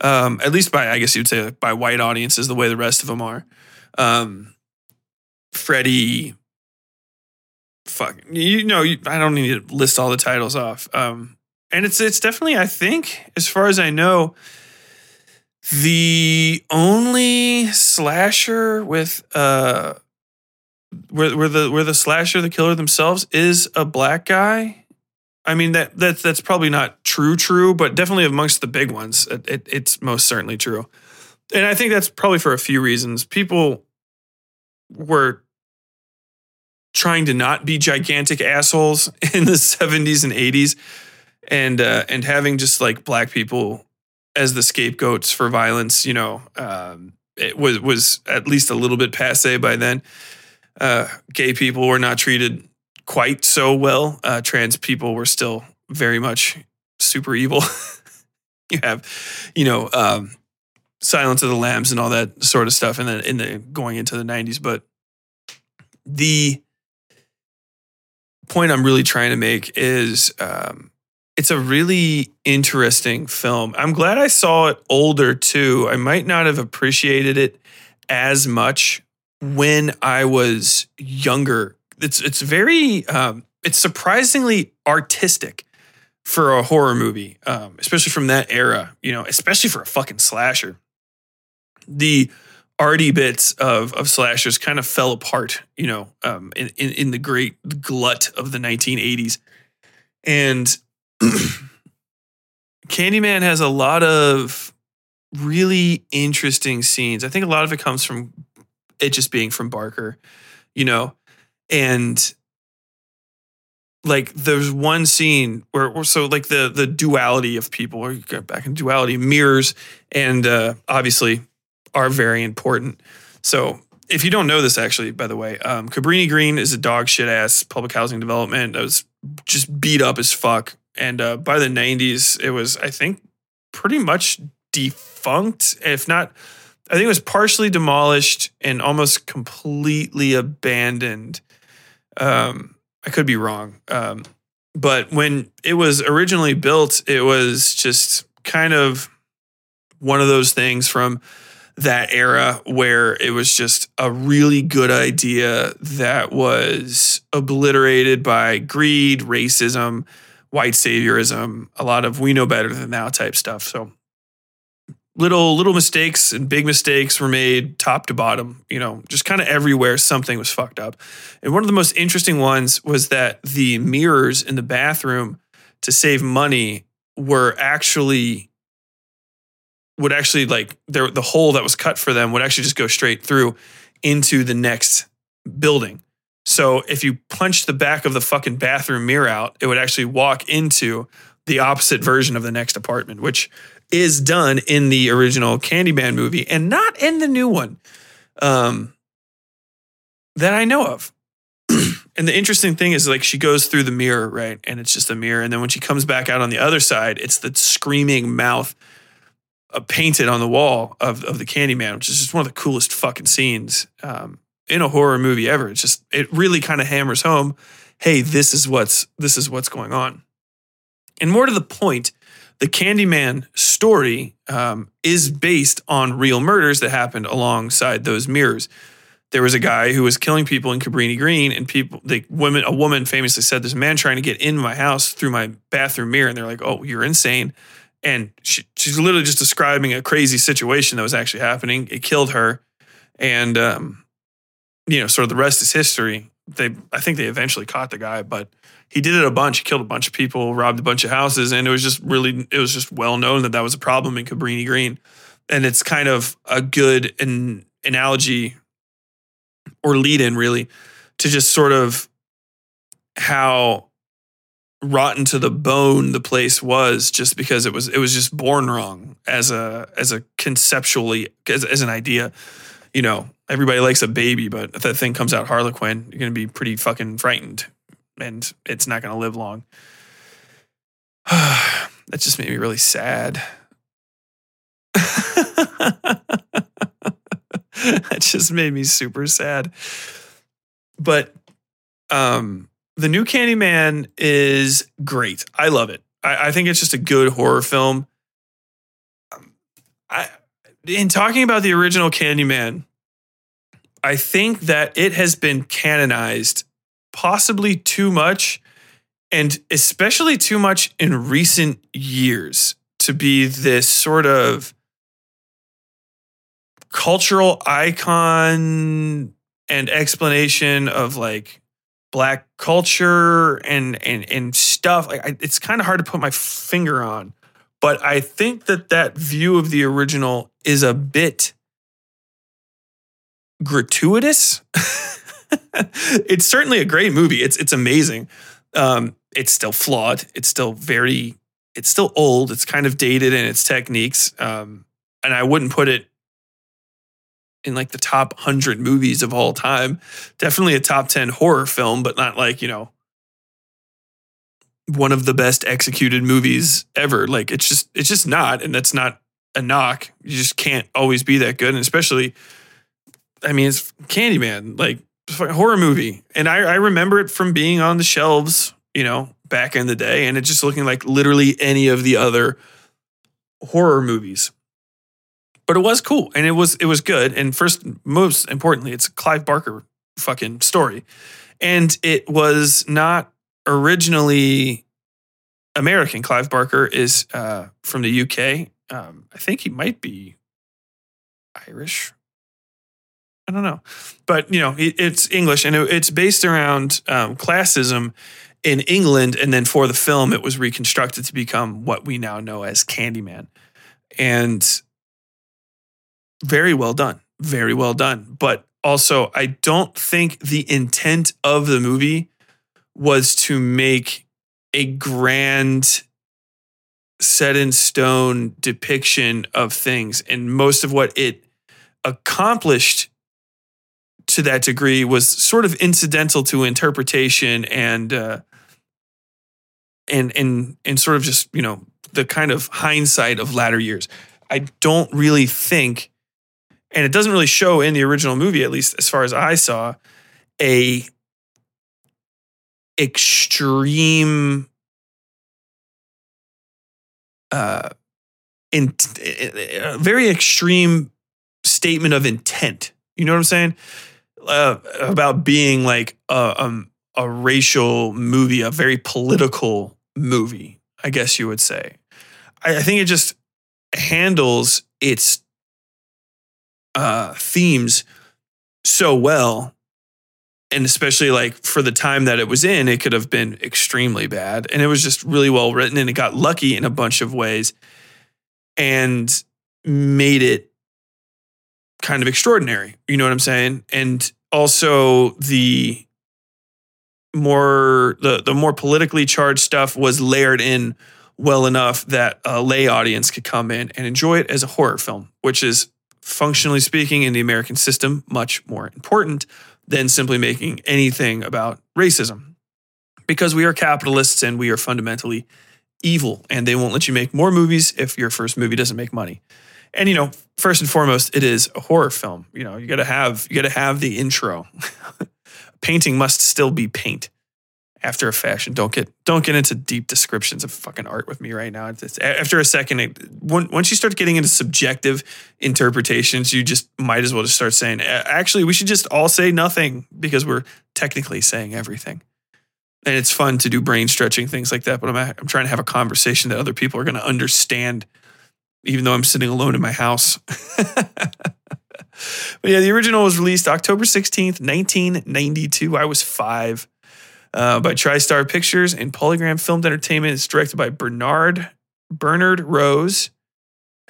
um, at least by I guess you'd say by white audiences the way the rest of them are. um, Freddy. Fuck, you know, I don't need to list all the titles off. Um, and it's it's definitely, I think, as far as I know, the only slasher with uh, where where the where the slasher, the killer themselves, is a black guy. I mean that that's that's probably not true, true, but definitely amongst the big ones, it, it, it's most certainly true. And I think that's probably for a few reasons. People were trying to not be gigantic assholes in the 70s and 80s and uh, and having just like black people as the scapegoats for violence you know um, it was was at least a little bit passe by then uh, gay people were not treated quite so well uh, trans people were still very much super evil you have you know um, silence of the lambs and all that sort of stuff and then in the going into the 90s but the point I'm really trying to make is um, it's a really interesting film. I'm glad I saw it older too. I might not have appreciated it as much when I was younger. It's it's very um, it's surprisingly artistic for a horror movie, um, especially from that era. You know, especially for a fucking slasher. The arty bits of of slashers kind of fell apart, you know, um, in, in, in the great glut of the 1980s, and Candyman has a lot of really interesting scenes. I think a lot of it comes from it just being from Barker, you know, and like there's one scene where so like the the duality of people or you get back in duality mirrors and uh obviously are very important. So if you don't know this, actually, by the way, um, Cabrini Green is a dog shit ass public housing development that was just beat up as fuck. And uh, by the 90s, it was, I think, pretty much defunct, if not, I think it was partially demolished and almost completely abandoned. Um, I could be wrong. Um, but when it was originally built, it was just kind of one of those things from that era where it was just a really good idea that was obliterated by greed, racism, white saviorism, a lot of we know better than now type stuff. So little little mistakes and big mistakes were made top to bottom, you know, just kind of everywhere something was fucked up. And one of the most interesting ones was that the mirrors in the bathroom to save money were actually would actually like there the hole that was cut for them would actually just go straight through into the next building. So if you punched the back of the fucking bathroom mirror out, it would actually walk into the opposite version of the next apartment, which is done in the original Candyman movie and not in the new one um, that I know of. and the interesting thing is, like, she goes through the mirror, right? And it's just a mirror. And then when she comes back out on the other side, it's the screaming mouth uh, painted on the wall of, of the Candyman, which is just one of the coolest fucking scenes um, in a horror movie ever. It's just it really kind of hammers home, hey, this is what's this is what's going on. And more to the point, the Candyman story um, is based on real murders that happened alongside those mirrors. There was a guy who was killing people in Cabrini Green, and people, the women, a woman famously said, "There's a man trying to get in my house through my bathroom mirror," and they're like, "Oh, you're insane." and she, she's literally just describing a crazy situation that was actually happening. It killed her, and um, you know, sort of the rest is history. They, I think they eventually caught the guy, but he did it a bunch. He killed a bunch of people, robbed a bunch of houses, and it was just really, it was just well known that that was a problem in Cabrini Green, and it's kind of a good an, analogy or lead in really to just sort of how rotten to the bone the place was just because it was it was just born wrong as a as a conceptually as, as an idea. You know everybody likes a baby but if that thing comes out harlequin you're gonna be pretty fucking frightened and it's not gonna live long that just made me really sad that just made me super sad but um the new Candyman is great. I love it. I, I think it's just a good horror film. Um, I, in talking about the original Candyman, I think that it has been canonized possibly too much and especially too much in recent years to be this sort of cultural icon and explanation of like black culture and and and stuff. Like I, it's kind of hard to put my finger on but i think that that view of the original is a bit gratuitous it's certainly a great movie it's it's amazing um it's still flawed it's still very it's still old it's kind of dated in its techniques um and i wouldn't put it in like the top 100 movies of all time. Definitely a top 10 horror film, but not like, you know, one of the best executed movies ever. Like it's just it's just not and that's not a knock. You just can't always be that good and especially I mean it's Candyman, like horror movie. And I I remember it from being on the shelves, you know, back in the day and it just looking like literally any of the other horror movies but it was cool and it was it was good. And first, most importantly, it's a Clive Barker fucking story, and it was not originally American. Clive Barker is uh, from the UK. Um, I think he might be Irish. I don't know, but you know, it, it's English and it, it's based around um, classism in England, and then for the film, it was reconstructed to become what we now know as Candyman. And very well done. Very well done. But also, I don't think the intent of the movie was to make a grand set in stone depiction of things. And most of what it accomplished to that degree was sort of incidental to interpretation and uh, and and and sort of just you know the kind of hindsight of latter years. I don't really think and it doesn't really show in the original movie, at least as far as I saw, a extreme uh in a very extreme statement of intent. You know what I'm saying? Uh, about being like a, um, a racial movie, a very political movie, I guess you would say. I, I think it just handles its uh, themes so well. And especially like for the time that it was in, it could have been extremely bad. And it was just really well written and it got lucky in a bunch of ways and made it kind of extraordinary. You know what I'm saying? And also the more the the more politically charged stuff was layered in well enough that a lay audience could come in and enjoy it as a horror film, which is functionally speaking, in the American system, much more important than simply making anything about racism. Because we are capitalists and we are fundamentally evil, and they won't let you make more movies if your first movie doesn't make money. And you know, first and foremost, it is a horror film. You know, you got to have you got to have the intro. Painting must still be paint after a fashion. Don't get don't get into deep descriptions of fucking art with me right now. It's, after a second, it, once you start getting into subjective interpretations, you just might as well just start saying, actually, we should just all say nothing because we're technically saying everything. And it's fun to do brain stretching things like that, but I'm I'm trying to have a conversation that other people are going to understand, even though I'm sitting alone in my house. but yeah, the original was released October 16th, 1992. I was five uh, by TriStar Pictures and Polygram Filmed Entertainment. It's directed by Bernard Bernard Rose,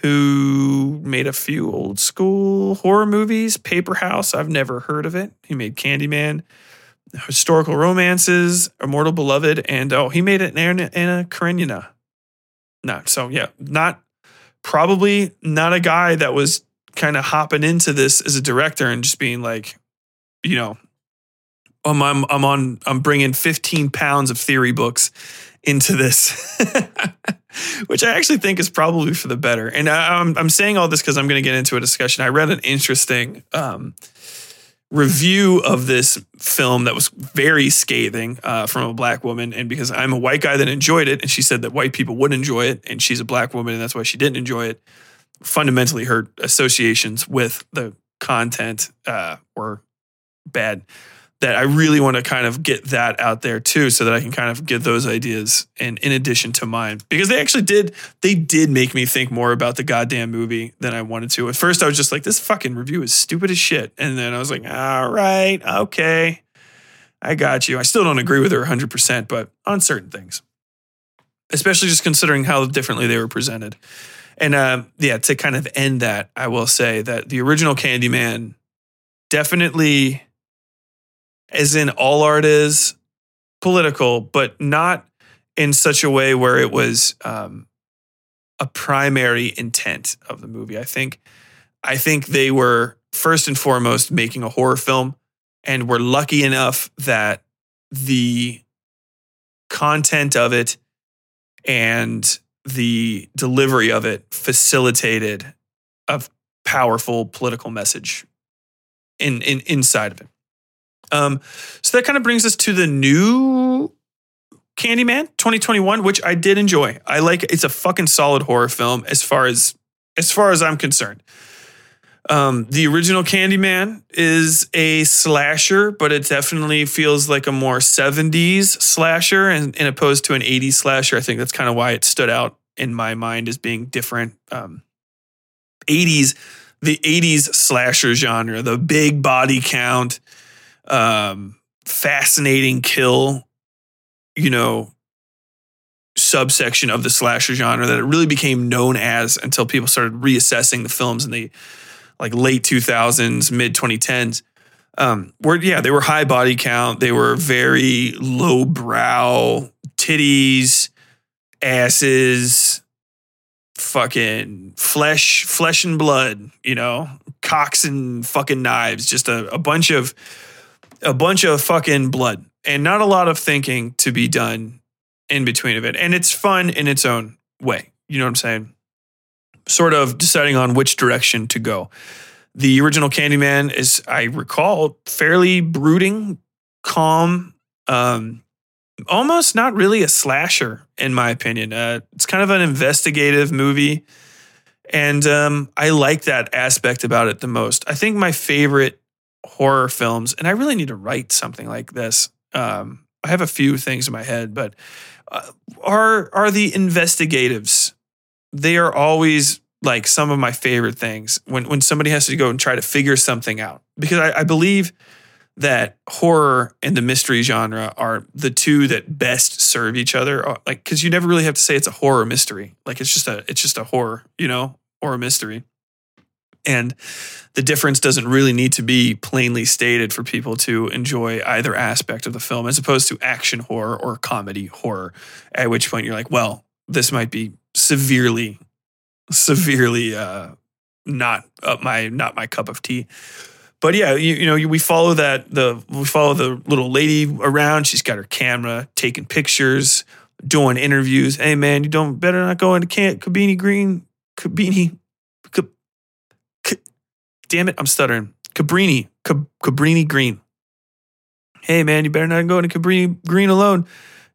who made a few old school horror movies. Paperhouse, I've never heard of it. He made Candyman, historical romances, Immortal Beloved, and oh, he made it in Anna Karenina. No, so yeah, not probably not a guy that was kind of hopping into this as a director and just being like, you know, um, I'm I'm on I'm bringing 15 pounds of theory books into this, which I actually think is probably for the better. And I, am I'm, I'm saying all this because I'm going to get into a discussion. I read an interesting um, review of this film that was very scathing uh, from a black woman, and because I'm a white guy that enjoyed it, and she said that white people would enjoy it, and she's a black woman, and that's why she didn't enjoy it. Fundamentally, her associations with the content uh, or bad that I really want to kind of get that out there too, so that I can kind of get those ideas and in addition to mine, because they actually did they did make me think more about the goddamn movie than I wanted to. At first, I was just like, this fucking review is stupid as shit, and then I was like, all right, okay, I got you. I still don't agree with her 100, percent but on certain things, especially just considering how differently they were presented. And uh, yeah, to kind of end that, I will say that the original Candyman definitely as in all art is political, but not in such a way where it was um, a primary intent of the movie. I think, I think they were first and foremost making a horror film, and were lucky enough that the content of it and the delivery of it facilitated a powerful political message in, in inside of it. Um, so that kind of brings us to the new Candyman 2021, which I did enjoy. I like it's a fucking solid horror film as far as as far as I'm concerned. Um, the original Candyman is a slasher, but it definitely feels like a more 70s slasher and, and opposed to an 80s slasher. I think that's kind of why it stood out in my mind as being different. Um, 80s, the 80s slasher genre, the big body count, um, fascinating kill, you know, subsection of the slasher genre that it really became known as until people started reassessing the films in the like late 2000s, mid 2010s. Um, where yeah, they were high body count, they were very low brow, titties, asses, fucking flesh, flesh and blood, you know, cocks and fucking knives, just a, a bunch of a bunch of fucking blood and not a lot of thinking to be done in between of it. And it's fun in its own way. You know what I'm saying? Sort of deciding on which direction to go. The original Candyman is, I recall, fairly brooding, calm, um, almost not really a slasher, in my opinion. Uh, it's kind of an investigative movie. And um, I like that aspect about it the most. I think my favorite horror films, and I really need to write something like this. Um, I have a few things in my head, but uh, are are the investigatives? They are always like some of my favorite things when when somebody has to go and try to figure something out because I, I believe that horror and the mystery genre are the two that best serve each other uh, like because you never really have to say it's a horror mystery like it's just a it's just a horror you know or a mystery and the difference doesn't really need to be plainly stated for people to enjoy either aspect of the film, as opposed to action horror or comedy horror. At which point you're like, well, this might be severely, severely uh, not up my not my cup of tea. But yeah, you, you know, we follow that the we follow the little lady around. She's got her camera, taking pictures, doing interviews. Hey man, you don't better not go into Cabini Green, Cabini damn it, I'm stuttering. Cabrini, Cabrini Green. Hey man, you better not go into Cabrini Green alone.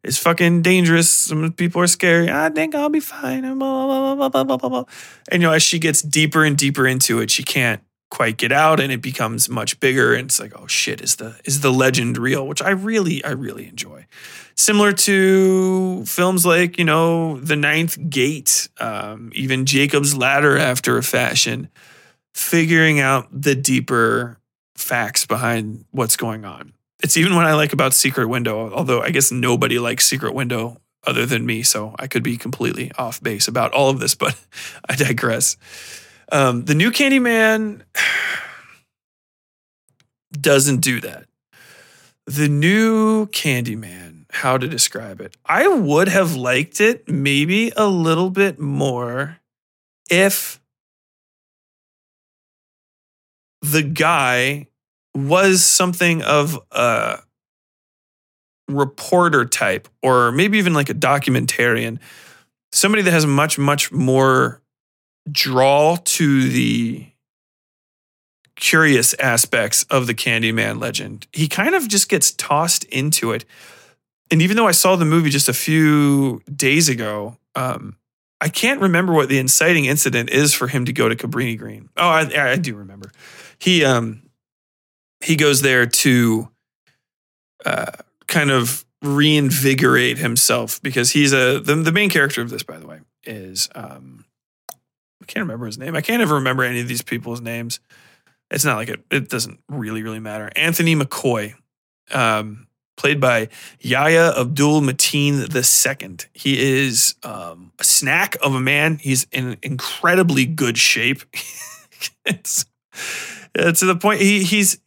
It's fucking dangerous. Some people are scary. I think I'll be fine. And, blah, blah, blah, and you know, as she gets deeper and deeper into it, she can't quite get out, and it becomes much bigger. And it's like, oh shit, is the is the legend real? Which I really, I really enjoy. Similar to films like you know, The Ninth Gate, um, even Jacob's Ladder, after a fashion figuring out the deeper facts behind what's going on. It's even what I like about Secret Window, although I guess nobody likes Secret Window other than me, so I could be completely off base about all of this, but I digress. Um, the new Candyman doesn't do that. The new Candyman, how to describe it? I would have liked it maybe a little bit more if the guy was something of a reporter type, or maybe even like a documentarian, somebody that has much, much more draw to the curious aspects of the Candyman legend. He kind of just gets tossed into it. And even though I saw the movie just a few days ago, um, I can't remember what the inciting incident is for him to go to Cabrini Green. Oh, I, I do remember. He um he goes there to uh, kind of reinvigorate himself because he's a the, the main character of this, by the way, is um I can't remember his name. I can't ever remember any of these people's names. It's not like it it doesn't really really matter. Anthony McCoy. Um played by Yahya Abdul Mateen II. He is um, a snack of a man. He's in incredibly good shape. it's, to the point he he's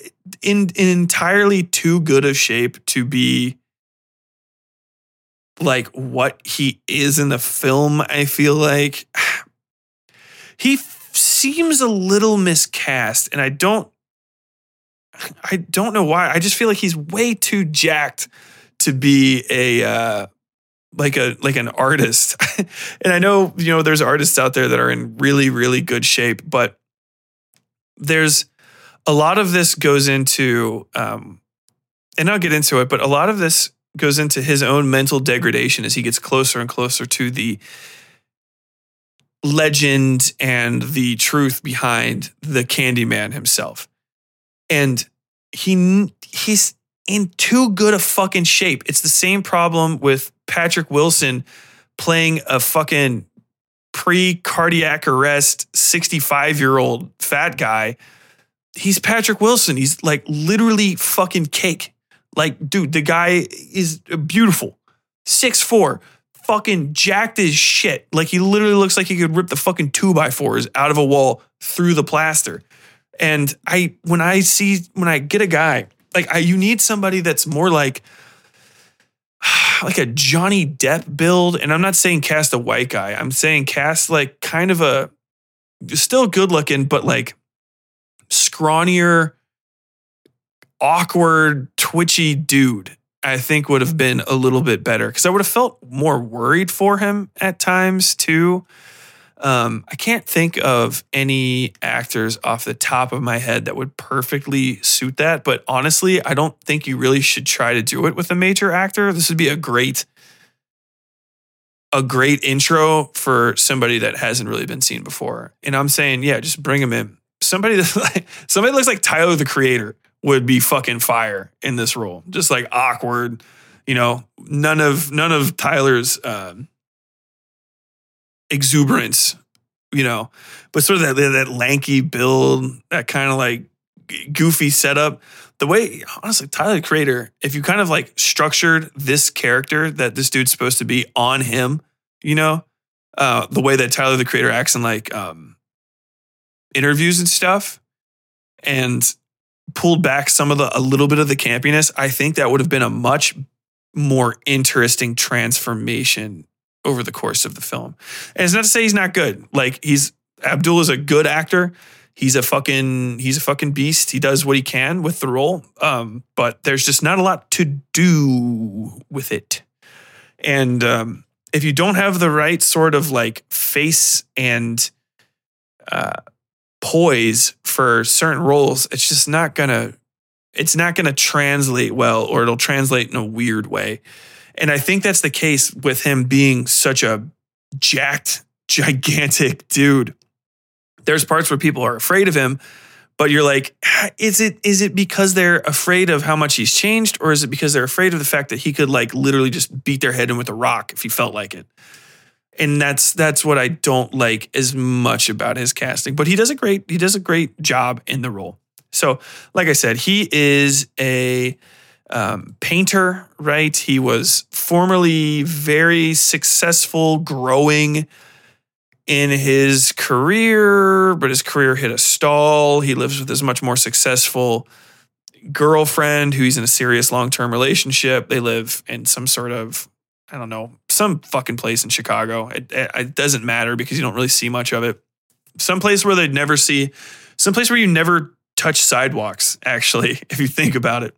in, in entirely too good of shape to be like what he is in the film. I feel like he f- seems a little miscast, and I don't I don't know why. I just feel like he's way too jacked to be a uh, like a like an artist. and I know you know there's artists out there that are in really really good shape, but there's a lot of this goes into um, and I'll get into it, but a lot of this goes into his own mental degradation as he gets closer and closer to the legend and the truth behind the Candyman himself and he he's in too good a fucking shape. It's the same problem with Patrick Wilson playing a fucking pre cardiac arrest 65 year old fat guy. He's Patrick Wilson. He's like literally fucking cake. Like, dude, the guy is beautiful. Six four, fucking jacked as shit. Like he literally looks like he could rip the fucking two by fours out of a wall through the plaster. And I, when I see, when I get a guy, like I, you need somebody that's more like, like a Johnny Depp build. And I'm not saying cast a white guy. I'm saying cast like kind of a, still good looking, but like scrawnier, awkward, twitchy dude. I think would have been a little bit better because I would have felt more worried for him at times too. Um, I can't think of any actors off the top of my head that would perfectly suit that. But honestly, I don't think you really should try to do it with a major actor. This would be a great, a great intro for somebody that hasn't really been seen before. And I'm saying, yeah, just bring him in. Somebody that like somebody that looks like Tyler the Creator would be fucking fire in this role. Just like awkward, you know. None of none of Tyler's. Um, exuberance, you know, but sort of that, that lanky build, that kind of like goofy setup. The way, honestly, Tyler the Creator, if you kind of like structured this character that this dude's supposed to be on him, you know, uh, the way that Tyler the Creator acts in like um, interviews and stuff, and pulled back some of the a little bit of the campiness, I think that would have been a much more interesting transformation over the course of the film. And it's not to say he's not good. Like he's Abdul is a good actor. He's a fucking he's a fucking beast. He does what he can with the role. Um, but there's just not a lot to do with it. And um, if you don't have the right sort of like face and uh, poise for certain roles, it's just not gonna it's not gonna translate well, or it'll translate in a weird way. And I think that's the case with him being such a jacked, gigantic dude. There's parts where people are afraid of him, but you're like, ah, is it is it because they're afraid of how much he's changed, or is it because they're afraid of the fact that he could like literally just beat their head in with a rock if he felt like it? And that's that's what I don't like as much about his casting. But he does a great he does a great job in the role. So, like I said, he is a um, painter, right? He was formerly very successful, growing in his career, but his career hit a stall. He lives with his much more successful girlfriend who he's in a serious long term relationship. They live in some sort of, I don't know, some fucking place in Chicago. It, it doesn't matter because you don't really see much of it. Some place where they'd never see, some place where you never touch sidewalks, actually, if you think about it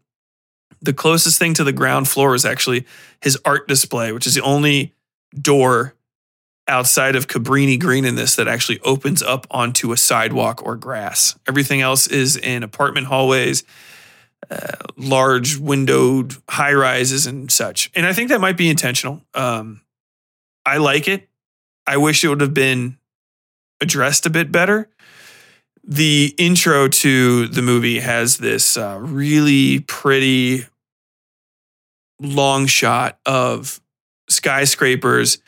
the closest thing to the ground floor is actually his art display, which is the only door outside of Cabrini Green in this that actually opens up onto a sidewalk or grass. Everything else is in apartment hallways, uh, large windowed high rises and such. And I think that might be intentional. Um, I like it. I wish it would have been addressed a bit better. The intro to the movie has this uh, really pretty long shot of skyscrapers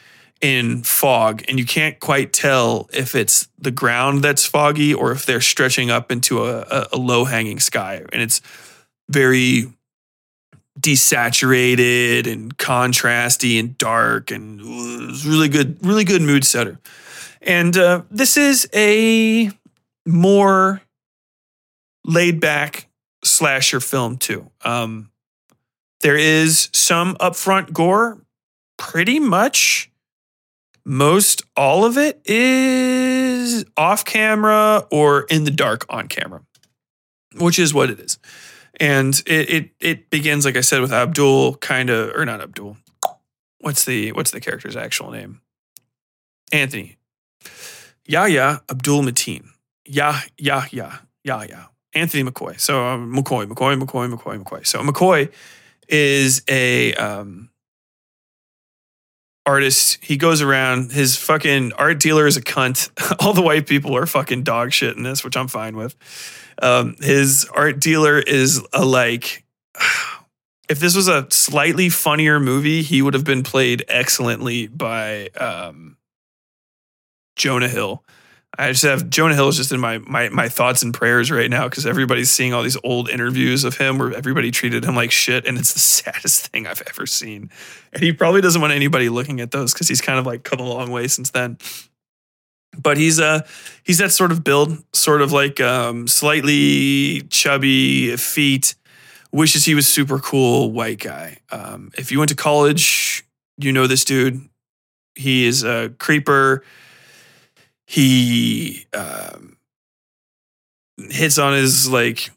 in fog, and you can't quite tell if it's the ground that's foggy or if they're stretching up into a, a, a low hanging sky. And it's very desaturated and contrasty and dark and it's really good, really good mood setter. And uh, this is a more laid back slasher film too. Um, there is some upfront gore, pretty much most all of it is off camera or in the dark on camera, which is what it is. And it it it begins, like I said, with Abdul kind of or not Abdul. What's the what's the character's actual name? Anthony. Yahya Abdul Mateen. Yah Yah Yah. Anthony McCoy. So um, McCoy, McCoy, McCoy, McCoy, McCoy. So McCoy is a um, artist. He goes around. His fucking art dealer is a cunt. All the white people are fucking dog shit in this, which I'm fine with. Um, his art dealer is a like. If this was a slightly funnier movie, he would have been played excellently by um, Jonah Hill. I just have Jonah Hill is just in my my my thoughts and prayers right now because everybody's seeing all these old interviews of him where everybody treated him like shit, and it's the saddest thing I've ever seen. And he probably doesn't want anybody looking at those because he's kind of like come a long way since then. But he's uh he's that sort of build, sort of like um slightly chubby feet. Wishes he was super cool white guy. Um, if you went to college, you know this dude. He is a creeper he um, hits on his like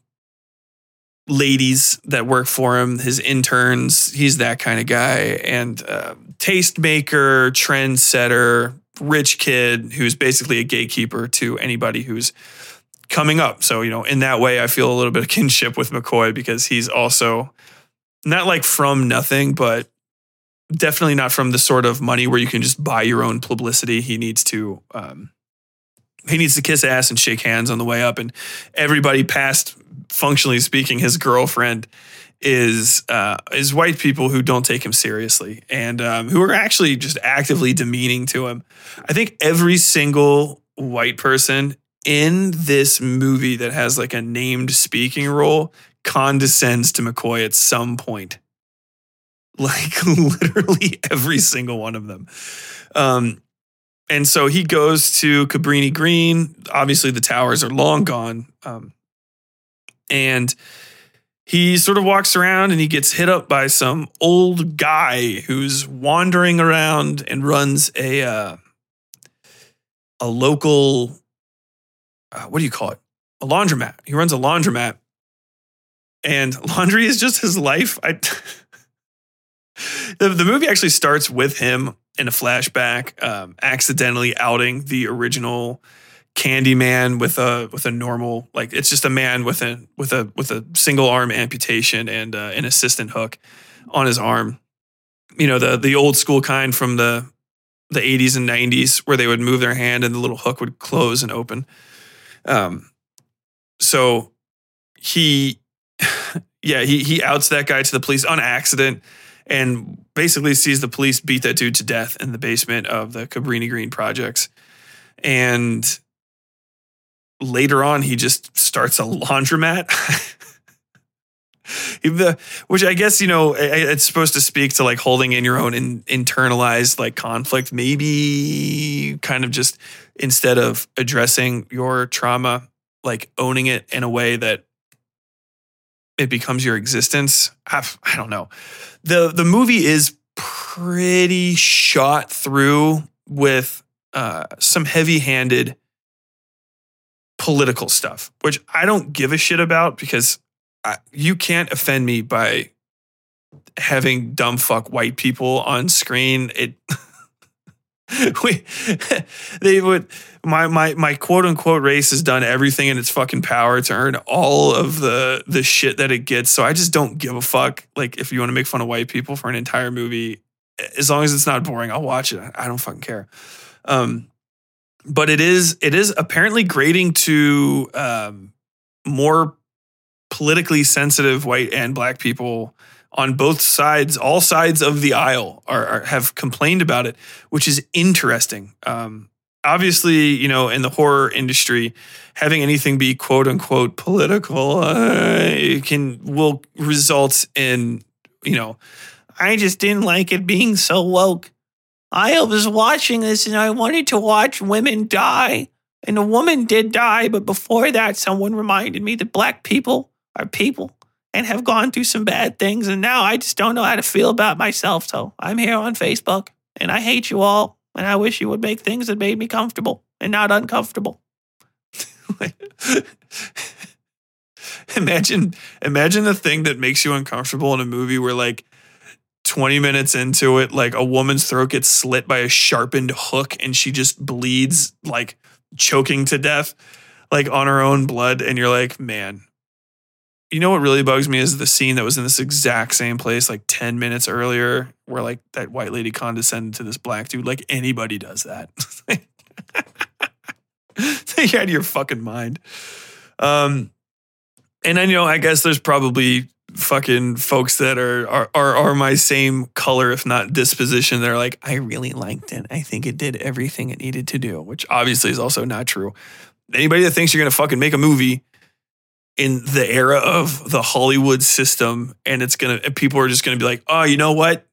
ladies that work for him, his interns. He's that kind of guy, and uh, tastemaker, trendsetter, rich kid who's basically a gatekeeper to anybody who's coming up. So you know, in that way, I feel a little bit of kinship with McCoy because he's also not like from nothing, but definitely not from the sort of money where you can just buy your own publicity. He needs to um, he needs to kiss ass and shake hands on the way up. And everybody past, functionally speaking, his girlfriend is uh, is white people who don't take him seriously and um, who are actually just actively demeaning to him. I think every single white person in this movie that has like a named speaking role condescends to McCoy at some point. Like literally every single one of them. Um, and so he goes to Cabrini Green. Obviously, the towers are long gone. Um, and he sort of walks around and he gets hit up by some old guy who's wandering around and runs a uh, a local uh, what do you call it? A laundromat. He runs a laundromat, and laundry is just his life. I the the movie actually starts with him in a flashback, um, accidentally outing the original Candyman with a with a normal like it's just a man with a with a with a single arm amputation and uh, an assistant hook on his arm. You know the the old school kind from the the 80s and 90s where they would move their hand and the little hook would close and open. Um, so he, yeah, he he outs that guy to the police on accident and basically sees the police beat that dude to death in the basement of the Cabrini Green projects. And later on, he just starts a laundromat. which I guess you know it's supposed to speak to like holding in your own in, internalized like conflict. Maybe kind of just instead of addressing your trauma, like owning it in a way that it becomes your existence. I've, I, don't know. the The movie is pretty shot through with uh, some heavy handed political stuff, which I don't give a shit about because I, you can't offend me by having dumb fuck white people on screen. It. we they would my my my quote unquote race has done everything in its fucking power to earn all of the the shit that it gets. So I just don't give a fuck. Like if you want to make fun of white people for an entire movie, as long as it's not boring, I'll watch it. I don't fucking care. Um, but it is it is apparently grading to um, more politically sensitive white and black people on both sides, all sides of the aisle are, are have complained about it, which is interesting. Um, obviously, you know, in the horror industry, having anything be quote unquote political uh, can will result in, you know, I just didn't like it being so woke. I was watching this and I wanted to watch women die. And a woman did die, but before that, someone reminded me that black people are people and have gone through some bad things. And now I just don't know how to feel about myself. So I'm here on Facebook and I hate you all. And I wish you would make things that made me comfortable and not uncomfortable. imagine imagine the thing that makes you uncomfortable in a movie where like 20 minutes into it like a woman's throat gets slit by a sharpened hook and she just bleeds like choking to death like on her own blood and you're like man you know what really bugs me is the scene that was in this exact same place like 10 minutes earlier where like that white lady condescended to this black dude. Like anybody does that. You out of your fucking mind. Um and i know i guess there's probably fucking folks that are, are are are my same color if not disposition they're like i really liked it. I think it did everything it needed to do which obviously is also not true. Anybody that thinks you're gonna fucking make a movie in the era of the Hollywood system, and it's gonna people are just gonna be like, oh, you know what?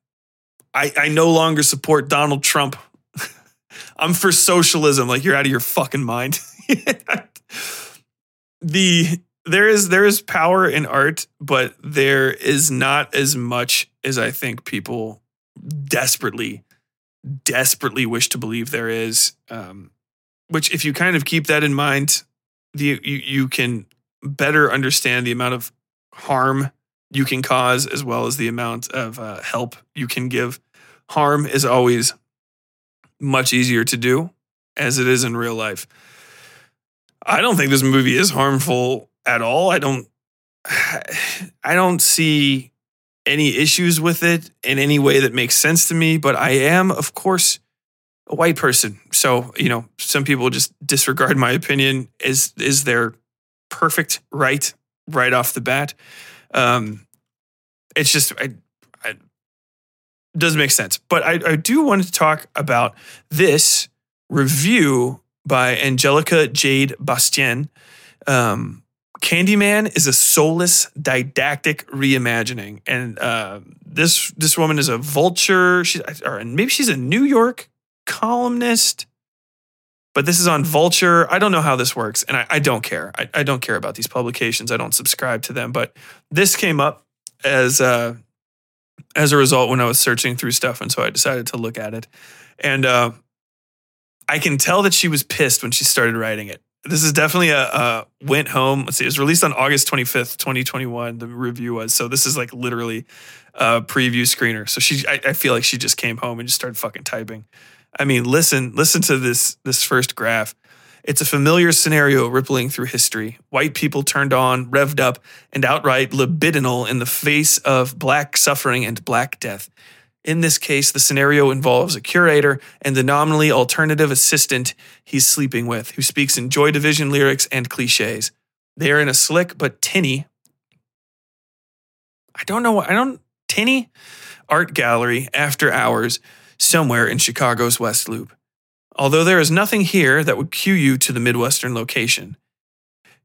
I, I no longer support Donald Trump. I'm for socialism. Like you're out of your fucking mind. the there is there is power in art, but there is not as much as I think people desperately, desperately wish to believe there is. Um, which, if you kind of keep that in mind, the you you can better understand the amount of harm you can cause as well as the amount of uh, help you can give. Harm is always much easier to do as it is in real life. I don't think this movie is harmful at all. I don't I don't see any issues with it in any way that makes sense to me, but I am of course a white person. So, you know, some people just disregard my opinion is is their perfect right right off the bat. Um, it's just I, I doesn't make sense. But I, I do want to talk about this review by Angelica Jade Bastien. Um, Candyman is a soulless, didactic reimagining, and uh, this this woman is a vulture. She, or maybe she's a New York columnist but this is on Vulture. I don't know how this works, and I, I don't care. I, I, don't care about these publications. I don't subscribe to them. But this came up as uh, as a result when I was searching through stuff, and so I decided to look at it. And uh, I can tell that she was pissed when she started writing it. This is definitely a, a went home. Let's see, it was released on August twenty fifth, twenty twenty one. The review was so. This is like literally a preview screener. So she, I, I feel like she just came home and just started fucking typing. I mean, listen, listen to this this first graph. It's a familiar scenario rippling through history. White people turned on, revved up, and outright libidinal in the face of black suffering and black death. In this case, the scenario involves a curator and the nominally alternative assistant he's sleeping with, who speaks in Joy Division lyrics and cliches. They are in a slick but tinny, I don't know, I don't, tinny art gallery after hours somewhere in Chicago's West Loop. Although there is nothing here that would cue you to the Midwestern location.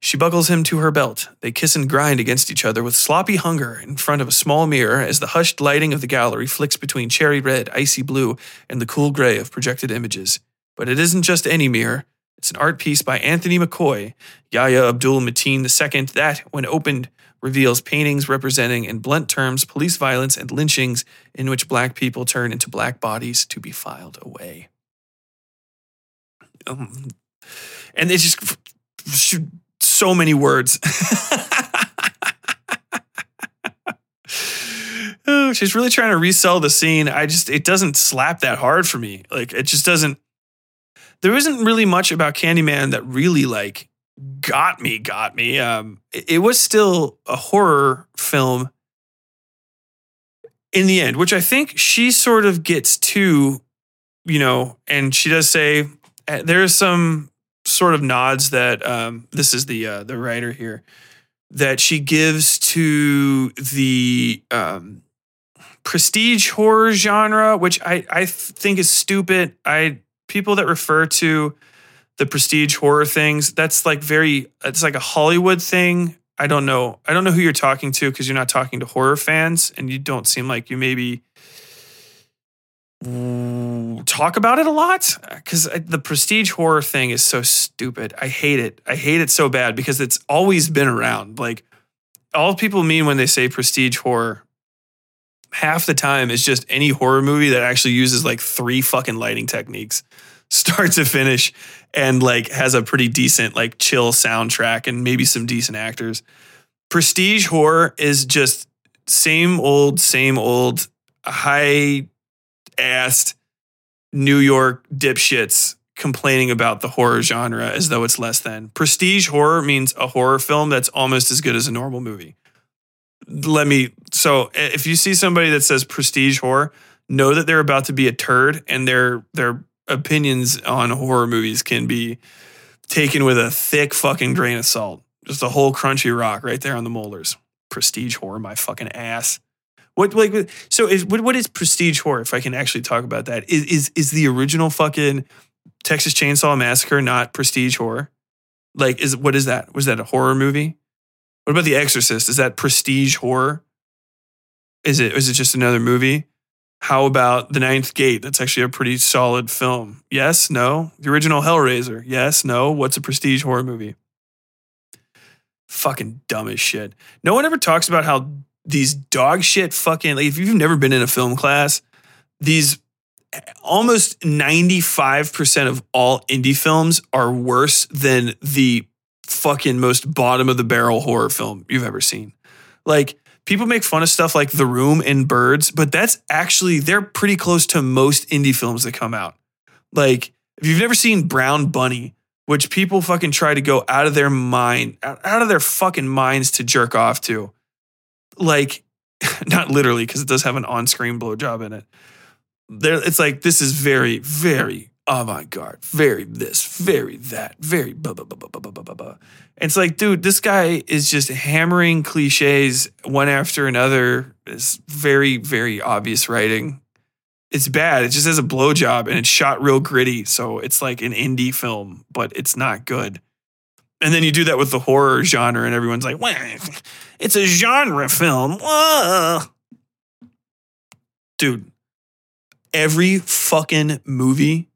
She buckles him to her belt. They kiss and grind against each other with sloppy hunger in front of a small mirror as the hushed lighting of the gallery flicks between cherry red, icy blue, and the cool gray of projected images. But it isn't just any mirror. It's an art piece by Anthony McCoy, Yahya Abdul Mateen II, that, when opened, reveals paintings representing, in blunt terms, police violence and lynchings in which black people turn into black bodies to be filed away. Um, and it's just so many words. oh, she's really trying to resell the scene. I just, it doesn't slap that hard for me. Like, it just doesn't. There isn't really much about Candyman that really like got me, got me. Um, it, it was still a horror film in the end, which I think she sort of gets to you know, and she does say uh, there's some sort of nods that um, this is the uh, the writer here that she gives to the um, prestige horror genre, which I I think is stupid. I people that refer to the prestige horror things that's like very it's like a Hollywood thing. I don't know. I don't know who you're talking to because you're not talking to horror fans, and you don't seem like you maybe talk about it a lot because the prestige horror thing is so stupid. I hate it. I hate it so bad because it's always been around. Like all people mean when they say prestige horror, half the time is just any horror movie that actually uses like three fucking lighting techniques, start to finish, and like has a pretty decent like chill soundtrack and maybe some decent actors. Prestige horror is just same old, same old, high assed New York dipshits complaining about the horror genre as though it's less than. Prestige horror means a horror film that's almost as good as a normal movie. Let me so if you see somebody that says prestige horror, know that they're about to be a turd and their their opinions on horror movies can be taken with a thick fucking grain of salt. Just a whole crunchy rock right there on the molars. Prestige horror, my fucking ass. What like so is what what is prestige horror? If I can actually talk about that, is is is the original fucking Texas Chainsaw Massacre not prestige horror? Like is what is that? Was that a horror movie? What about The Exorcist? Is that prestige horror? Is it is it just another movie? How about The Ninth Gate? That's actually a pretty solid film. Yes, no. The original Hellraiser. Yes, no. What's a prestige horror movie? Fucking dumb as shit. No one ever talks about how these dog shit fucking like if you've never been in a film class, these almost 95% of all indie films are worse than the fucking most bottom of the barrel horror film you've ever seen. Like people make fun of stuff like The Room and Birds, but that's actually they're pretty close to most indie films that come out. Like if you've never seen Brown Bunny, which people fucking try to go out of their mind, out of their fucking minds to jerk off to, like not literally because it does have an on-screen blowjob in it. There, it's like this is very, very avant garde, very this, very that, very blah, blah, blah, blah, blah, blah, blah, blah. It's like, dude, this guy is just hammering cliches one after another. It's very, very obvious writing. It's bad. It just has a blowjob and it's shot real gritty. So it's like an indie film, but it's not good. And then you do that with the horror genre, and everyone's like, well, it's a genre film. Whoa. Dude, every fucking movie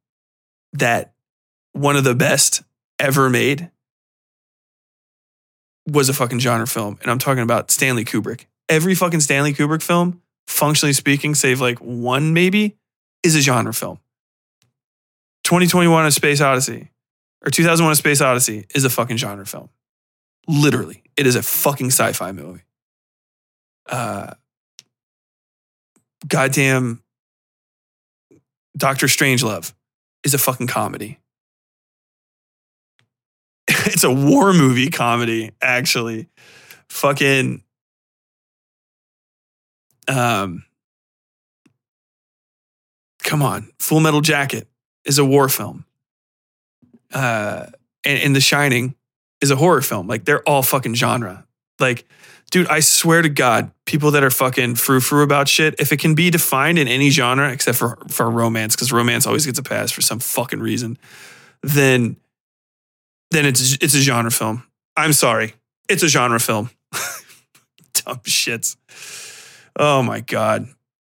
that one of the best ever made was a fucking genre film. And I'm talking about Stanley Kubrick. Every fucking Stanley Kubrick film, functionally speaking, save like one maybe, is a genre film. 2021 A Space Odyssey or 2001 A Space Odyssey is a fucking genre film. Literally, it is a fucking sci fi movie. Uh, goddamn Doctor Strangelove is a fucking comedy. it's a war movie comedy, actually. Fucking um come on. Full Metal Jacket is a war film. Uh and, and The Shining is a horror film. Like they're all fucking genre. Like, dude, I swear to God, people that are fucking frou frou about shit, if it can be defined in any genre except for for romance, because romance always gets a pass for some fucking reason, then then it's it's a genre film. I'm sorry, it's a genre film. Dumb shits. Oh my god,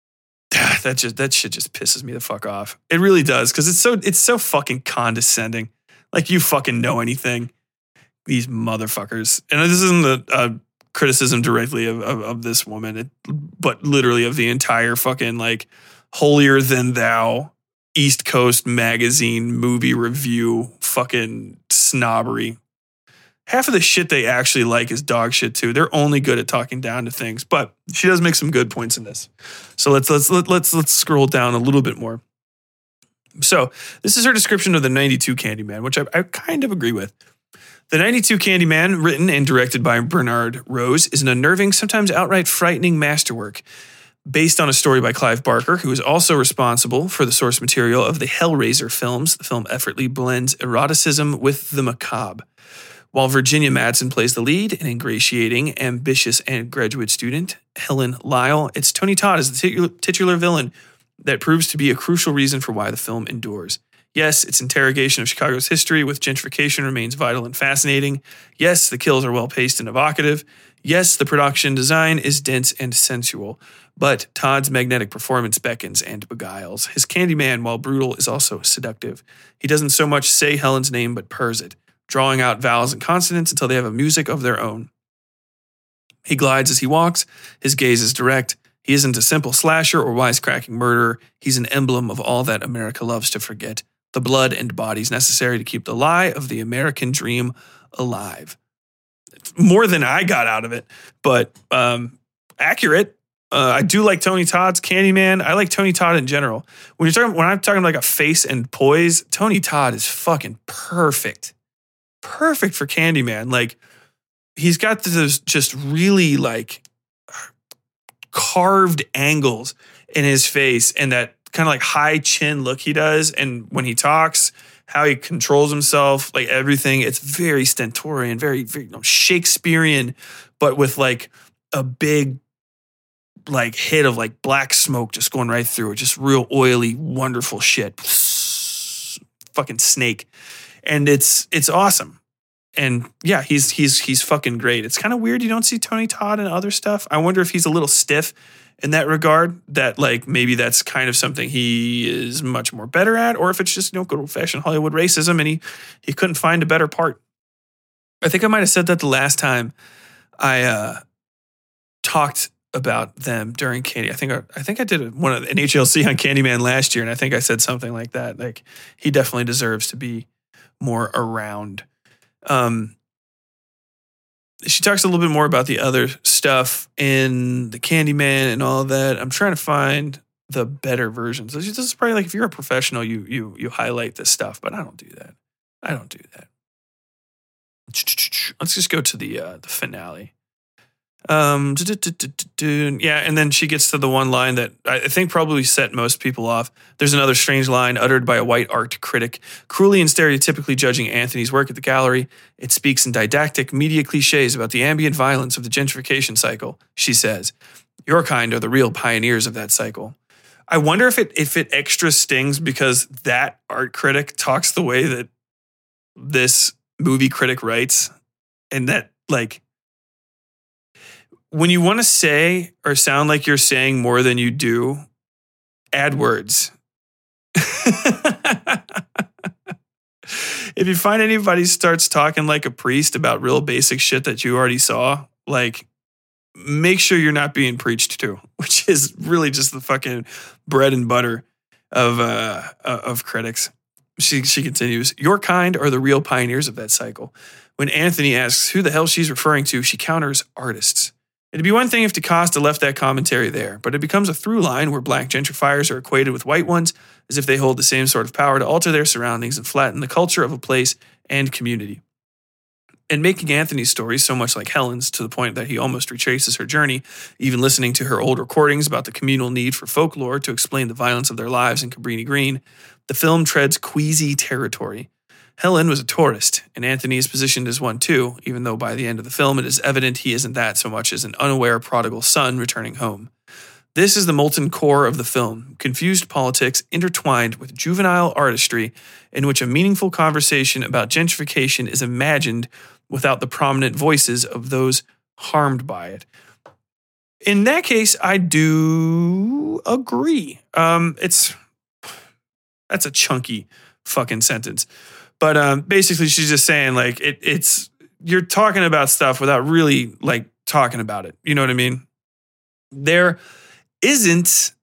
that just that shit just pisses me the fuck off. It really does because it's so it's so fucking condescending. Like you fucking know anything these motherfuckers. And this isn't the a criticism directly of, of, of this woman, but literally of the entire fucking like holier than thou East Coast magazine movie review fucking snobbery. Half of the shit they actually like is dog shit too. They're only good at talking down to things, but she does make some good points in this. So let's let's let, let's let's scroll down a little bit more. So this is her description of the 92 Candyman, which I, I kind of agree with. The 92 Candyman, written and directed by Bernard Rose, is an unnerving, sometimes outright frightening masterwork. based on a story by Clive Barker, who is also responsible for the source material of the Hellraiser films. The film effortlessly blends eroticism with the macabre. While Virginia Madsen plays the lead, an ingratiating, ambitious, and graduate student, Helen Lyle, it's Tony Todd as the titular, villain that proves to be a crucial reason for why the film endures. Yes, its interrogation of Chicago's history with gentrification remains vital and fascinating. Yes, the kills are well paced and evocative. Yes, the production design is dense and sensual. But Todd's magnetic performance beckons and beguiles. His Candyman, while brutal, is also seductive. He doesn't so much say Helen's name, but purrs it, drawing out vowels and consonants until they have a music of their own. He glides as he walks, his gaze is direct. He isn't a simple slasher or wisecracking murderer. He's an emblem of all that America loves to forget the blood and bodies necessary to keep the lie of the American dream alive. More than I got out of it, but um, accurate. Uh, I do like Tony Todd's Candyman. I like Tony Todd in general. When you're talking, when I'm talking like a face and poise, Tony Todd is fucking perfect, perfect for Candyman. Like he's got those just really like carved angles in his face and that kind of like high chin look he does. And when he talks, how he controls himself, like everything, it's very stentorian, very, very you know, Shakespearean, but with like a big like hit of like black smoke just going right through it. Just real oily, wonderful shit. Fucking snake. And it's it's awesome. And yeah, he's he's he's fucking great. It's kind of weird you don't see Tony Todd and other stuff. I wonder if he's a little stiff in that regard that like maybe that's kind of something he is much more better at or if it's just you know good old fashioned hollywood racism and he he couldn't find a better part. I think i might have said that the last time i uh talked about them during candy. I think i, think i did one of an hlc on candyman last year and i think i said something like that like he definitely deserves to be more around. Um she talks a little bit more about the other stuff in the Candyman and all that. I'm trying to find the better versions. This is probably like if you're a professional, you you you highlight this stuff, but I don't do that. I don't do that. Let's just go to the uh, the finale. Um, yeah, and then she gets to the one line that I think probably set most people off. There's another strange line uttered by a white art critic, cruelly and stereotypically judging Anthony's work at the gallery. It speaks in didactic media cliches about the ambient violence of the gentrification cycle. She says, "Your kind are the real pioneers of that cycle." I wonder if it if it extra stings because that art critic talks the way that this movie critic writes, and that like when you want to say or sound like you're saying more than you do, add words. if you find anybody starts talking like a priest about real basic shit that you already saw, like make sure you're not being preached to, which is really just the fucking bread and butter of uh, uh of critics. She she continues, "Your kind are the real pioneers of that cycle." When Anthony asks who the hell she's referring to, she counters artists. It'd be one thing if DaCosta left that commentary there, but it becomes a through line where black gentrifiers are equated with white ones as if they hold the same sort of power to alter their surroundings and flatten the culture of a place and community. And making Anthony's story so much like Helen's to the point that he almost retraces her journey, even listening to her old recordings about the communal need for folklore to explain the violence of their lives in Cabrini Green, the film treads queasy territory Helen was a tourist, and Anthony is positioned as one too, even though by the end of the film it is evident he isn't that so much as an unaware prodigal son returning home. This is the molten core of the film confused politics intertwined with juvenile artistry, in which a meaningful conversation about gentrification is imagined without the prominent voices of those harmed by it. In that case, I do agree. Um, it's that's a chunky fucking sentence. But um, basically, she's just saying like it, it's you're talking about stuff without really like talking about it. You know what I mean? There isn't.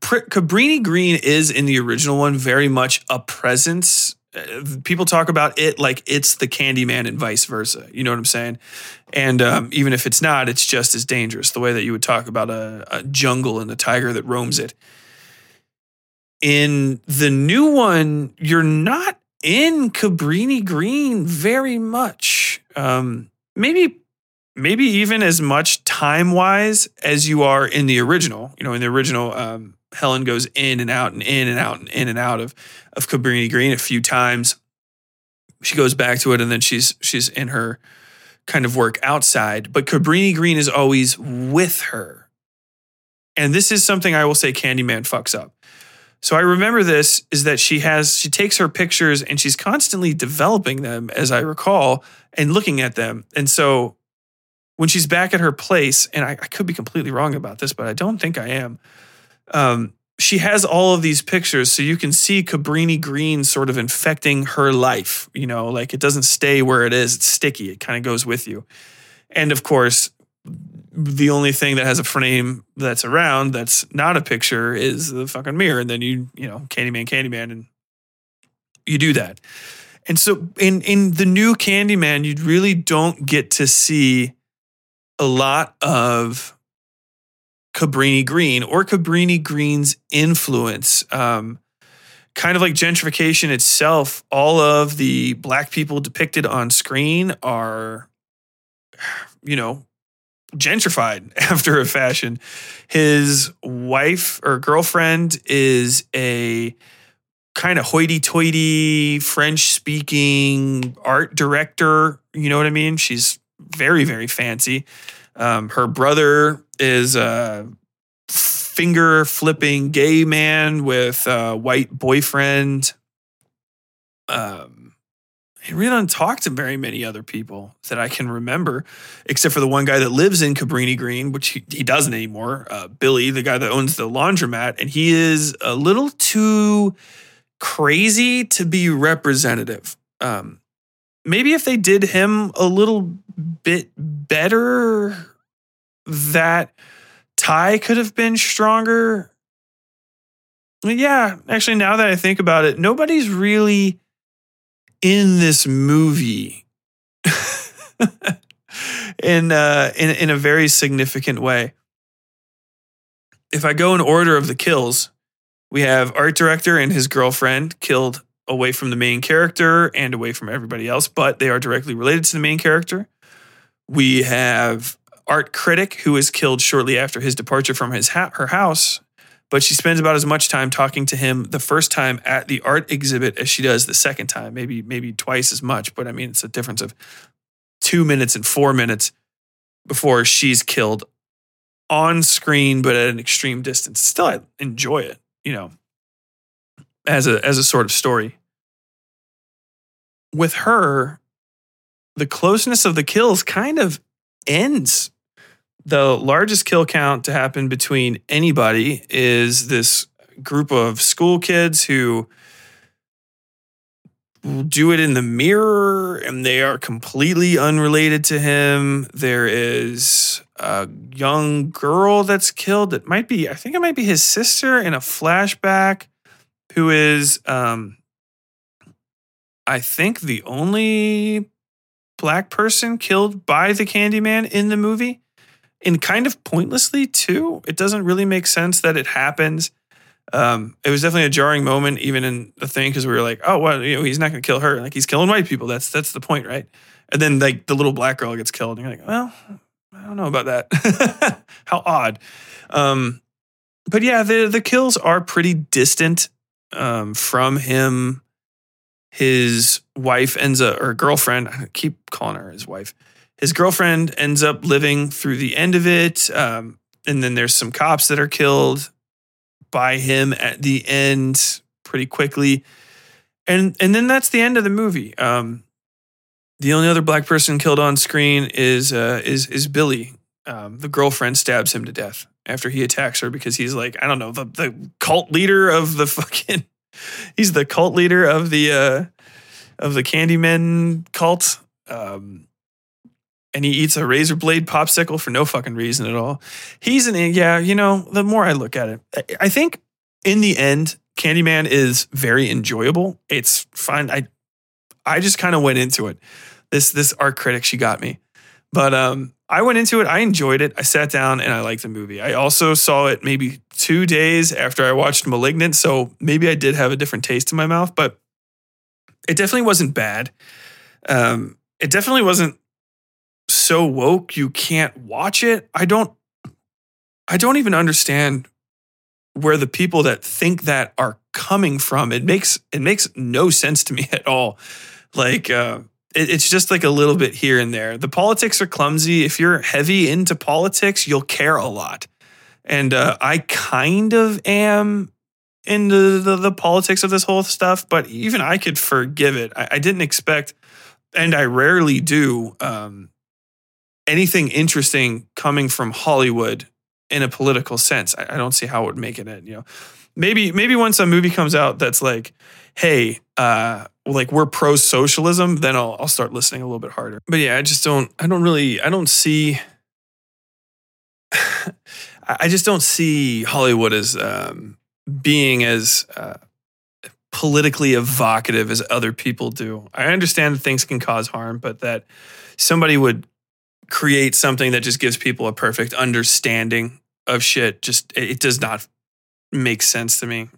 Cabrini Green is in the original one very much a presence. Uh, people talk about it like it's the Candyman and vice versa. You know what I'm saying? And um, even if it's not, it's just as dangerous. The way that you would talk about a, a jungle and the tiger that roams it. In the new one, you're not in Cabrini Green very much. Um, maybe maybe even as much time wise as you are in the original. You know, in the original, um, Helen goes in and out and in and out and in and out of of Cabrini Green a few times. She goes back to it, and then she's she's in her kind of work outside. But Cabrini Green is always with her, and this is something I will say Candyman fucks up. So I remember this is that she has she takes her pictures and she's constantly developing them, as I recall, and looking at them. And so when she's back at her place, and I, I could be completely wrong about this, but I don't think I am. Um, she has all of these pictures, so you can see Cabrini Green sort of infecting her life. You know, like it doesn't stay where it is; it's sticky. It kind of goes with you. And of course, the only thing that has a frame that's around that's not a picture is the fucking mirror. And then you, you know, Candyman, Candyman, and you do that. And so in in the new Candyman, you really don't get to see a lot of Cabrini Green or Cabrini Green's influence. Um, kind of like gentrification itself, all of the black people depicted on screen are, you know, gentrified after a fashion. His wife or girlfriend is a kind of hoity toity French speaking art director. You know what I mean? She's very, very fancy. Um, her brother is a finger flipping gay man with a white boyfriend. Um, he really doesn't talk to very many other people that I can remember, except for the one guy that lives in Cabrini Green, which he, he doesn't anymore. Uh, Billy, the guy that owns the laundromat, and he is a little too crazy to be representative. Um, maybe if they did him a little bit better, that tie could have been stronger. Yeah, actually, now that I think about it, nobody's really in this movie in, uh, in in a very significant way. If I go in order of the kills, we have art director and his girlfriend killed away from the main character and away from everybody else, but they are directly related to the main character. We have art critic who is killed shortly after his departure from his ha- her house, but she spends about as much time talking to him the first time at the art exhibit as she does the second time, maybe maybe twice as much, but I mean it's a difference of 2 minutes and 4 minutes before she's killed on screen but at an extreme distance. Still I enjoy it, you know, as a as a sort of story. With her, the closeness of the kills kind of ends. The largest kill count to happen between anybody is this group of school kids who do it in the mirror and they are completely unrelated to him. There is a young girl that's killed that might be, I think it might be his sister in a flashback who is um I think the only black person killed by the Candyman in the movie. And kind of pointlessly too. It doesn't really make sense that it happens. Um, it was definitely a jarring moment, even in the thing, because we were like, "Oh, well, you know, he's not going to kill her. Like he's killing white people. That's that's the point, right?" And then like the little black girl gets killed, and you're like, "Well, I don't know about that. How odd." Um, but yeah, the the kills are pretty distant um, from him. His wife ends up, or girlfriend, I keep calling her his wife. His girlfriend ends up living through the end of it. Um, and then there's some cops that are killed by him at the end pretty quickly. And and then that's the end of the movie. Um, the only other black person killed on screen is uh, is is Billy. Um, the girlfriend stabs him to death after he attacks her because he's like I don't know the the cult leader of the fucking he's the cult leader of the uh, of the Candyman cult. Um, and he eats a razor blade popsicle for no fucking reason at all. He's an yeah, you know. The more I look at it, I- think in the end, Candyman is very enjoyable. It's fun. I I just kind of went into it. This this art critic, she got me. But um, I went into it. I enjoyed it. I sat down and I liked the movie. I also saw it maybe two days after I watched *Malignant*, so maybe I did have a different taste in my mouth. But it definitely wasn't bad. Um, it definitely wasn't so woke you can't watch it. I don't I don't even understand where the people that think that are coming from. It makes it makes no sense to me at all. Like uh it, it's just like a little bit here and there. The politics are clumsy. If you're heavy into politics, you'll care a lot. And uh, I kind of am into the, the, politics of this whole stuff, but even I could forgive it. I, I didn't expect, and I rarely do, um, anything interesting coming from Hollywood in a political sense. I, I don't see how it would make it. In. You know, maybe maybe once a movie comes out that's like, hey, uh, like we're pro socialism, then I'll I'll start listening a little bit harder. But yeah, I just don't. I don't really. I don't see. I just don't see Hollywood as um, being as uh, politically evocative as other people do. I understand that things can cause harm, but that somebody would create something that just gives people a perfect understanding of shit just it does not make sense to me.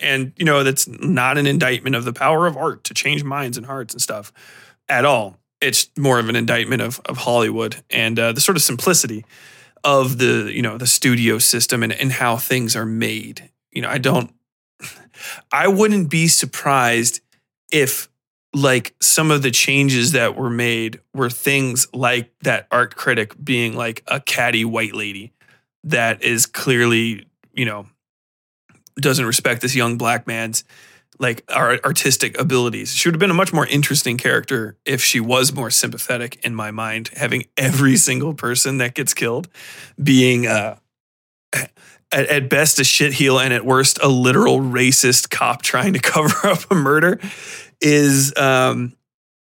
And you know, that's not an indictment of the power of art to change minds and hearts and stuff at all. It's more of an indictment of of Hollywood and uh, the sort of simplicity of the you know the studio system and, and how things are made you know, I don't, I wouldn't be surprised if like some of the changes that were made were things like that art critic being like a catty white lady that is clearly, you know, doesn't respect this young black man's like our artistic abilities. She would have been a much more interesting character if she was more sympathetic in my mind, having every single person that gets killed being uh at, at best a shitheel and at worst a literal racist cop trying to cover up a murder is um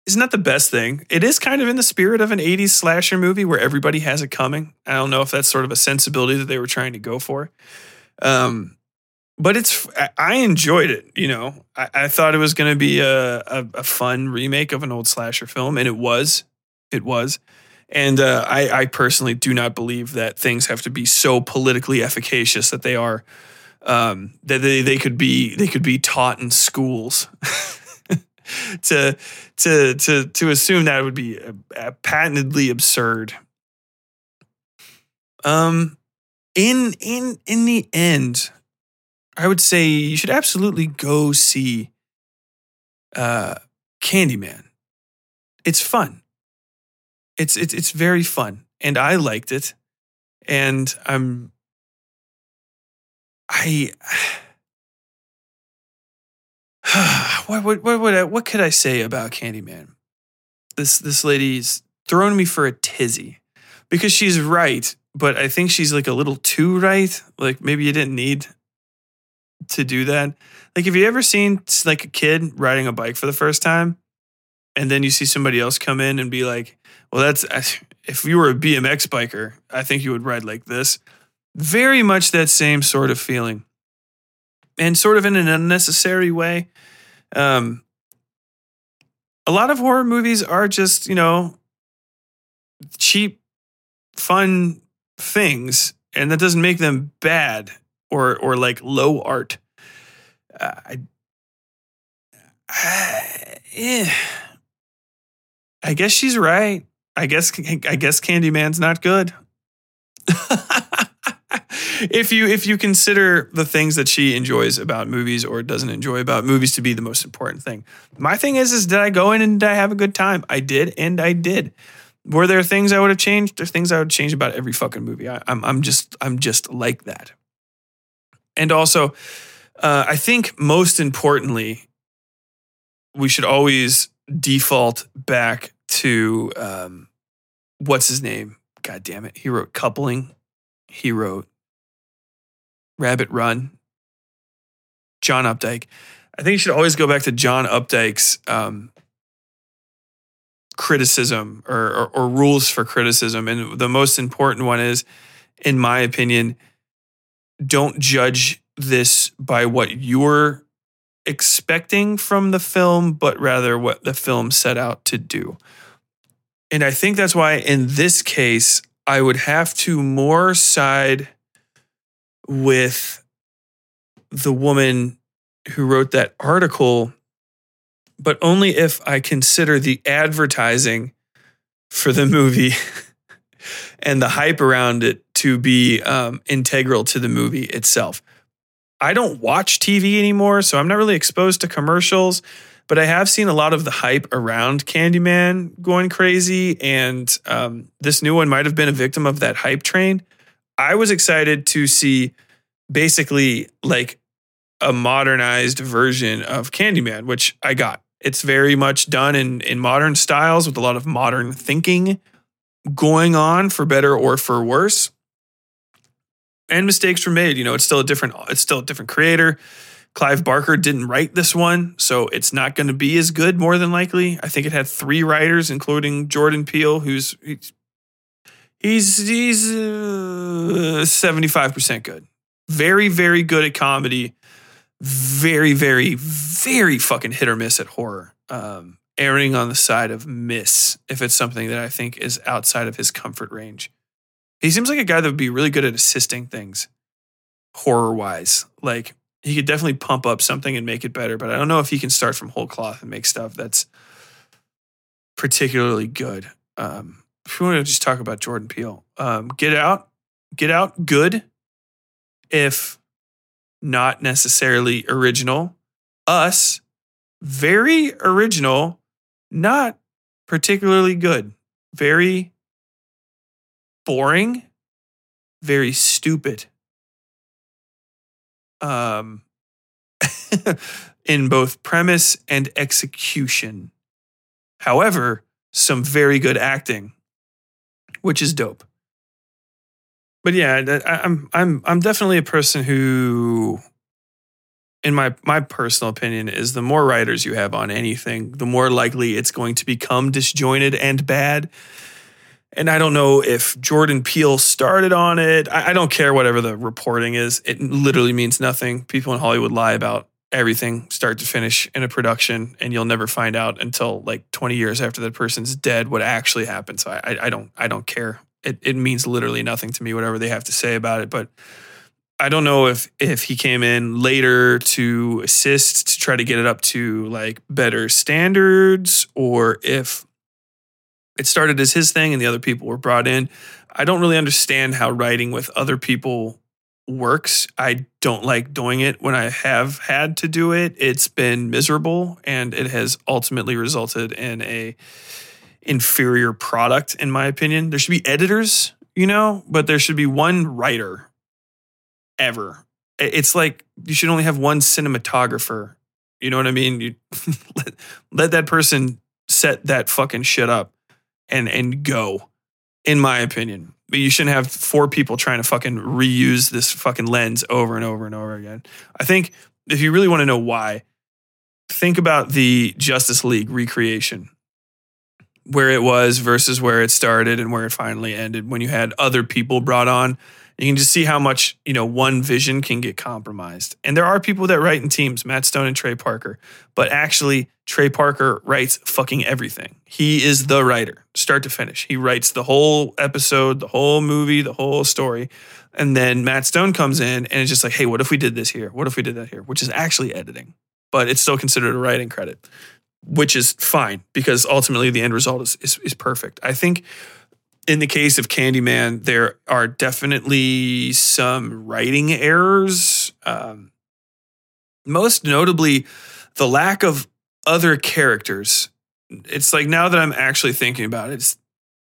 is not the best thing. It is kind of in the spirit of an 80s slasher movie where everybody has it coming. I don't know if that's sort of a sensibility that they were trying to go for. Um, but it's I enjoyed it. You know, I, I thought it was going to be a, a, a fun remake of an old slasher film, and it was. It was. And uh, I, I, personally do not believe that things have to be so politically efficacious that they are um, that they, they could be they could be taught in schools. to to to to assume that would be patently absurd. Um, in in in the end, I would say you should absolutely go see uh, Candyman. It's fun it's it's it's very fun, and I liked it, and I'm I. what, what, what, what, what could I say about Candyman? This this lady's thrown me for a tizzy because she's right, but I think she's like a little too right. Like maybe you didn't need to do that. Like, have you ever seen like a kid riding a bike for the first time, and then you see somebody else come in and be like, well, that's if you were a BMX biker, I think you would ride like this. Very much that same sort of feeling, and sort of in an unnecessary way. Um, a lot of horror movies are just you know cheap, fun things, and that doesn't make them bad or or like low art. Uh, I, I, eh. I guess she's right. I guess I guess Candyman's not good. if you if you consider the things that she enjoys about movies or doesn't enjoy about movies to be the most important thing. My thing is is did I go in and did I have a good time? I did and I did. Were there things I would have changed? There's things I would change about every fucking movie. I, am I'm, I'm just I'm just like that. And also, uh, I think most importantly, we should always default back to um, what's his name? God damn it. He wrote Coupling. He wrote Rabbit Run. John Updike. I think you should always go back to John Updike's um, criticism or, or, or rules for criticism. And the most important one is, in my opinion, don't judge this by what you're expecting from the film, but rather what the film set out to do. And I think that's why in this case, I would have to more side with the woman who wrote that article, but only if I consider the advertising for the movie and the hype around it to be um, integral to the movie itself. I don't watch TV anymore, so I'm not really exposed to commercials, but I have seen a lot of the hype around Candyman going crazy, and um, this new one might have been a victim of that hype train. I was excited to see basically like a modernized version of Candyman, which I got. It's very much done in in modern styles with a lot of modern thinking going on for better or for worse and mistakes were made. You know, it's still a different it's still a different creator. Clive Barker didn't write this one, so it's not going to be as good more than likely. I think it had three writers including Jordan Peele who's he's he's uh, 75% good. Very very good at comedy. Very very very fucking hit or miss at horror. Um erring on the side of miss if it's something that I think is outside of his comfort range. He seems like a guy that would be really good at assisting things horror wise. Like he could definitely pump up something and make it better, but I don't know if he can start from whole cloth and make stuff that's particularly good. Um, if you want to just talk about Jordan Peele, um, Get Out, Get Out, good, if not necessarily original. Us, very original, not particularly good. Very boring, very stupid. Um, in both premise and execution. However, some very good acting, which is dope. But yeah, I'm I'm I'm definitely a person who in my my personal opinion is the more writers you have on anything, the more likely it's going to become disjointed and bad and I don't know if Jordan Peele started on it. I, I, don't care whatever the reporting is. It literally means nothing. People in Hollywood lie about everything, start to finish, in a production, and you'll never find out until like 20 years after that person's dead what actually happened. So I, I don't I don't care. It it means literally nothing to me, whatever they have to say about it. But I don't know if if he came in later to assist to try to get it up to like better standards, or if it started as his thing and the other people were brought in. I don't really understand how writing with other people works. I don't like doing it when I have had to do it. It's been miserable and it has ultimately resulted in a inferior product in my opinion. There should be editors, you know, but there should be one writer ever. It's like you should only have one cinematographer. You know what I mean? You let, let that person set that fucking shit up and and go, in my opinion. But you shouldn't have four people trying to fucking reuse this fucking lens over and over and over again. I think if you really want to know why, think about the Justice League recreation, where it was versus where it started and where it finally ended when you had other people brought on you can just see how much you know one vision can get compromised. And there are people that write in teams matt stone and trey parker but actually trey parker writes fucking everything. He is the writer start to finish. He writes the whole episode the whole movie the whole story. And then matt stone comes in and it's just like hey what if we did this here? What if we did that here? Which is actually editing but it's still considered a writing credit which is fine because ultimately the end result is, is, is perfect. I think in the case of Candyman, there are definitely some writing errors. Um, most notably, the lack of other characters. It's like now that I'm actually thinking about it,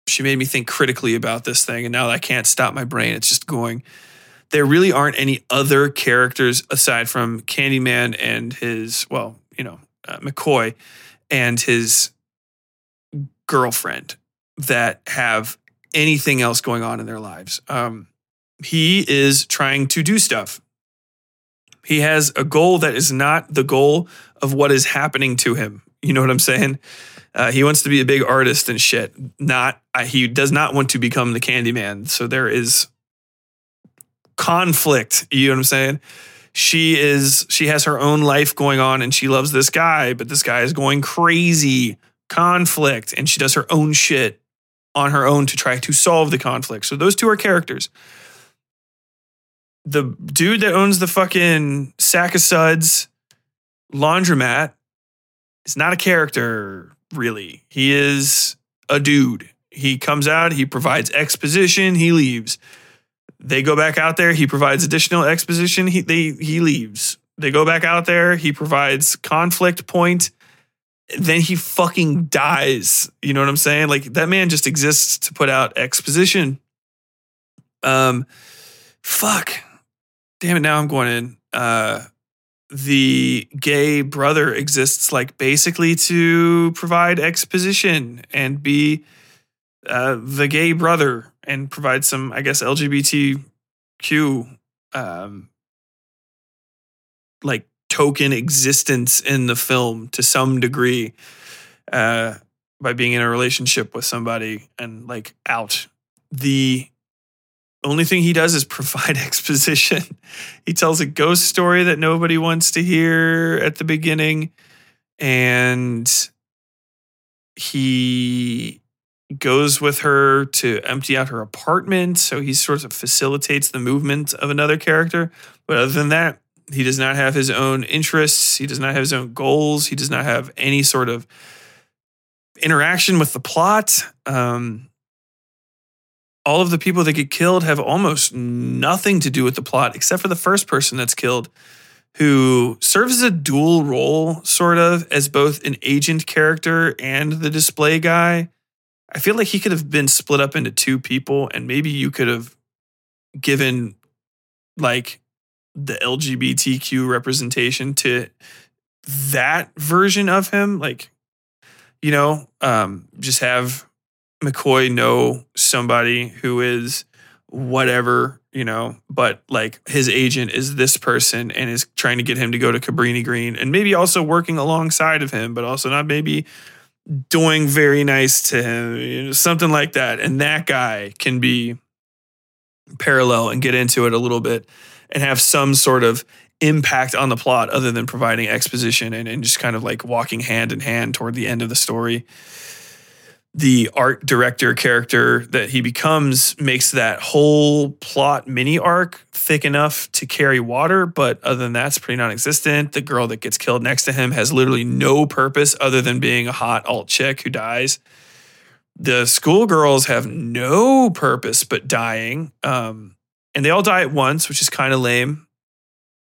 she made me think critically about this thing. And now that I can't stop my brain, it's just going. There really aren't any other characters aside from Candyman and his, well, you know, uh, McCoy and his girlfriend that have anything else going on in their lives. Um, he is trying to do stuff. He has a goal that is not the goal of what is happening to him. You know what I'm saying? Uh, he wants to be a big artist and shit. Not uh, he does not want to become the Candyman. So there is conflict. You know what I'm saying? She is she has her own life going on and she loves this guy, but this guy is going crazy. Conflict and she does her own shit on her own to try to solve the conflict. So those two are characters. The dude that owns the fucking sack of suds laundromat is not a character, really. He is a dude. He comes out, he provides exposition, he leaves. They go back out there, he provides additional exposition, he they he leaves. They go back out there, he provides conflict point, then he fucking dies. You know what I'm saying? Like that man just exists to put out exposition. Um fuck. Damn it, now I'm going in. Uh the gay brother exists like basically to provide exposition and be uh, the gay brother and provide some, I guess, LGBTQ um, like token existence in the film to some degree uh, by being in a relationship with somebody and like out. The only thing he does is provide exposition. he tells a ghost story that nobody wants to hear at the beginning. And he goes with her to empty out her apartment. So he sort of facilitates the movement of another character. But other than that, he does not have his own interests. He does not have his own goals. He does not have any sort of interaction with the plot. Um, all of the people that get killed have almost nothing to do with the plot, except for the first person that's killed, who serves as a dual role, sort of, as both an agent character and the display guy. I feel like he could have been split up into two people, and maybe you could have given like the LGBTQ representation to that version of him. Like, you know, um, just have McCoy know somebody who is whatever, you know, but like his agent is this person and is trying to get him to go to Cabrini Green and maybe also working alongside of him, but also not maybe doing very nice to him, you know, something like that. And that guy can be parallel and get into it a little bit and have some sort of impact on the plot other than providing exposition and, and just kind of like walking hand in hand toward the end of the story the art director character that he becomes makes that whole plot mini arc thick enough to carry water, but other than that, it's pretty non-existent. The girl that gets killed next to him has literally no purpose other than being a hot alt chick who dies. The schoolgirls have no purpose but dying, um, and they all die at once, which is kind of lame.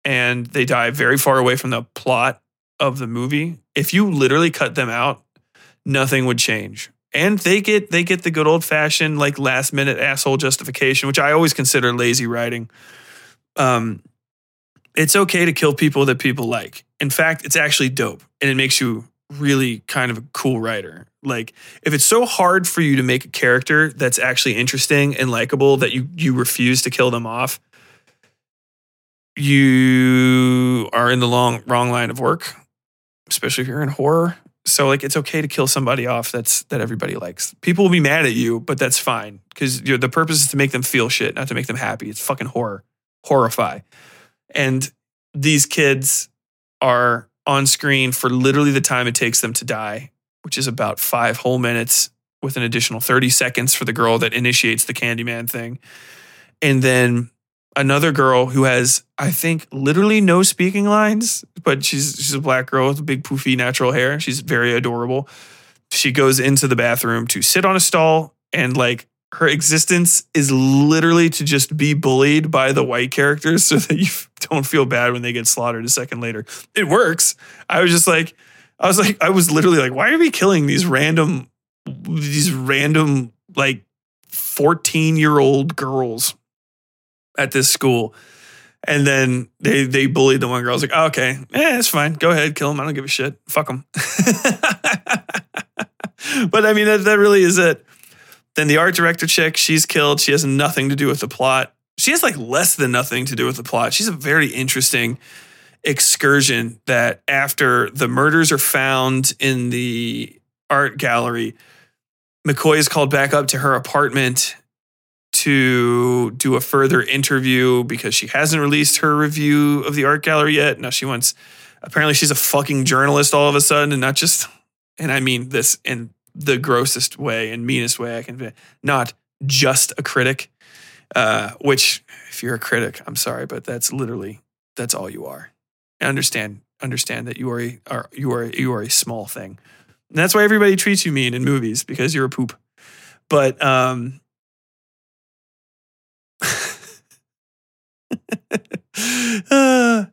And they die very far away from the plot of the movie. If you literally cut them out, nothing would change and they get they get the good old fashioned like last minute asshole justification, which I always consider lazy writing. Um, it's okay to kill people that people like. In fact, it's actually dope, and it makes you really kind of a cool writer. Like if it's so hard for you to make a character that's actually interesting and likable that you you refuse to kill them off, you are in the long wrong line of work, especially if you're in horror. So like it's okay to kill somebody off that's that everybody likes. People will be mad at you, but that's fine because the purpose is to make them feel shit, not to make them happy. It's fucking horror, horrify. And these kids are on screen for literally the time it takes them to die, which is about five whole minutes with an additional 30 seconds for the girl that initiates the Candyman thing. And then another girl who has, I think, literally no speaking lines, but she's she's a black girl with big poofy natural hair. She's very adorable. She goes into the bathroom to sit on a stall and like her existence is literally to just be bullied by the white characters so that you don't feel bad when they get slaughtered a second later. It works. I was just like, I was like, I was literally like, why are we killing these random, these random like 14 year old girls at this school. And then they they bullied the one girl. I was like, oh, okay, yeah, it's fine. Go ahead, kill him. I don't give a shit. Fuck him. but I mean, that, that really is it. Then the art director chick, she's killed. She has nothing to do with the plot. She has like less than nothing to do with the plot. She's a very interesting excursion that after the murders are found in the art gallery, McCoy is called back up to her apartment to do a further interview because she hasn't released her review of the art gallery yet. Now she wants, apparently, she's a fucking journalist all of a sudden, and not just, and I mean this in the grossest way and meanest way I can, not just a critic. Uh, which, if you're a critic, I'm sorry, but that's literally that's all you are. I understand understand that you are a are, you are you are a small thing. And that's why everybody treats you mean in movies because you're a poop. but um uh,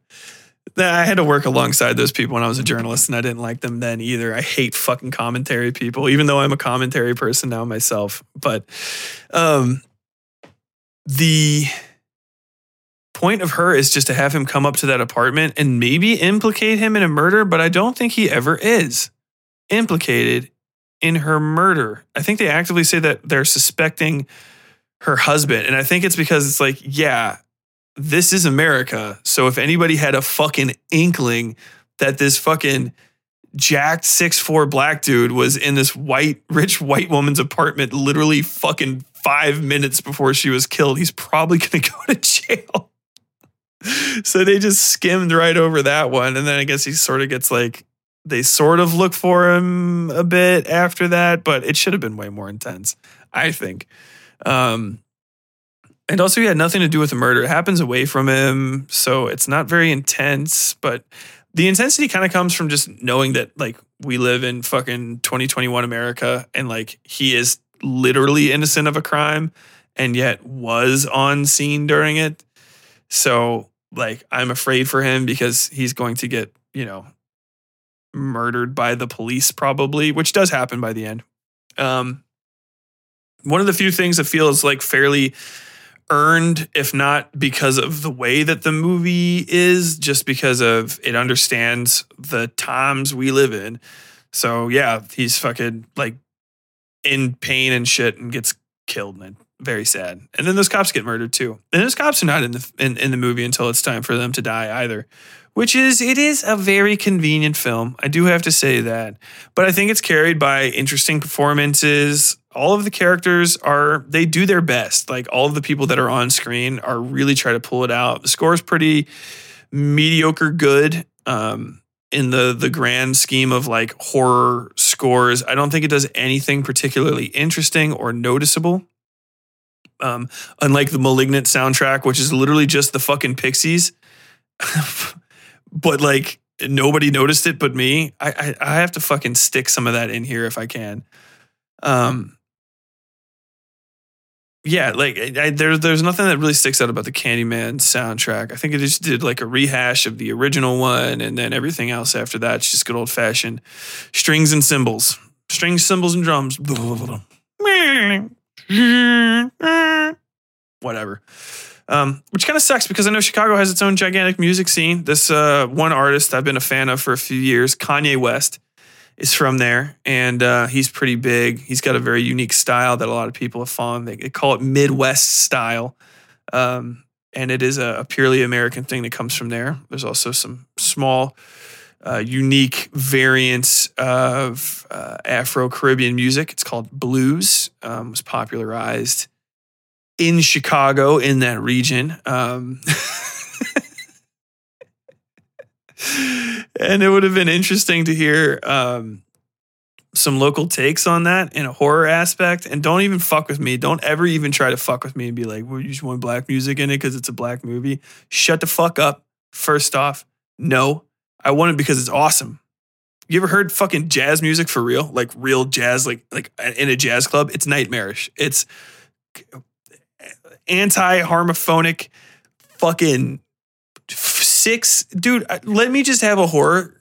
I had to work alongside those people when I was a journalist, and I didn't like them then either. I hate fucking commentary people, even though I'm a commentary person now myself. But um, the point of her is just to have him come up to that apartment and maybe implicate him in a murder, but I don't think he ever is implicated in her murder. I think they actively say that they're suspecting her husband. And I think it's because it's like, yeah, this is America. So if anybody had a fucking inkling that this fucking jacked six four black dude was in this white, rich white woman's apartment literally fucking five minutes before she was killed, he's probably gonna go to jail. so they just skimmed right over that one. And then I guess he sort of gets like they sort of look for him a bit after that, but it should have been way more intense, I think. Um, and also, he had nothing to do with the murder. It happens away from him, so it's not very intense. But the intensity kind of comes from just knowing that, like, we live in fucking 2021 America, and like he is literally innocent of a crime, and yet was on scene during it. So, like, I'm afraid for him because he's going to get, you know, murdered by the police, probably, which does happen by the end. Um, one of the few things that feels like fairly earned, if not because of the way that the movie is, just because of it understands the times we live in. So yeah, he's fucking like in pain and shit and gets killed and very sad. And then those cops get murdered too. And those cops are not in the in, in the movie until it's time for them to die either. Which is it is a very convenient film. I do have to say that. But I think it's carried by interesting performances. All of the characters are they do their best. Like all of the people that are on screen are really try to pull it out. The score is pretty mediocre good. Um in the the grand scheme of like horror scores. I don't think it does anything particularly interesting or noticeable. Um, unlike the Malignant soundtrack, which is literally just the fucking Pixies, but like nobody noticed it but me. I, I I have to fucking stick some of that in here if I can. Um, yeah, like I, there's there's nothing that really sticks out about the Candyman soundtrack. I think it just did like a rehash of the original one, and then everything else after that, it's just good old fashioned strings and cymbals, strings, cymbals, and drums. Whatever. Um, which kind of sucks because I know Chicago has its own gigantic music scene. This uh, one artist I've been a fan of for a few years, Kanye West, is from there, and uh, he's pretty big. He's got a very unique style that a lot of people have fallen. They, they call it Midwest style, um, and it is a, a, purely American thing that comes from there. There's also some small, uh, unique variants of uh, Afro Caribbean music. It's called blues. Um, was popularized in Chicago in that region. Um, and it would have been interesting to hear um, some local takes on that in a horror aspect. And don't even fuck with me. Don't ever even try to fuck with me and be like, well, you just want black music in it because it's a black movie. Shut the fuck up. First off, no, I want it because it's awesome. You ever heard fucking jazz music for real? Like real jazz, like like in a jazz club? It's nightmarish. It's anti-harmophonic fucking six dude uh, let me just have a horror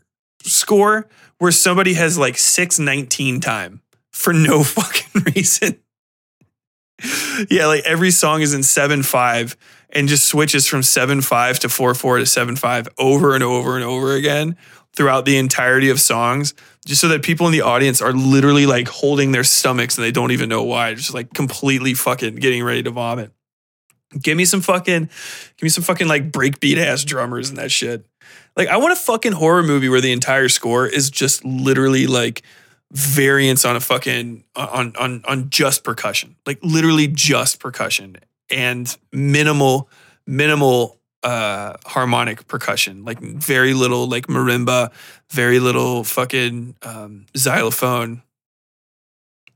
score where somebody has like 619 time for no fucking reason. Yeah like every song is in 7-5 and just switches from 7-5 to 4-4 to 7-5 over and over and over again throughout the entirety of songs just so that people in the audience are literally like holding their stomachs and they don't even know why just like completely fucking getting ready to vomit Give me some fucking, give me some fucking like breakbeat ass drummers and that shit. Like, I want a fucking horror movie where the entire score is just literally like variants on a fucking on on on just percussion, like literally just percussion and minimal minimal uh harmonic percussion, like very little like marimba, very little fucking um, xylophone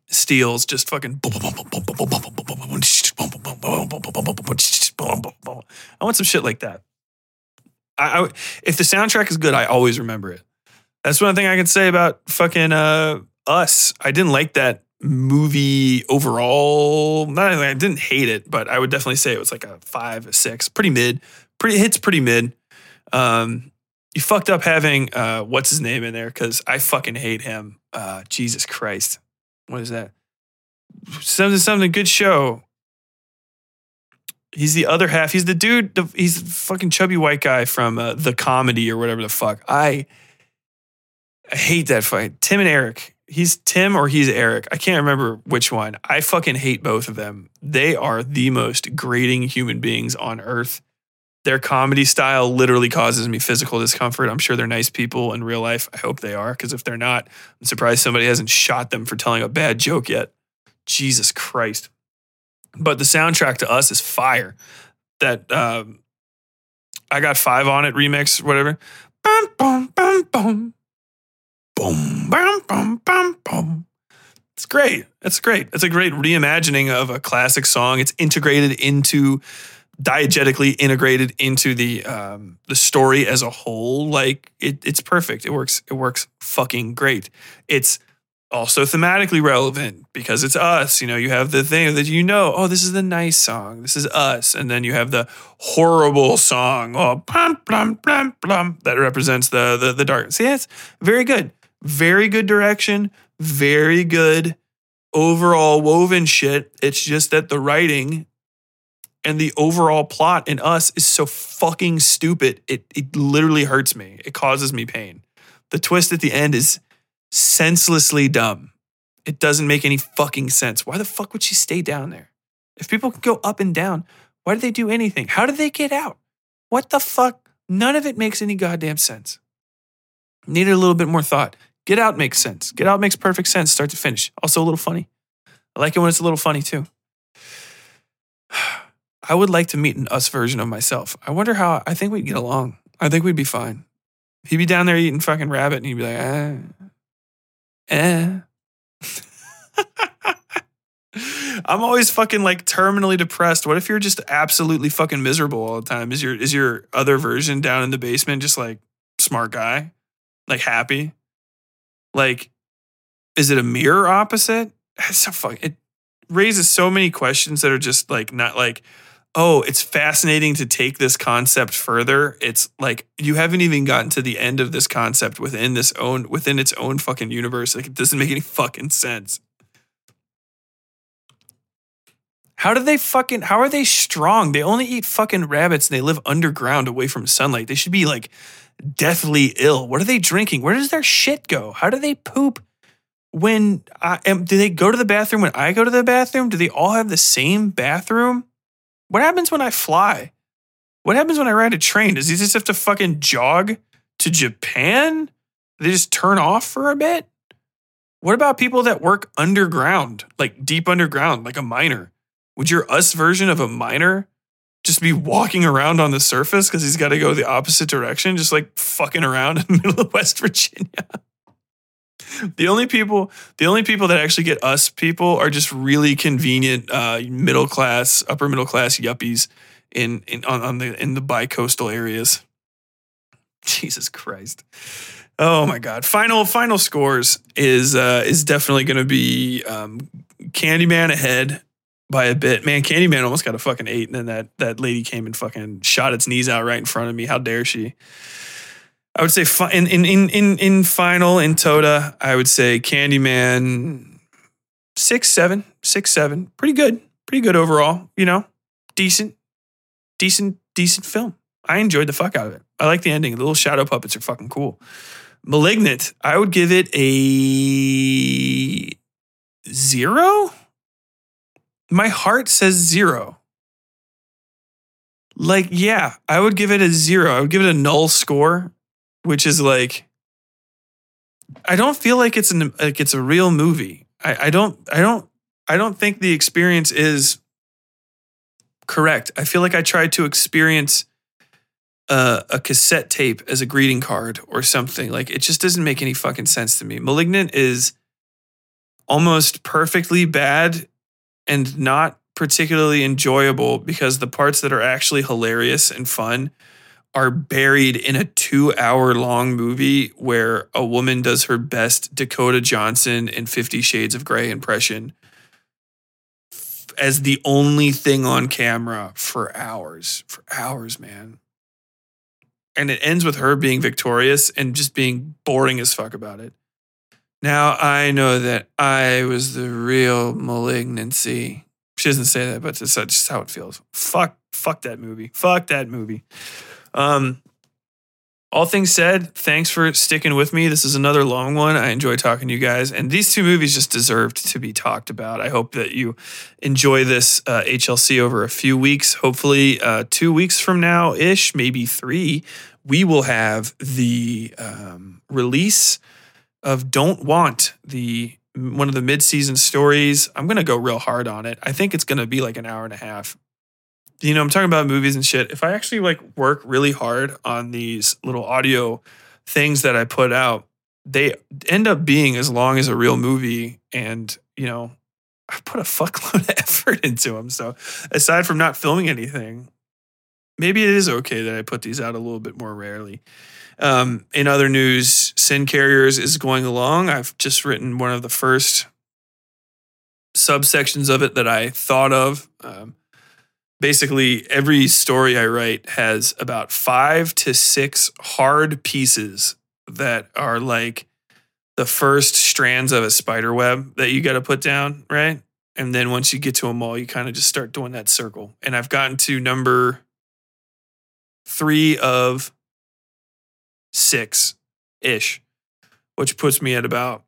steals, just fucking. I want some shit like that. I, I, if the soundtrack is good, I always remember it. That's one thing I can say about fucking uh, us. I didn't like that movie overall. Not I didn't hate it, but I would definitely say it was like a five, a six, pretty mid. Pretty hits pretty mid. Um, you fucked up having uh, what's his name in there because I fucking hate him. Uh, Jesus Christ, what is that? Something, something. Good show. He's the other half. He's the dude. The, he's the fucking chubby white guy from uh, the comedy or whatever the fuck. I, I hate that fight. Tim and Eric. He's Tim or he's Eric. I can't remember which one. I fucking hate both of them. They are the most grating human beings on earth. Their comedy style literally causes me physical discomfort. I'm sure they're nice people in real life. I hope they are, because if they're not, I'm surprised somebody hasn't shot them for telling a bad joke yet. Jesus Christ. But the soundtrack to us is fire. That um, I got five on it remix, whatever. Bum, bum, bum, bum. Boom, bum, bum, bum, bum. It's great. It's great. It's a great reimagining of a classic song. It's integrated into diegetically integrated into the um, the story as a whole. Like it, it's perfect. It works. It works fucking great. It's also thematically relevant because it's us. You know, you have the thing that you know, oh, this is the nice song. This is us. And then you have the horrible song, oh, plum, plum, plum, plum, that represents the, the, the dark. See, it's very good. Very good direction. Very good overall woven shit. It's just that the writing and the overall plot in us is so fucking stupid. It, it literally hurts me. It causes me pain. The twist at the end is senselessly dumb. It doesn't make any fucking sense. Why the fuck would she stay down there? If people can go up and down, why did they do anything? How did they get out? What the fuck? None of it makes any goddamn sense. Needed a little bit more thought. Get out makes sense. Get out makes perfect sense, start to finish. Also a little funny. I like it when it's a little funny too. I would like to meet an us version of myself. I wonder how I think we'd get along. I think we'd be fine. He'd be down there eating fucking rabbit and he'd be like, eh, eh. I'm always fucking like terminally depressed. What if you're just absolutely fucking miserable all the time? Is your is your other version down in the basement just like smart guy? Like happy? Like is it a mirror opposite? It's so fuck it raises so many questions that are just like not like oh, it's fascinating to take this concept further. It's like you haven't even gotten to the end of this concept within this own within its own fucking universe. Like it doesn't make any fucking sense. How do they fucking how are they strong? They only eat fucking rabbits and they live underground away from sunlight. They should be like deathly ill. What are they drinking? Where does their shit go? How do they poop? When I am, do they go to the bathroom when I go to the bathroom? Do they all have the same bathroom? What happens when I fly? What happens when I ride a train? Does he just have to fucking jog to Japan? They just turn off for a bit? What about people that work underground, like deep underground, like a miner? Would your us version of a miner just be walking around on the surface because he's got to go the opposite direction, just like fucking around in the middle of West Virginia? the only people the only people that actually get us people are just really convenient uh, middle class upper middle class yuppies in, in on, on the in the bi-coastal areas. Jesus christ. Oh my god. Final final scores is uh is definitely gonna be um candyman ahead by a bit. Man candyman almost got a fucking eight and then that that lady came and fucking shot its knees out right in front of me. How dare she I would say fi- in, in in in in final in Toda, I would say Candyman six seven six seven, pretty good, pretty good overall. You know, decent, decent, decent film. I enjoyed the fuck out of it. I like the ending. The little shadow puppets are fucking cool. Malignant, I would give it a zero. My heart says zero. Like, yeah, I would give it a zero. I would give it a null score which is like I don't feel like it's an like it's a real movie. I, I don't I don't I don't think the experience is correct. I feel like I tried to experience a, a cassette tape as a greeting card or something. Like it just doesn't make any fucking sense to me. Malignant is almost perfectly bad and not particularly enjoyable because the parts that are actually hilarious and fun are buried in a two hour long movie where a woman does her best Dakota Johnson and Fifty Shades of Grey impression as the only thing on camera for hours, for hours, man. And it ends with her being victorious and just being boring as fuck about it. Now I know that I was the real malignancy. She doesn't say that, but that's just how it feels. Fuck, fuck that movie. Fuck that movie. Um, all things said, thanks for sticking with me. This is another long one. I enjoy talking to you guys, and these two movies just deserved to be talked about. I hope that you enjoy this uh, HLC over a few weeks. Hopefully, uh, two weeks from now ish, maybe three, we will have the um, release of Don't Want, the one of the mid-season stories. I'm gonna go real hard on it. I think it's gonna be like an hour and a half you know, I'm talking about movies and shit. If I actually like work really hard on these little audio things that I put out, they end up being as long as a real movie. And, you know, I put a fuckload of effort into them. So aside from not filming anything, maybe it is okay that I put these out a little bit more rarely. Um, in other news, Sin Carriers is going along. I've just written one of the first subsections of it that I thought of. Um, basically every story I write has about five to six hard pieces that are like the first strands of a spider web that you got to put down, right? And then once you get to them all, you kind of just start doing that circle. And I've gotten to number three of six ish, which puts me at about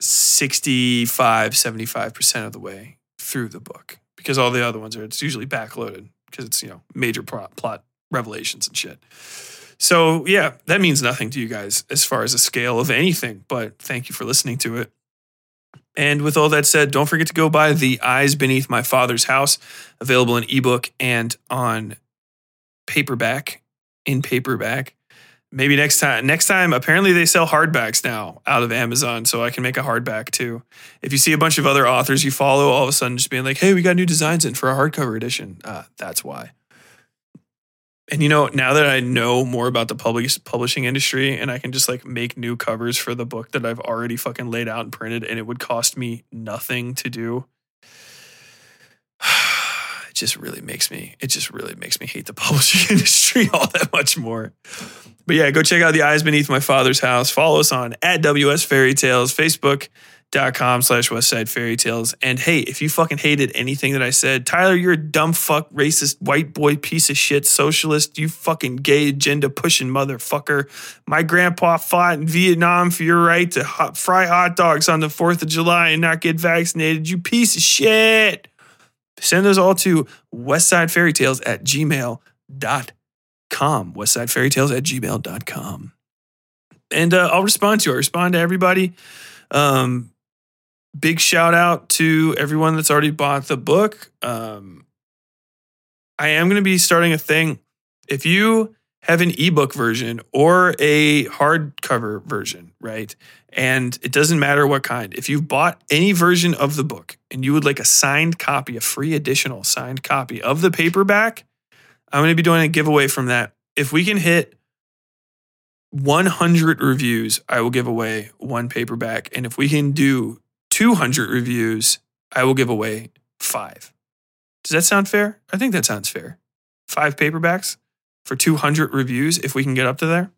65, 75% of the way through the book because all the other ones are it's usually backloaded because it's you know major plot, plot revelations and shit. So yeah, that means nothing to you guys as far as a scale of anything, but thank you for listening to it. And with all that said, don't forget to go buy The Eyes Beneath My Father's House, available in ebook and on paperback, in paperback maybe next time next time apparently they sell hardbacks now out of amazon so i can make a hardback too. If you see a bunch of other authors you follow all of a sudden just being like hey we got new designs in for a hardcover edition. Uh, that's why. And you know now that i know more about the publish, publishing industry and i can just like make new covers for the book that i've already fucking laid out and printed and it would cost me nothing to do just really makes me it just really makes me hate the publishing industry all that much more but yeah, go check out the eyes beneath my father's house. Follow us on at WS Fairy Tales, Facebook.com slash Westside Fairytales. And hey, if you fucking hated anything that I said, Tyler, you're a dumb fuck, racist, white boy, piece of shit, socialist, you fucking gay agenda pushing motherfucker. My grandpa fought in Vietnam for your right to hot, fry hot dogs on the 4th of July and not get vaccinated, you piece of shit. Send those all to westsidefairytales at gmail.com com, westsidefairytales at gmail.com. And uh, I'll respond to you. I respond to everybody. Um, big shout out to everyone that's already bought the book. Um, I am going to be starting a thing. If you have an ebook version or a hardcover version, right? And it doesn't matter what kind. If you've bought any version of the book and you would like a signed copy, a free additional signed copy of the paperback, I'm going to be doing a giveaway from that. If we can hit 100 reviews, I will give away one paperback. And if we can do 200 reviews, I will give away five. Does that sound fair? I think that sounds fair. Five paperbacks for 200 reviews if we can get up to there.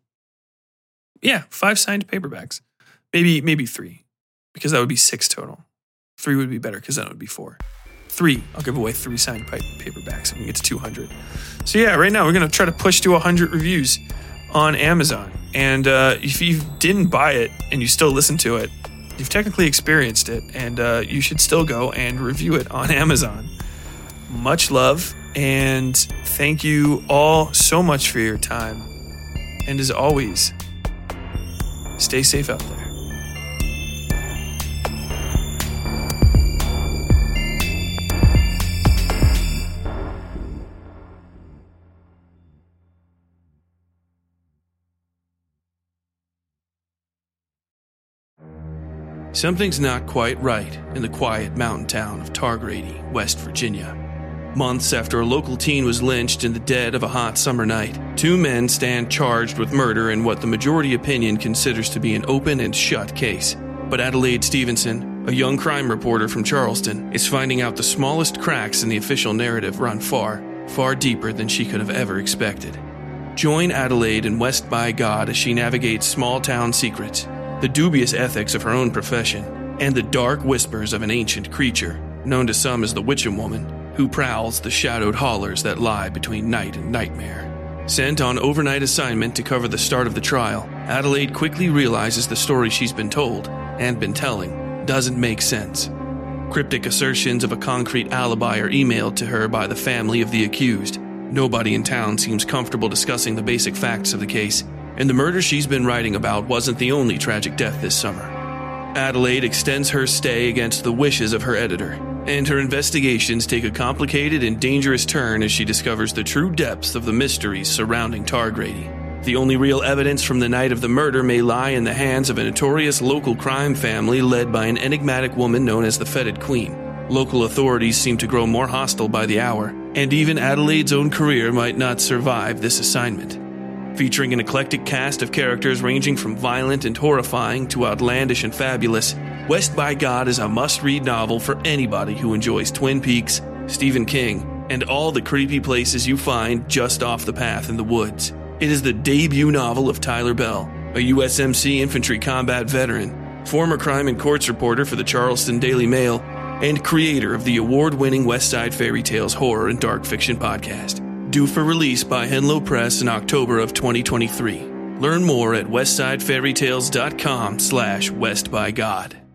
Yeah, five signed paperbacks. Maybe maybe 3 because that would be 6 total. 3 would be better because that would be 4 three. I'll give away three signed paperbacks and we get to 200. So yeah, right now we're gonna try to push to 100 reviews on Amazon. And uh, if you didn't buy it and you still listen to it, you've technically experienced it, and uh, you should still go and review it on Amazon. Much love, and thank you all so much for your time. And as always, stay safe out there. Something's not quite right in the quiet mountain town of Targrady, West Virginia. Months after a local teen was lynched in the dead of a hot summer night, two men stand charged with murder in what the majority opinion considers to be an open and shut case. But Adelaide Stevenson, a young crime reporter from Charleston, is finding out the smallest cracks in the official narrative run far, far deeper than she could have ever expected. Join Adelaide in West by God as she navigates small town secrets, the dubious ethics of her own profession, and the dark whispers of an ancient creature, known to some as the Witching Woman, who prowls the shadowed hollers that lie between night and nightmare. Sent on overnight assignment to cover the start of the trial, Adelaide quickly realizes the story she's been told and been telling doesn't make sense. Cryptic assertions of a concrete alibi are emailed to her by the family of the accused. Nobody in town seems comfortable discussing the basic facts of the case, and the murder she's been writing about wasn't the only tragic death this summer. Adelaide extends her stay against the wishes of her editor, and her investigations take a complicated and dangerous turn as she discovers the true depths of the mysteries surrounding Targrady. The only real evidence from the night of the murder may lie in the hands of a notorious local crime family led by an enigmatic woman known as the Fetid Queen. Local authorities seem to grow more hostile by the hour, and even Adelaide's own career might not survive this assignment. Featuring an eclectic cast of characters ranging from violent and horrifying to outlandish and fabulous, West by God is a must read novel for anybody who enjoys Twin Peaks, Stephen King, and all the creepy places you find just off the path in the woods. It is the debut novel of Tyler Bell, a USMC infantry combat veteran, former crime and courts reporter for the Charleston Daily Mail, and creator of the award winning Westside Fairytales horror and dark fiction podcast due for release by Henlow Press in October of 2023. Learn more at westsidefairytales.com slash westbygod.